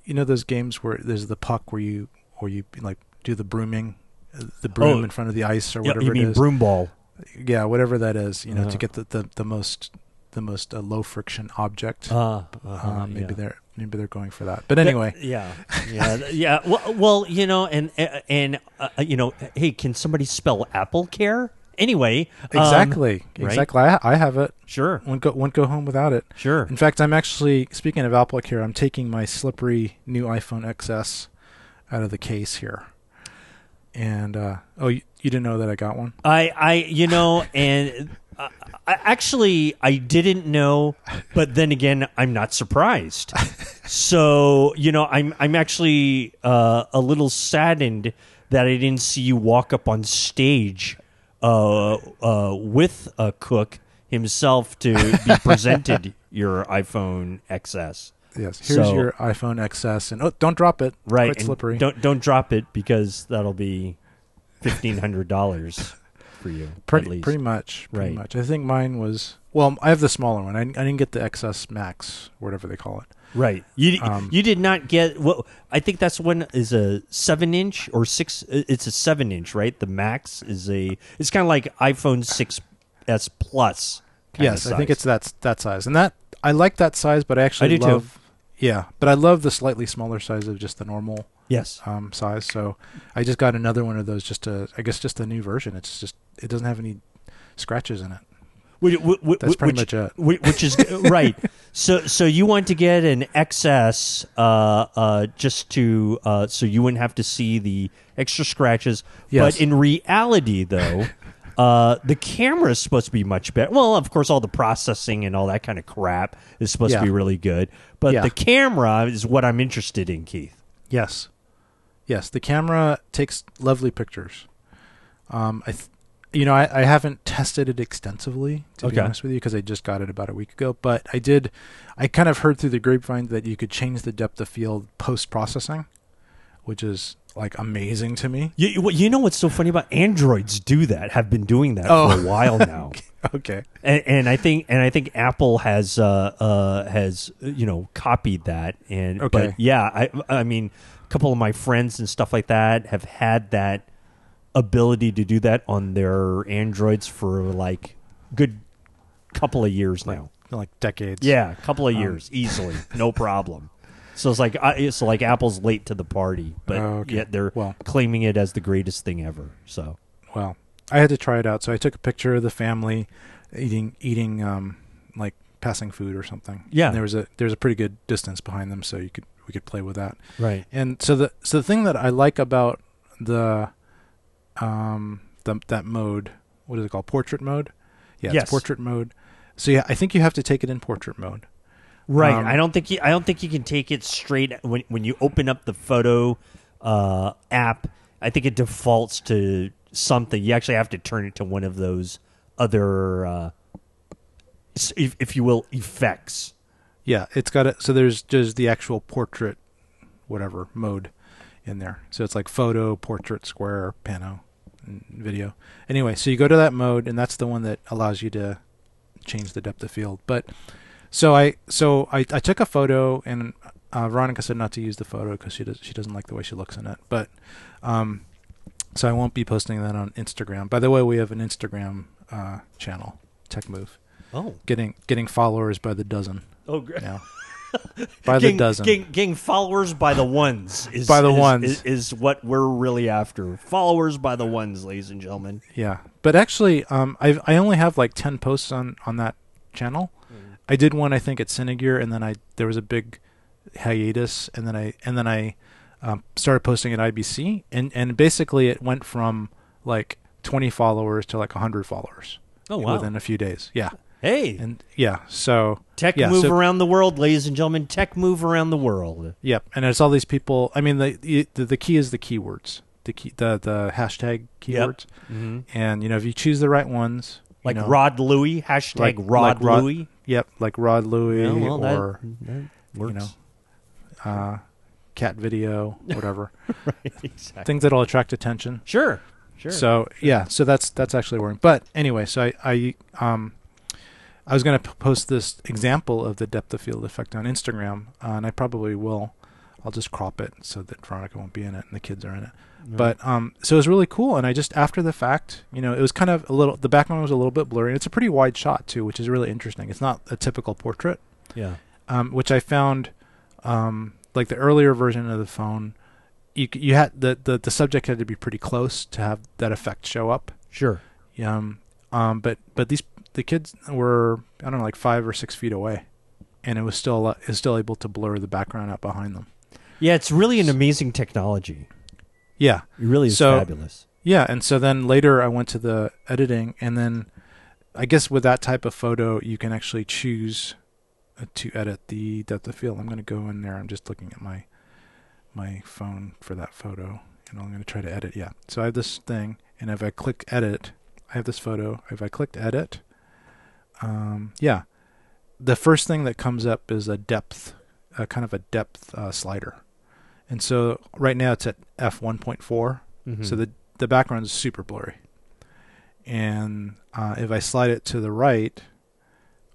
you know, those games where there's the puck where you or you like do the brooming, uh, the broom Oh. in front of the ice or Yeah, whatever you mean is. broom ball? Yeah, whatever that is, you know, Uh-huh. to get the the, the most the most uh, low friction object. Uh, uh-huh, Uh, maybe yeah. they're maybe they're going for that. But anyway, yeah, yeah, yeah. Well, well, you know, and and uh, you know, hey, can somebody spell Apple Care? Anyway, um, exactly, right? exactly. I, I have it. Sure. won't go won't go home without it. Sure. In fact, I'm actually speaking of Apple here. I'm taking my slippery new iPhone XS out of the case here. And uh, oh, you, you didn't know that I got one? I, I, you know, and uh, I, actually, I didn't know, but then again, I'm not surprised. so, you know, I'm, I'm actually uh, a little saddened that I didn't see you walk up on stage uh, uh, with a cook himself to be presented your iPhone XS. Yes. Here's So- your iPhone XS, and oh, don't drop it. right. Quite slippery. Don't don't drop it because that'll be fifteen hundred dollars for you pretty at least. pretty much. Pretty Right. much. I think mine was. Well, I have the smaller one. I, I didn't get the XS Max, whatever they call it. Right. You Um, you did not get what I think that's one is a seven inch or six. It's a seven inch, right? The max is a. It's kind of like iPhone six s plus. yes, I think it's that that size, and that I like that size, but I actually I do too. Yeah, but I love the slightly smaller size of just the normal yes. um, size. So I just got another one of those. Just a, I guess, just a new version. It's just it doesn't have any scratches in it. Which, which, That's pretty which, much it. Which, which is right. So so you want to get an XS uh, uh, just to uh, so you wouldn't have to see the extra scratches. Yes. But in reality, though. Uh, the camera is supposed to be much better. Well, of course, all the processing and all that kind of crap is supposed Yeah. to be really good. But Yeah. the camera is what I'm interested in, Keith. Yes, yes. The camera takes lovely pictures. Um, I, th- you know, I, I haven't tested it extensively to be honest with you because I just got it about a week ago. But I did. I kind of heard through the grapevine that you could change the depth of field post processing, which is like amazing to me. You, you- you know what's so funny about Androids? Do that? Have been doing that Oh. for a while now. okay. and, and I think and I think Apple has uh, uh, has you know copied that and Okay. but yeah I I mean a couple of my friends and stuff like that have had that ability to do that on their Androids for like good couple of years now. Like decades. Yeah, a couple of Um, years easily, no problem. So it's like I, it's like Apple's late to the party, but Oh, okay. yet they're Well- claiming it as the greatest thing ever. So Well, I had to try it out, so I took a picture of the family eating eating um like passing food or something. Yeah. And there was a there's a pretty good distance behind them, so you could we could play with that. right, And so the so the thing that I like about the um the that mode, what is it called? Portrait mode. Yeah, Yes. it's portrait mode. So yeah, I think you have to take it in portrait mode. Right. Um, I don't think you, I don't think you can take it straight when when you open up the photo uh, app. I think it defaults to something. You actually have to turn it to one of those other, uh, if, if you will, effects. Yeah, it's got it. So there's just the actual portrait, whatever mode in there. So it's like photo, portrait, square, pano, video. Anyway, so you go to that mode, and that's the one that allows you to change the depth of field. But so I so I, I took a photo, and uh, Veronica said not to use the photo because she does she doesn't like the way she looks in it. But um, so I won't be posting that on Instagram. By the way, we have an Instagram uh, channel, Tech Move. Oh. getting getting followers by the dozen Oh, great. now. by the Getting- dozen. Getting, getting followers by the ones is By the is- ones. is, is what we're really after. Followers by the ones, ladies and gentlemen. Yeah, but actually, um, I I only have like ten posts on on that channel. Mm. I did one I think at Cinegear, and then I there was a big hiatus, and then I and then I um, started posting at IBC, and and basically it went from like twenty followers to like hundred followers. Oh, wow. Within a few days, yeah, Hey, and yeah, so tech yeah, move so- around the world, ladies and gentlemen. Tech move around the world. Yep, and there's all these people. I mean, the the, the key is the keywords, the key, the the hashtag keywords, Mhm. and you know if you choose the right ones, you Like know, Rod Louie, hashtag like Rod, like Rod- Louie. Yep, like Rod Louie Yeah, well, or that you works. know, uh, cat video, whatever right, exactly. things that'll attract attention. Sure, sure. So yeah, so that's that's actually working. But anyway, so I I um I was going to p- post this example of the depth of field effect on Instagram, uh, and I probably will. I'll just crop it so that Veronica won't be in it and the kids are in it. But um, so it was really cool, and I just after the fact, you know, it was kind of a little. The background was a little bit blurry. And it's a pretty wide shot too, which is really interesting. It's not a typical portrait yeah. um, which I found, um, like the earlier version of the phone, you you had the, the the subject had to be pretty close to have that effect show up. Sure. Um, um, but but these the kids were I don't know like five or six feet away, and it was still is still able to blur the background out behind them. Yeah, it's really an amazing technology. Yeah, It really is So- fabulous. yeah. And so then later I went to the editing, and then I guess with that type of photo, you can actually choose uh, to edit the depth of field. I'm going to go in there. I'm just looking at my my phone for that photo, and I'm going to try to edit. Yeah. So I have this thing, and if I click edit, I have this photo. If I clicked edit, um, yeah, the first thing that comes up is a depth, uh, kind of a depth uh, slider, and so right now it's at f 1.4. Mhm. So the the background is super blurry. And uh, if I slide it to the right,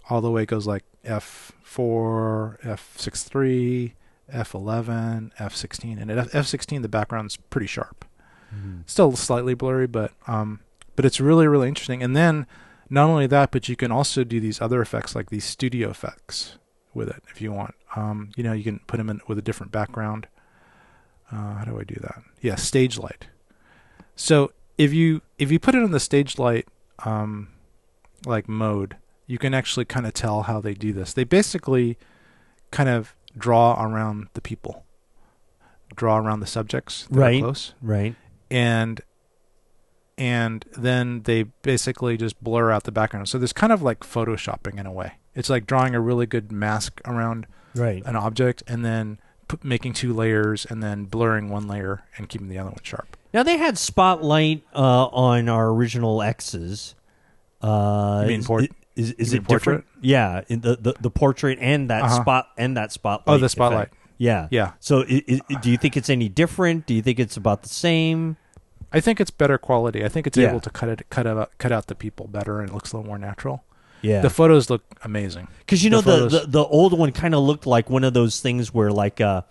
all the way it goes like F4, F63, F11, F16, and at F- F16 the background's pretty sharp. Mm-hmm. Still slightly blurry, but um, but it's really really interesting. And then not only that, but you can also do these other effects like these studio effects with it if you want. Um, you know, you can put them in with a different background. Uh, how do I do that? Yeah, stage light. So if you if you put it on the stage light um, like mode, you can actually kind of tell how they do this. They basically kind of draw around the people, draw around the subjects that Right. close, Right. and and then they basically just blur out the background. So there's kind of like photoshopping in a way. It's like drawing a really good mask around Right. an object and then p- making two layers and then blurring one layer and keeping the other one sharp. Now they had spotlight uh, on our original X's. Uh, You mean is- port- Is, is you it portrait? different? Yeah, in the, the the portrait and that Uh-huh. spot and that spotlight. Oh, the spotlight. effect. Yeah, Yeah. So, do you think it's any different? Do you think it's about the same? I think it's better quality. I think it's Yeah. able to cut it cut out cut out the people better and it looks a little more natural. Yeah, The photos look amazing. because you know the the, the the old one kind of looked like one of those things where like uh,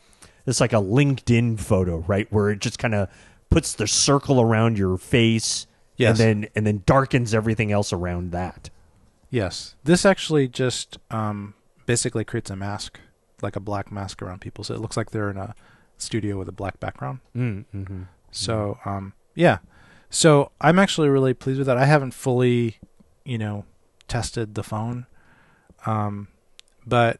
it's like a LinkedIn photo, right? Where it just kind of puts the circle around your face, Yes. and then and then darkens everything else around that. Yes. This actually just um, basically creates a mask, like a black mask around people. So it looks like they're in a studio with a black background. Mm-hmm. So um, yeah. So I'm actually really pleased with that. I haven't fully, you know, tested the phone, um, but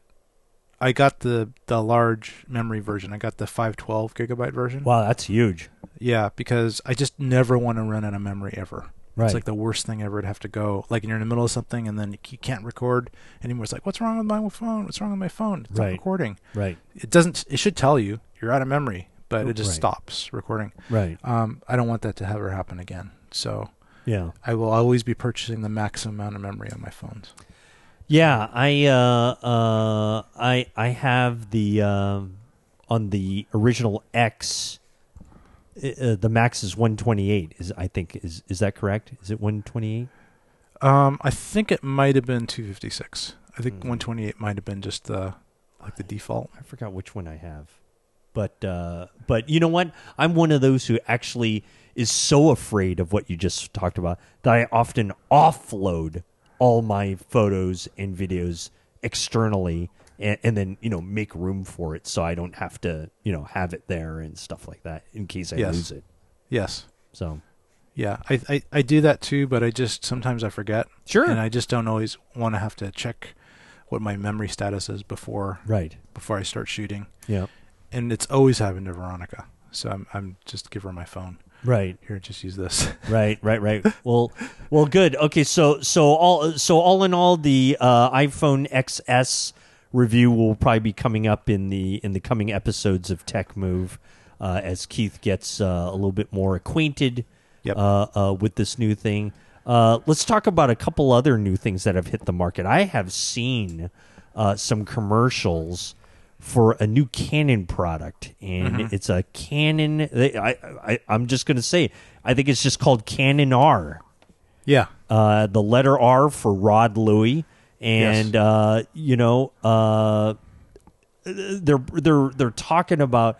I got the the large memory version. I got the 512 gigabyte version. Wow, that's huge. Yeah, because I just never want to run out of memory ever. Right. It's like the worst thing ever to have to go. Like you're in the middle of something and then you can't record anymore. It's like, what's wrong with my phone? What's wrong with my phone? It's not recording. Right. It doesn't. It should tell you you're out of memory, but it just Right. stops recording. Right. Um, I don't want that to ever happen again. So Yeah. I will always be purchasing the maximum amount of memory on my phones. Yeah, I uh, uh, I I have the um, on the original X. Uh, the max is 128. Is I think is is that correct? Is it 128? Um, I think it might have been 256. I think Hmm. 128 might have been just the like the default. I forgot which one I have. But uh, but you know what? I'm one of those who actually is so afraid of what you just talked about that I often offload all my photos and videos externally and, and then you know make room for it so I don't have to you know have it there and stuff like that in case I Yes. lose it. Yes. So Yeah, I, I I do that too, but I just sometimes I forget. Sure. And I just don't always want to have to check what my memory status is before right. before I start shooting. Yeah. And it's always happened to Veronica. So I'm I'm just give her my phone. Right. Here, just use this. right right right well well good okay so so all so all in all the uh, iphone xs review will probably be coming up in the in the coming episodes of tech move uh, as keith gets uh, a little bit more acquainted Yep. uh, uh, with this new thing uh, let's talk about a couple other new things that have hit the market i have seen uh, some commercials for a new Canon product, and Mhm. it's a Canon. I, I, I'm just going to say, I think it's just called Canon R. Yeah. Uh, the letter R for Rod Louie, and Yes. uh, you know, uh, they're they're they're talking about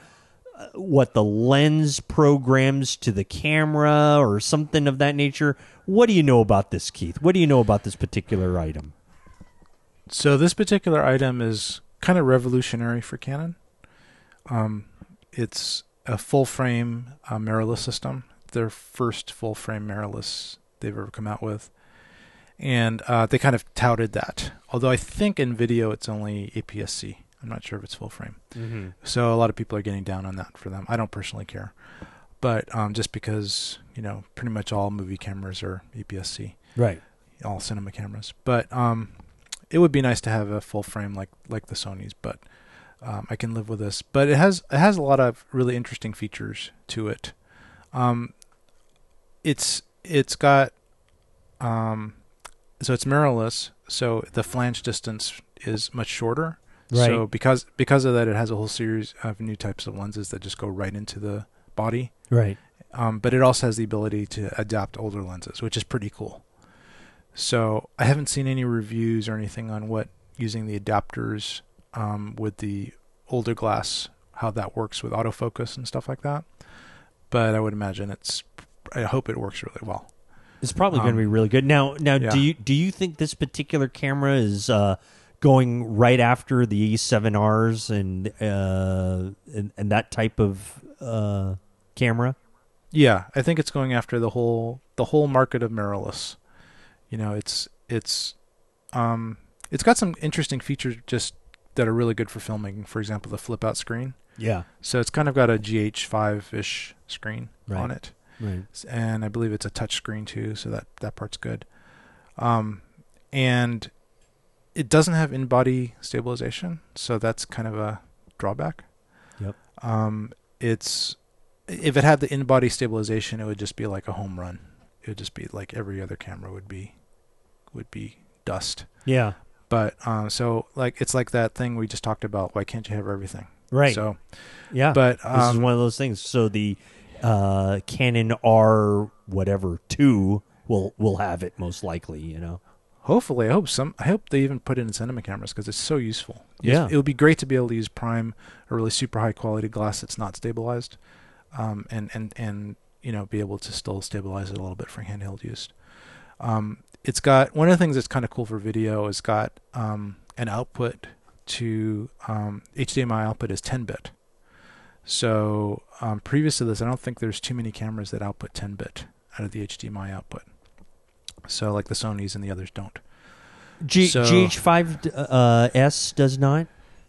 uh, what the lens programs to the camera or something of that nature. What do you know about this, Keith? What do you know about this particular item? So this particular item is kind of revolutionary for Canon. Um, it's a full frame uh, mirrorless system, their first full frame mirrorless they've ever come out with, and uh, they kind of touted that. Although I think in video it's only APS-C. I'm not sure if it's full frame. Mhm. So a lot of people are getting down on that for them. I don't personally care, but um, just because you know pretty much all movie cameras are APS-C Right. all cinema cameras. But um, it would be nice to have a full frame like like the Sony's, but um, I can live with this. But it has it has a lot of really interesting features to it. Um, it's it's got um, so it's mirrorless, so the flange distance is much shorter. Right. So because because of that, it has a whole series of new types of lenses that just go right into the body. Right. Um, but it also has the ability to adapt older lenses, which is pretty cool. So I haven't seen any reviews or anything on what using the adapters um, with the older glass, how that works with autofocus and stuff like that. But I would imagine it's. I hope it works really well. It's probably going Um, to be really good. Now, now, yeah. do you do you think this particular camera is uh, going right after the A7Rs and uh, and, and that type of uh, camera? Yeah, I think it's going after the whole the whole market of mirrorless. You know, it's it's um it's got some interesting features just that are really good for filming. For example, the flip out screen. Yeah. So it's kind of got a GH5 ish screen Right. on it. Right. And I believe it's a touch screen too, so that that part's good. Um and it doesn't have in body stabilization, so that's kind of a drawback. Yep. Um it's if it had the in body stabilization, it would just be like a home run. It would just be like every other camera would be would be dust. Yeah. But um so like it's like that thing we just talked about, why can't you have everything? Right. So Yeah. But this is um, one of those things. So the uh, Canon R whatever two will will have it most likely. You know. Hopefully, I hope some. I hope they even put it in cinema cameras because it's so useful. Yeah. it would be great to be able to use prime or really super high quality glass that's not stabilized, um, and and and you know be able to still stabilize it a little bit for handheld use. Um, it's got one of the things that's kind of cool for video. It's got um, an output to um, HDMI output is 10 bit. So um, previous to this, I don't think there's too many cameras that output 10 bit out of the HDMI output. So like the Sony's and the others don't. G- So- GH5 uh, S does not.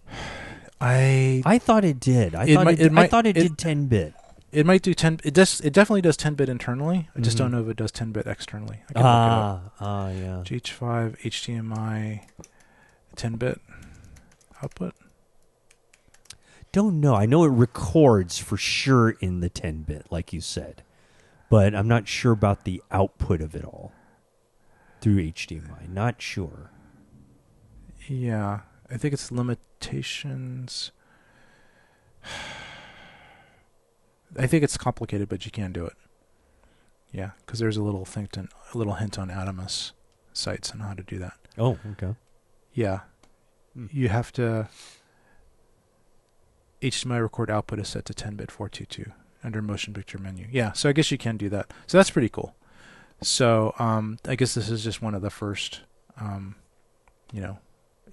I I thought it did. I It thought might- it, it I thought it, it- did 10 bit. It might do 10. It does. It definitely does 10 bit internally. I just Mhm. don't know if it does 10 bit externally. I can look it Ah, ah, yeah. GH5 HDMI 10 bit output. Don't know. I know it records for sure in the 10 bit, like you said, but I'm not sure about the output of it all through HDMI. Not sure. Yeah, I think it's limitations. I think it's complicated, but you can do it. Yeah, because there's a little thing, to, a little hint on Atomos sites on how to do that. Oh, okay. Yeah, you have to. HDMI record output is set to 10-bit 422 under motion picture menu. Yeah, so I guess you can do that. So that's pretty cool. So um, I guess this is just one of the first um, you know,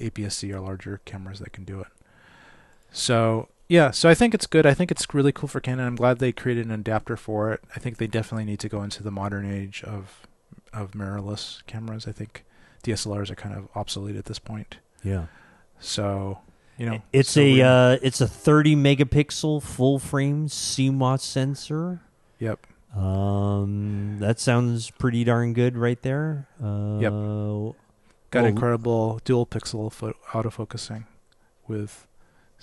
APS-C or larger cameras that can do it. So yeah, so I think it's good. I think it's really cool for Canon. I'm glad they created an adapter for it. I think they definitely need to go into the modern age of of mirrorless cameras. I think DSLRs are kind of obsolete at this point. Yeah. So you know, It's so a uh, it's a 30 megapixel full frame CMOS sensor. Yep. Um, that sounds pretty darn good right there. Uh, Yep. got well, incredible dual pixel pho- autofocusing with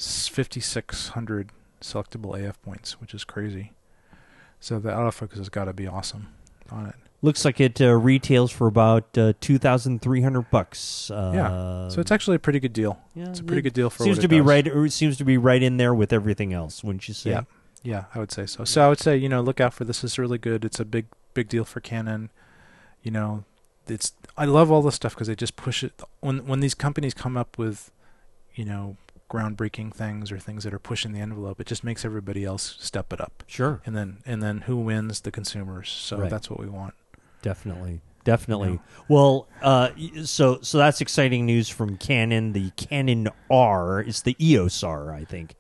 5600 selectable AF points, which is crazy. So the autofocus has got to be awesome on it. Looks like it uh, retails for about uh, 2,300 bucks. Uh, yeah. So it's actually a pretty good deal. yeah, it's a pretty it good deal for seems to be does. right. It seems to be right in there with everything else. Wouldn't you say? Yeah. Yeah, I would say so. So I would say, you know, look out for this. This is really good. It's a big, big deal for Canon. You know, it's I love all this stuff because they just push it. When when these companies come up with, you know, groundbreaking things or things that are pushing the envelope, it just makes everybody else step it up. Sure. And then and then who wins? The consumers. So Right. that's what we want. Definitely, definitely. Know? Well, uh, so so that's exciting news from Canon. The Canon R is the EOS R, I think.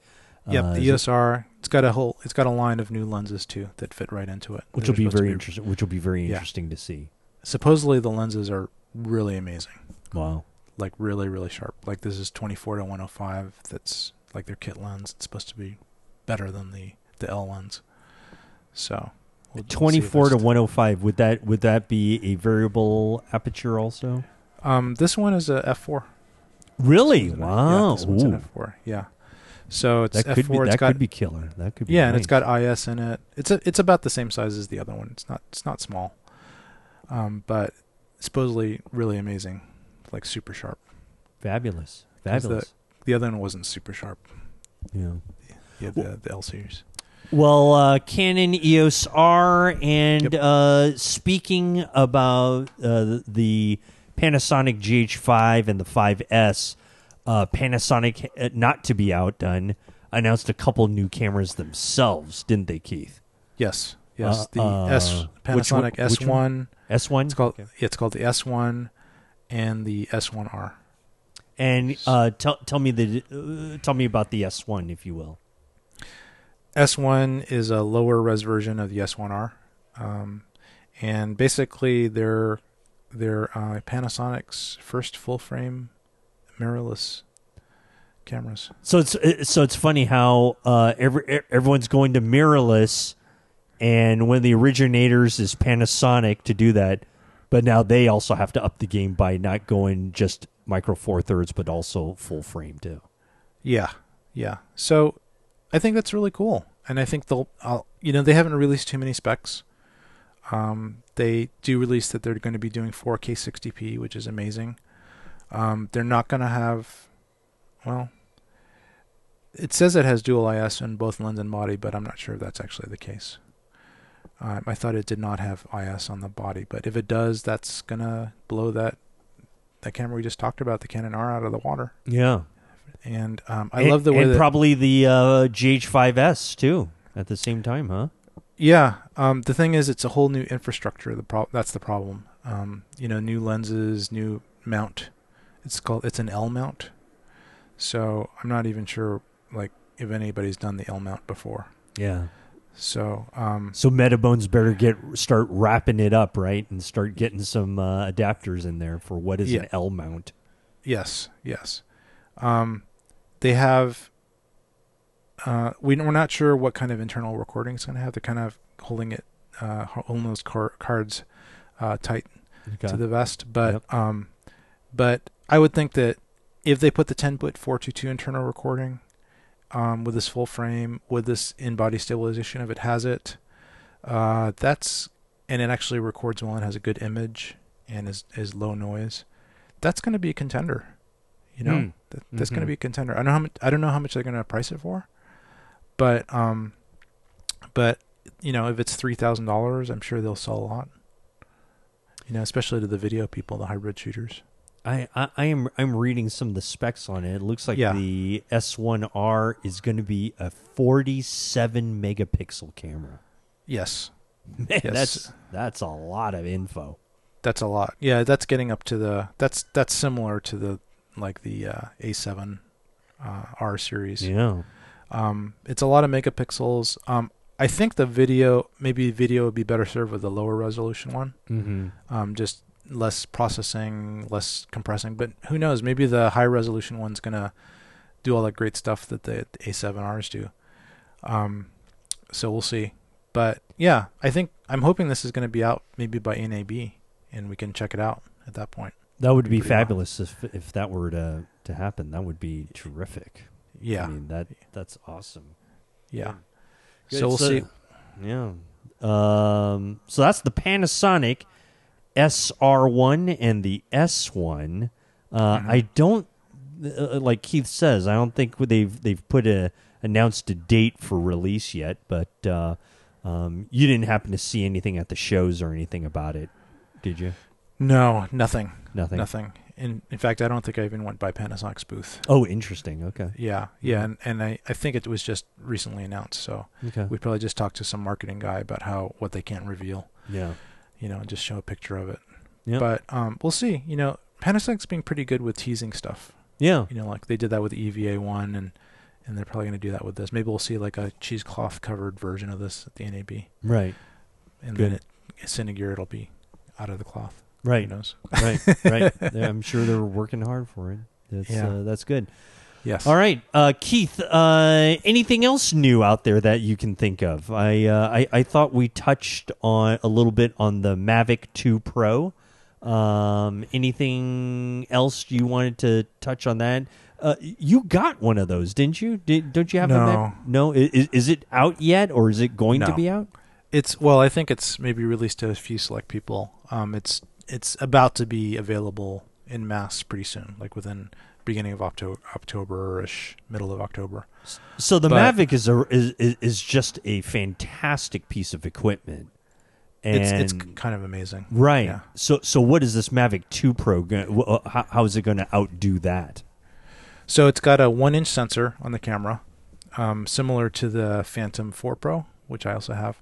Yep, Uh, the EOS R. It's got a whole. It's got a line of new lenses too that fit right into it. which will be very interesting. Which will be very Yeah. interesting to see. Supposedly the lenses are really amazing. Wow. Like really really sharp. Like this is 24 to 105 that's like their kit lens. It's supposed to be better than the the l lens. So we'll- we'll see if 24 to 105 would that would that be a variable aperture also? Um this one is a f4 really? Wow yeah, this one's an Ooh. f4 yeah. So it's that f4 could be it's that got could be killer. That could be yeah and it's got is in it. It's a, it's about the same size as the other one. It's not it's not small. Um but supposedly really amazing like super sharp fabulous 'Cause the- fabulous the other one wasn't super sharp yeah yeah the, the l series Well, uh, Canon EOS R, and Yep. uh, speaking about uh, the Panasonic GH5 and the 5S, uh, Panasonic, uh, not to be outdone, announced a couple new cameras themselves, didn't they, Keith? Yes, yes. Uh, the uh, S which one- Panasonic S which one. S1? It's called. Yeah, it's called the S one, and the S one R. And uh, tell tell me the uh, tell me about the S1, if you will. S one is a lower res version of the S one R, um, and basically they're they're uh, Panasonic's first full frame mirrorless cameras. So it's so it's funny how uh, every everyone's going to mirrorless, and one of the originators is Panasonic to do that, but now they also have to up the game by not going just micro four thirds, but also full frame too. Yeah, yeah. So I think that's really cool, and I think they'll, I'll, you know, they haven't released too many specs. Um, they do release that they're going to be doing 4K 60p, which is amazing. Um, they're not going to have, well, it says it has dual IS in both lens and body, but I'm not sure if that's actually the case. Um, I thought it did not have IS on the body, but if it does, that's gonna blow that that camera we just talked about, the Canon R, out of the water. Yeah, And um, I And- love the way and that probably the uh, GH5S too at the same time, huh? Yeah. Um, the thing is, it's a whole new infrastructure. The pro- that's the problem. Um, you know, new lenses, new mount. It's called. It's an L mount. So I'm not even sure, like, if anybody's done the L mount before. Yeah. So um, So Metabones better get start wrapping it up right and start getting some uh, adapters in there for what is an L mount. yes, yes. Um, they have. Uh, we we're not sure what kind of internal recording it's going to have. They're kind of holding it, uh, holding those car- cards uh, tight Okay. to the vest. But um, but I would think that if they put the 10 bit 422 internal recording um, with this full frame, with this in body stabilization, if it has it, uh, that's and it actually records well and has a good image and is is low noise. That's going to be a contender. You know, Hmm. that, that's going Mhm. to be a contender. I don't know how much, I don't know how much they're going to price it for, but um, but you know, if it's three thousand dollars, I'm sure they'll sell a lot. You know, especially to the video people, the hybrid shooters. I, I, I am I'm reading some of the specs on it. It looks like Yeah. the S1R is going to be a 47 megapixel camera. Yes. Man, Yes. that's that's a lot of info. That's a lot. Yeah, that's getting up to the that's that's similar to the like the uh, A7 uh, R series. Yeah. Um, it's a lot of megapixels. Um, I think the video maybe video would be better served with a lower resolution one. Mm-hmm. Um, just less processing, less compressing. But who knows? Maybe the high resolution one's gonna do all that great stuff that the, the A7Rs do. Um, so we'll see. But yeah, I think I'm hoping this is going to be out maybe by NAB, and we can check it out at that point. That would be well. fabulous if if that were to to happen. That would be terrific. Yeah, I mean that that's awesome. yeah. So we'll see. Yeah. Um. So that's the Panasonic SR1 and the S1. Uh, Mm-hmm. I don't uh, like Keith says. I don't think they've they've put a announced a date for release yet. But uh, um, you didn't happen to see anything at the shows or anything about it, did you? No, nothing, Nothing. nothing. In in fact, I don't think I even went by Panasonic's booth. Oh, interesting. Okay. Yeah, yeah, and, and I, I think it was just recently announced, so Okay. we probably just talked to some marketing guy about how what they can't reveal, Yeah. You know, just show a picture of it. Yeah. But um, we'll see. You know, Panasonic's being pretty good with teasing stuff. Yeah. You know, like they did that with EVA one, and and they're probably going to do that with this. Maybe we'll see like a cheesecloth covered version of this at the NAB, Right. and Good. then it, Cinegear it'll be out of the cloth. Right. Who knows? right, right. I'm sure they're working hard for it. That's, Yeah. uh, that's good. Yes. All right, uh, Keith. Uh, anything else new out there that you can think of? I, uh, I I thought we touched on a little bit on the Mavic 2 Pro. Um, anything else you wanted to touch on that? Uh, you got one of those, didn't you? Did, don't you have a No. Mac? No. Is, is it out yet, or is it going to be out? It's well, I think it's maybe released to a few select people. Um, it's it's about to be available in mass pretty soon, like within beginning of October, October-ish, middle of October. So the But- Mavic is a is, is just a fantastic piece of equipment. And It's it's kind of amazing, right. Yeah. So so what is this Mavic 2 Pro how, how is it going to outdo that? So it's got a one-inch sensor on the camera, um, similar to the Phantom 4 Pro, which I also have.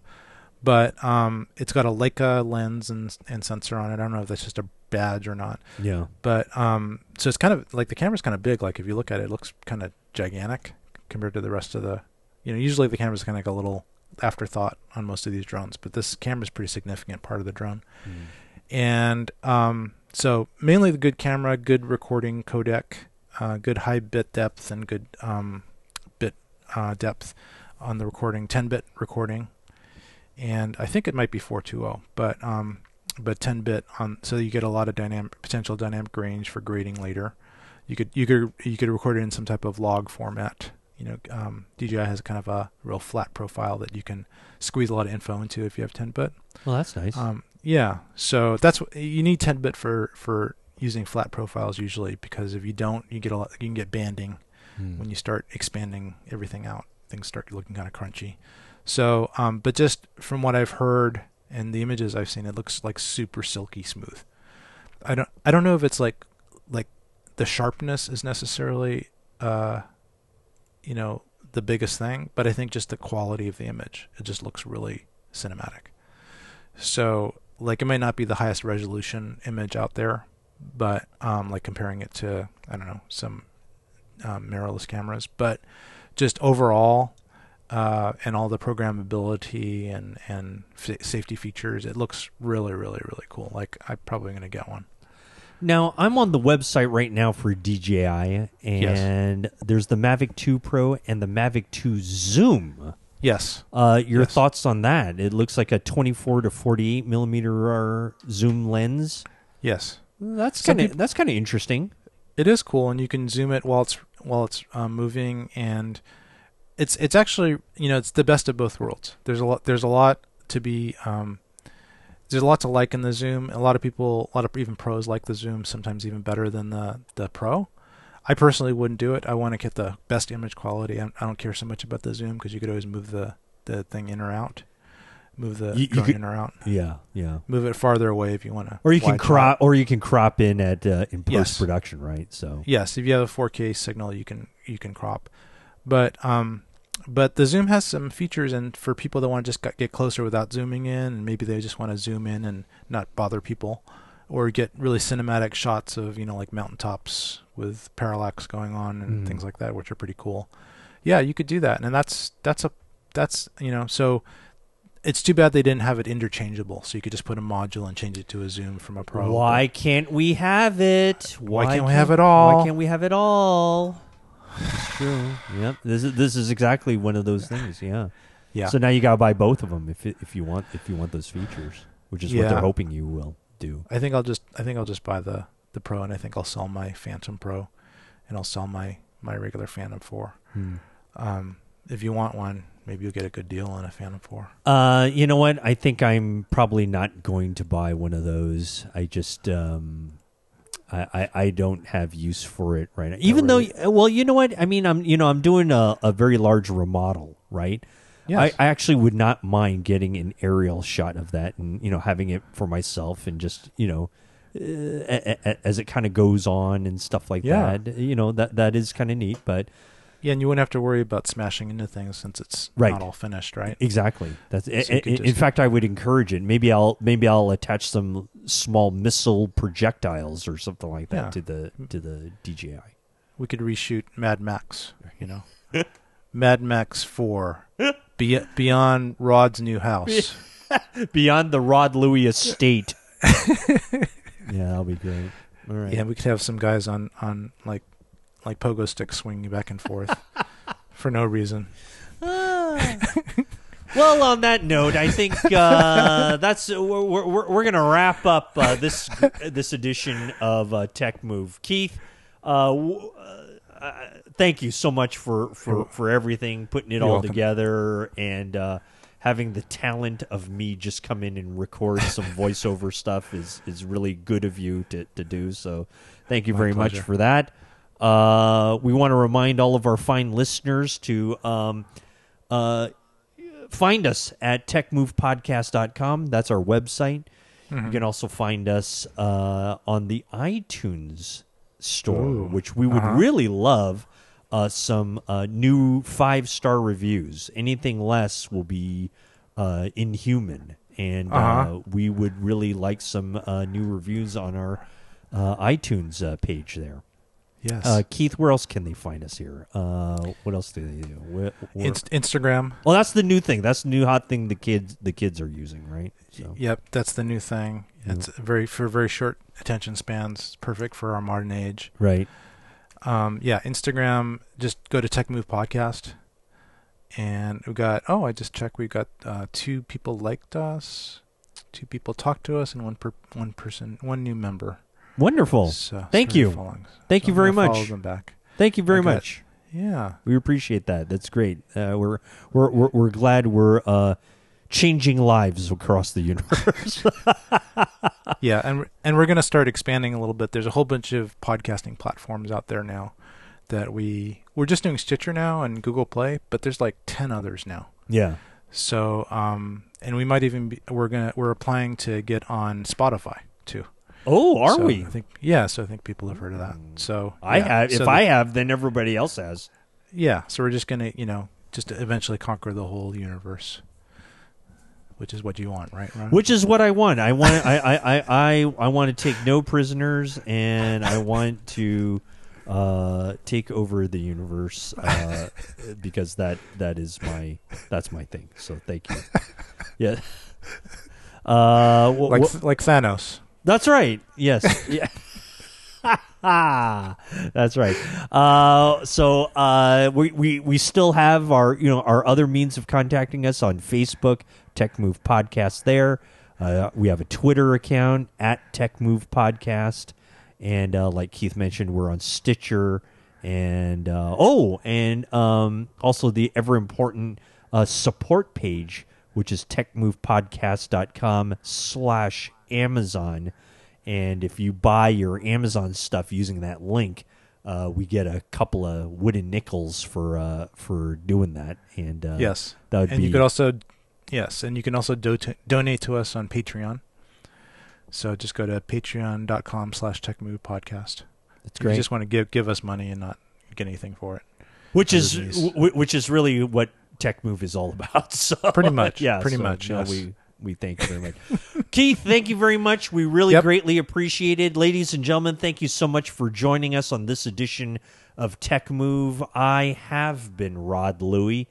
But um, it's got a Leica lens and and sensor on it. I don't know if that's just a badge or not. Yeah. But um, so it's kind of like the camera's kind of big. Like if you look at it, it looks kind of gigantic compared to the rest of the. You know, usually the camera's kind of like a little afterthought on most of these drones, but this camera's pretty significant part of the drone. And um, so mainly the good camera, good recording codec, uh, good high bit depth, and good um, bit uh, depth on the recording, 10-bit recording, and I think it might be 420, but um, but 10 bit on so you get a lot of dynamic potential dynamic range for grading later. You could you could you could record it in some type of log format. You know, um, DJI has kind of a real flat profile that you can squeeze a lot of info into if you have 10 bit. Well, that's nice. Um, yeah, so that's what you need 10 bit for for using flat profiles usually because if you don't, you get a lot. You can get banding Hmm. when you start expanding everything out. Things start looking kind of crunchy. So, um, but just from what I've heard and the images I've seen, it looks like super silky smooth. I don't I don't know if it's like like the sharpness is necessarily uh, you know the biggest thing, but I think just the quality of the image. It just looks really cinematic. So like it might not be the highest resolution image out there, but um, like comparing it to I don't know some um, mirrorless cameras, but just overall uh, and all the programmability and and f- safety features, it looks really really really cool. Like I'm probably gonna get one. Now I'm on the website right now for DJI, and there's the Mavic 2 Pro and the Mavic 2 Zoom. Yes. Uh, your Yes. thoughts on that? It looks like a 24 to 48 millimeter uh, zoom lens. Yes. That's kind of that's kind of interesting. It is cool, and you can zoom it while it's while it's um, moving, and it's it's actually you know it's the best of both worlds. There's a lot there's a lot to be um, there's a lot to like in the zoom. A lot of people, a lot of even pros like the zoom, sometimes even better than the the pro. I personally wouldn't do it. I want to get the best image quality. I, I don't care so much about the zoom because you could always move the the thing in or out, move the You- you could- in or out, Yeah, yeah. move it farther away if you want to. Or you can crop, or you can crop in at uh, in Yes. post production, right? So Yes, if you have a 4K signal, you can you can crop, but um, but the zoom has some features, and for people that want to just get closer without zooming in, and maybe they just want to zoom in and not bother people, or get really cinematic shots of you know like mountaintops with parallax going on and Mm. things like that, which are pretty cool. Yeah, you could do that, and that's that's a that's you know so. It's too bad they didn't have it interchangeable, so you could just put a module and change it to a zoom from a pro. Why can't we have it? Why can't we have it all? Why can't we have it all? It's true. Yep. This is this is exactly one of those things. Yeah. Yeah. So now you gotta buy both of them if it, if you want if you want those features, which is what Yeah. they're hoping you will do. I think I'll just I think I'll just buy the the Pro, and I think I'll sell my Phantom Pro, and I'll sell my my regular Phantom Four. Hmm. Um, if you want one, maybe you'll get a good deal on a Phantom Four. Uh, you know what? I think I'm probably not going to buy one of those. I just um, I, I, I don't have use for it right now. Even really? though, well, you know what? I mean, I'm you know I'm doing a, a very large remodel, right? Yes. I, I actually would not mind getting an aerial shot of that and you know having it for myself and just you know uh, a- a- as it kind of goes on and stuff like Yeah. that. You know that that is kind of neat, but Yeah, and you wouldn't have to worry about smashing into things since it's Right. not all finished, right? Exactly. That's So in fact, I would encourage it. Maybe I'll maybe I'll attach some small missile projectiles or something like that Yeah. to the to the DJI. We could reshoot Mad Max, you know. Mad Max 4 be- beyond Rod's new house. Beyond the Rod Louie estate. yeah, that'll be great. All right. Yeah, we could have some guys on on like like pogo sticks swinging back and forth for no reason. Well, on that note, I think uh, that's we're, we're, we're going to wrap up uh, this this edition of uh, Tech Move. Keith, uh, w- uh, thank you so much for, for, for everything, putting it You're all welcome. together, and uh, having the talent of me just come in and record some voiceover stuff is is really good of you to, to do. So, thank you My very much for that. Uh, we want to remind all of our fine listeners to. Um, uh, find us at techmovepodcast.com. That's our website. Mm-hmm. You can also find us uh, on the iTunes store, Ooh. which we would Uh-huh. really love uh, some uh, new five star reviews. Anything less will be uh, inhuman. And uh Uh-huh. we would really like some uh, new reviews on our uh, iTunes uh, page there. Yes. Uh, Keith, where else can they find us here? Uh, what else do they do? Where, where- Inst- Instagram. well, that's the new thing. That's the new hot thing the kids the kids are using, right? So Yep, that's the new thing. It's very for very short attention spans. It's perfect for our modern age. right. Um, yeah, Instagram. Just go to Tech Move Podcast, and we got. Oh, I just checked. We got uh, two people liked us, two people talked to us, and one per one person, one new member. Wonderful. So, Thank you. Thank So you very much. Follow them back. Thank you very much. Yeah. We appreciate that. That's great. Uh, we're, we're we're we're glad we're uh, changing lives across the universe. yeah, and we're- and we're going to start expanding a little bit. There's a whole bunch of podcasting platforms out there now that we we're just doing Stitcher now and Google Play, but there's like 10 others now. yeah. So, um and we might even be we're to we're applying to get on Spotify too. Oh, are So we? I think yeah, so I think people have heard of that. So I yeah, have. so if the- I have, then everybody else has. Yeah, so we're just going to, you know, just eventually conquer the whole universe. Which is what you want, right, Ron? Which is what I want. I want. I, I, I, I, I want to take no prisoners, and I want to uh, take over the universe uh, because that that is my that's my thing. So thank you. Yeah. Uh, wh- like wh- like Thanos. That's right. Yes. yeah. That's right. Uh, so uh, we, we we still have our you know our other means of contacting us on Facebook, Tech Move Podcast. There, uh, we have a Twitter account at Tech Move Podcast, and uh, like Keith mentioned, we're on Stitcher, and uh, oh, and um, also the ever important uh, support page, which is techmovepodcast.com slash Amazon. And if you buy your Amazon stuff using that link, uh, we get a couple of wooden nickels for uh, for doing that. And uh, yes. that would and be you could also yes, and you can also do donate to us on Patreon. So just go to patreon.com slash techmovepodcast. that's If you just want to give give us money and not get anything for it. which is Other than these. w- which is really what Tech Move is all about. So Pretty much, yeah, pretty so, much, yes. we we thank you very much. Keith, thank you very much. We really Yep. greatly appreciate it. Ladies and gentlemen, thank you so much for joining us on this edition of Tech Move. I have been Rod Louie,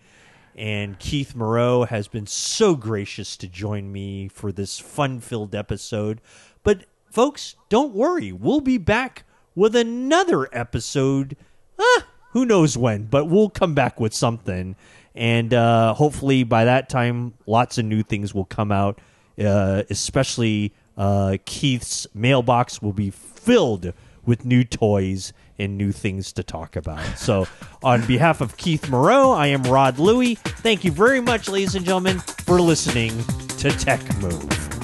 and Keith Moreau has been so gracious to join me for this fun filled episode. But, folks, don't worry. We'll be back with another episode. Ah, who knows when, but we'll come back with something. And uh, hopefully by that time, lots of new things will come out, uh, especially uh, Keith's mailbox will be filled with new toys and new things to talk about. So, on behalf of Keith Moreau, I am Rod Louie. Thank you very much, ladies and gentlemen, for listening to Tech Move.